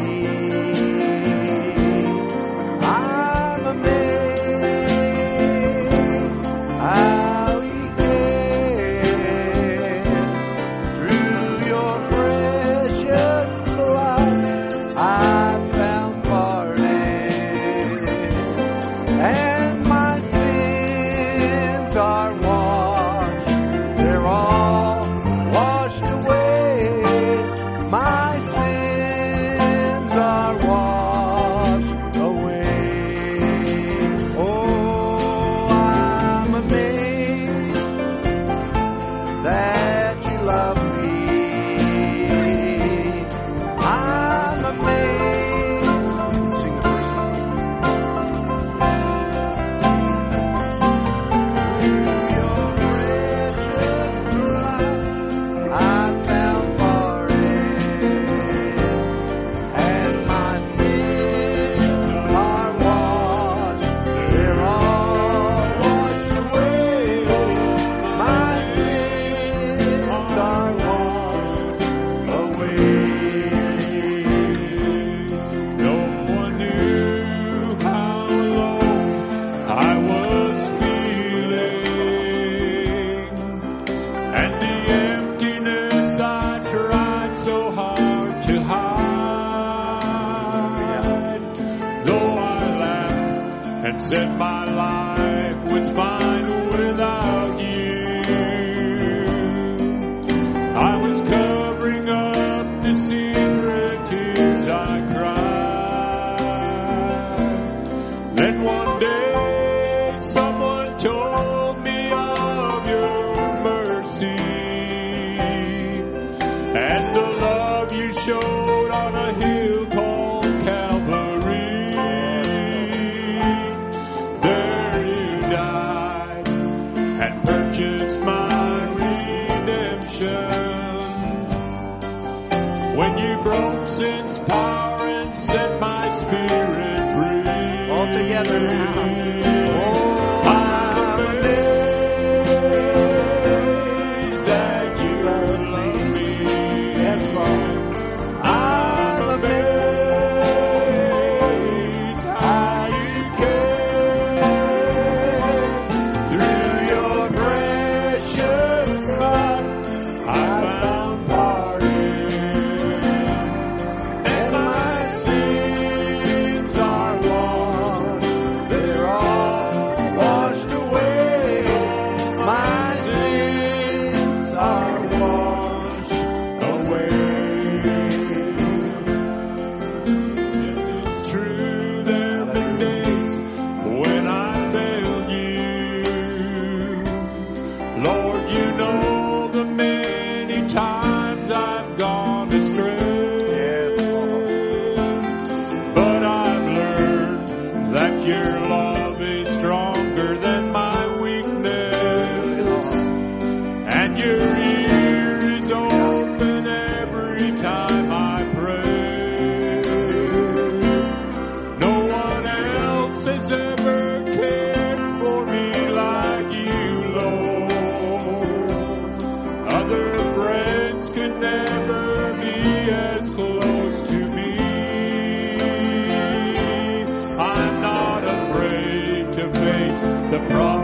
The problems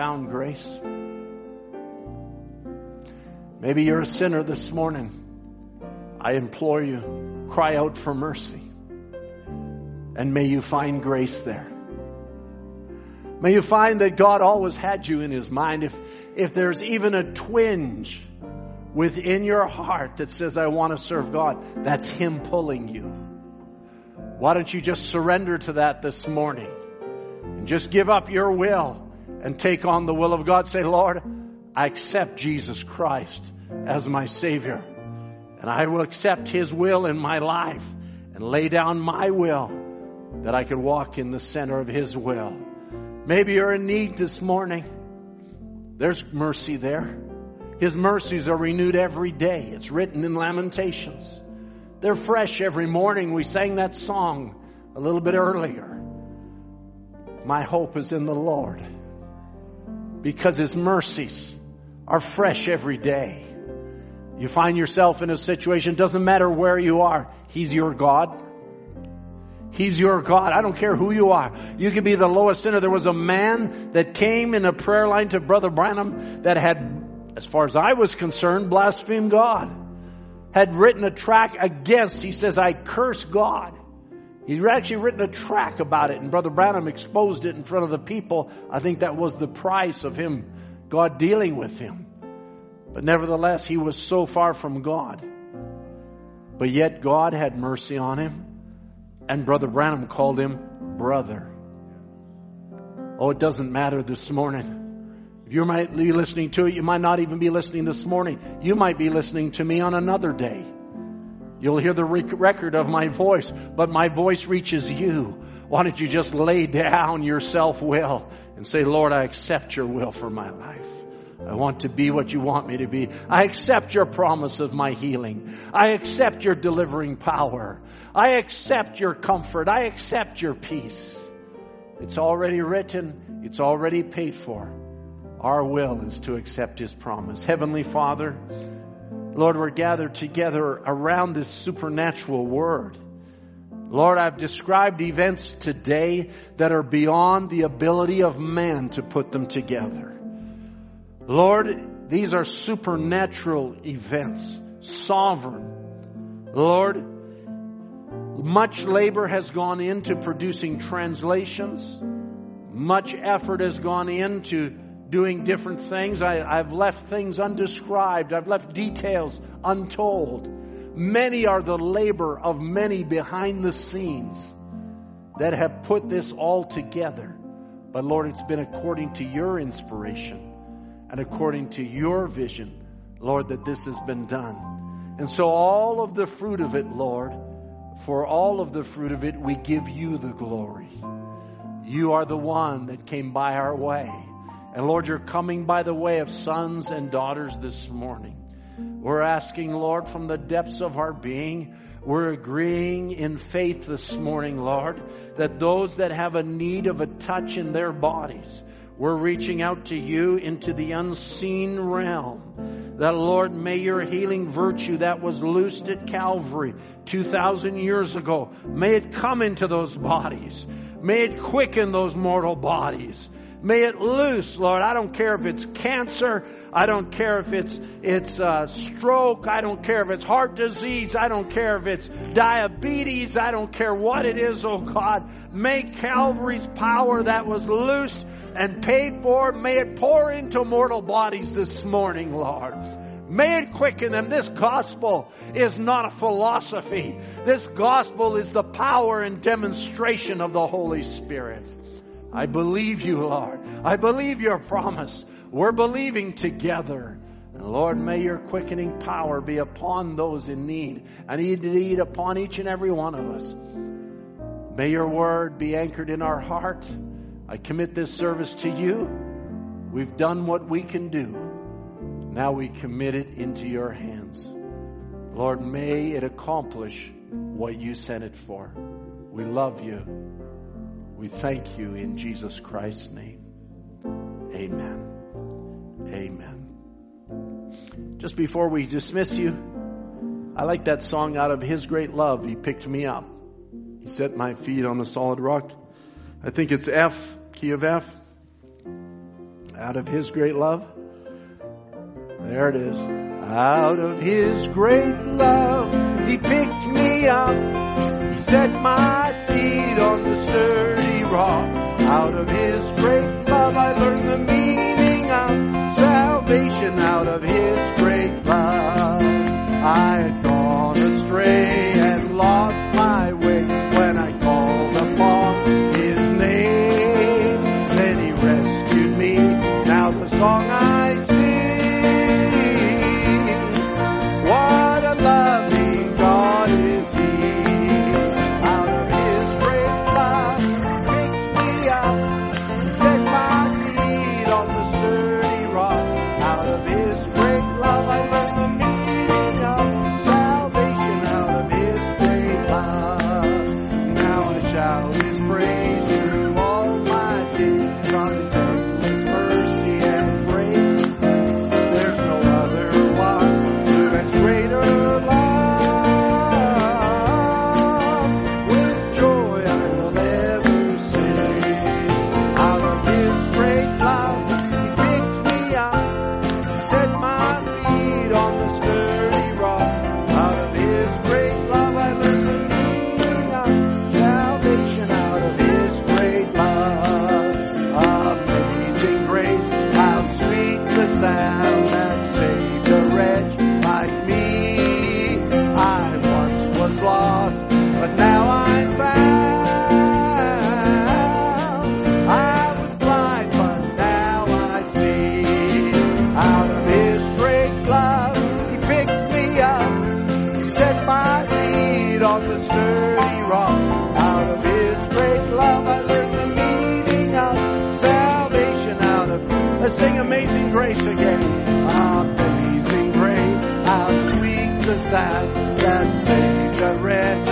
found grace? Maybe you're a sinner this morning. I implore you, cry out for mercy. And may you find grace there. May you find that God always had you in His mind. If, if there's even a twinge within your heart that says, I want to serve God, that's Him pulling you. Why don't you just surrender to that this morning and just give up your will and take on the will of God? Say, Lord, I accept Jesus Christ as my Savior and I will accept His will in my life and lay down my will that I could walk in the center of His will. Maybe you're in need this morning. There's mercy there. His mercies are renewed every day. It's written in Lamentations. They're fresh every morning. We sang that song a little bit earlier. My hope is in the Lord because His mercies are fresh every day. You find yourself in a situation, doesn't matter where you are, He's your God. He's your God. I don't care who you are. You could be the lowest sinner. There was a man that came in a prayer line to Brother Branham that had, as far as I was concerned, blasphemed God. Had written a track against, he says, I curse God. He'd actually written a track about it, and Brother Branham exposed it in front of the people. I think that was the price of him, God dealing with him. But nevertheless, he was so far from God. But yet God had mercy on him, and Brother Branham called him brother. Oh, it doesn't matter this morning. If you might be listening to it, you might not even be listening this morning. You might be listening to me on another day. You'll hear the rec- record of my voice, but my voice reaches you. Why don't you just lay down your self will and say, Lord, I accept your will for my life. I want to be what you want me to be. I accept your promise of my healing. I accept your delivering power. I accept your comfort. I accept your peace. It's already written. It's already paid for. Our will is to accept his promise. Heavenly Father, Lord, we're gathered together around this supernatural word. Lord, I've described events today that are beyond the ability of man to put them together. Lord, these are supernatural events, sovereign. Lord, much labor has gone into producing translations. Much effort has gone into doing different things. I, have left things undescribed. I've left details untold. Many are the labor of many behind the scenes that have put this all together. But Lord, it's been according to your inspiration and according to your vision, Lord, that this has been done. And so all of the fruit of it, Lord, for all of the fruit of it, we give you the glory. You are the one that came by our way. And Lord, you're coming by the way of sons and daughters this morning. We're asking, Lord, from the depths of our being, we're agreeing in faith this morning, Lord, that those that have a need of a touch in their bodies, we're reaching out to you into the unseen realm. That Lord, may your healing virtue that was loosed at Calvary 2,000 years ago, may it come into those bodies. May it quicken those mortal bodies. May it loose, Lord. I don't care if it's cancer. I don't care if it's it's uh, stroke. I don't care if it's heart disease. I don't care if it's diabetes. I don't care what it is, oh God. May Calvary's power that was loosed and paid for, may it pour into mortal bodies this morning, Lord. May it quicken them. This gospel is not a philosophy. This gospel is the power and demonstration of the Holy Spirit. I believe you, Lord. I believe your promise. We're believing together. And Lord, may your quickening power be upon those in need and indeed upon each and every one of us. May your word be anchored in our heart. I commit this service to you. We've done what we can do. Now we commit it into your hands. Lord, may it accomplish what you sent it for. We love you. We thank you in Jesus Christ's name. Amen. Amen. Just before we dismiss you, I like that song out of His Great Love. He picked me up. He set my feet on the solid rock. I think it's F, key of F. Out of His great love. There it is. Out of His great love, He picked me up. He set my feet on the sturdy Out of His great love, I learned the meaning of salvation. Out of His great love, I had gone astray grace again. Amazing grace, how sweet the sound that saved a wretch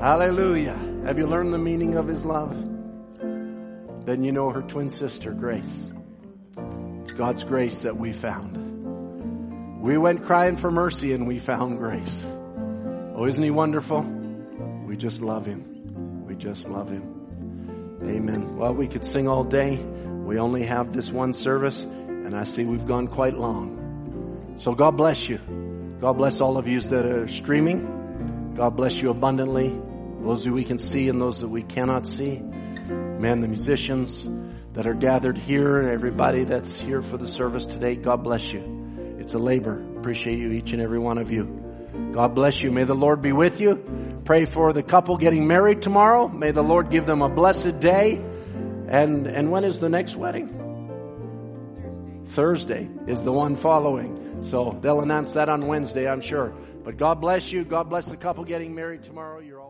Hallelujah. Have you learned the meaning of His love? Then you know her twin sister, Grace. It's God's grace that we found. We went crying for mercy and we found grace. Oh, isn't He wonderful? We just love Him. We just love Him. Amen. Well, we could sing all day. We only have this one service, and I see we've gone quite long. So God bless you. God bless all of you that are streaming. God bless you abundantly. Those that we can see and those that we cannot see. Man, the musicians that are gathered here and everybody that's here for the service today, God bless you. It's a labor. Appreciate you, each and every one of you. God bless you. May the Lord be with you. Pray for the couple getting married tomorrow. May the Lord give them a blessed day. And, and when is the next wedding? Thursday is the one following. So they'll announce that on Wednesday, I'm sure. But God bless you. God bless the couple getting married tomorrow. You're all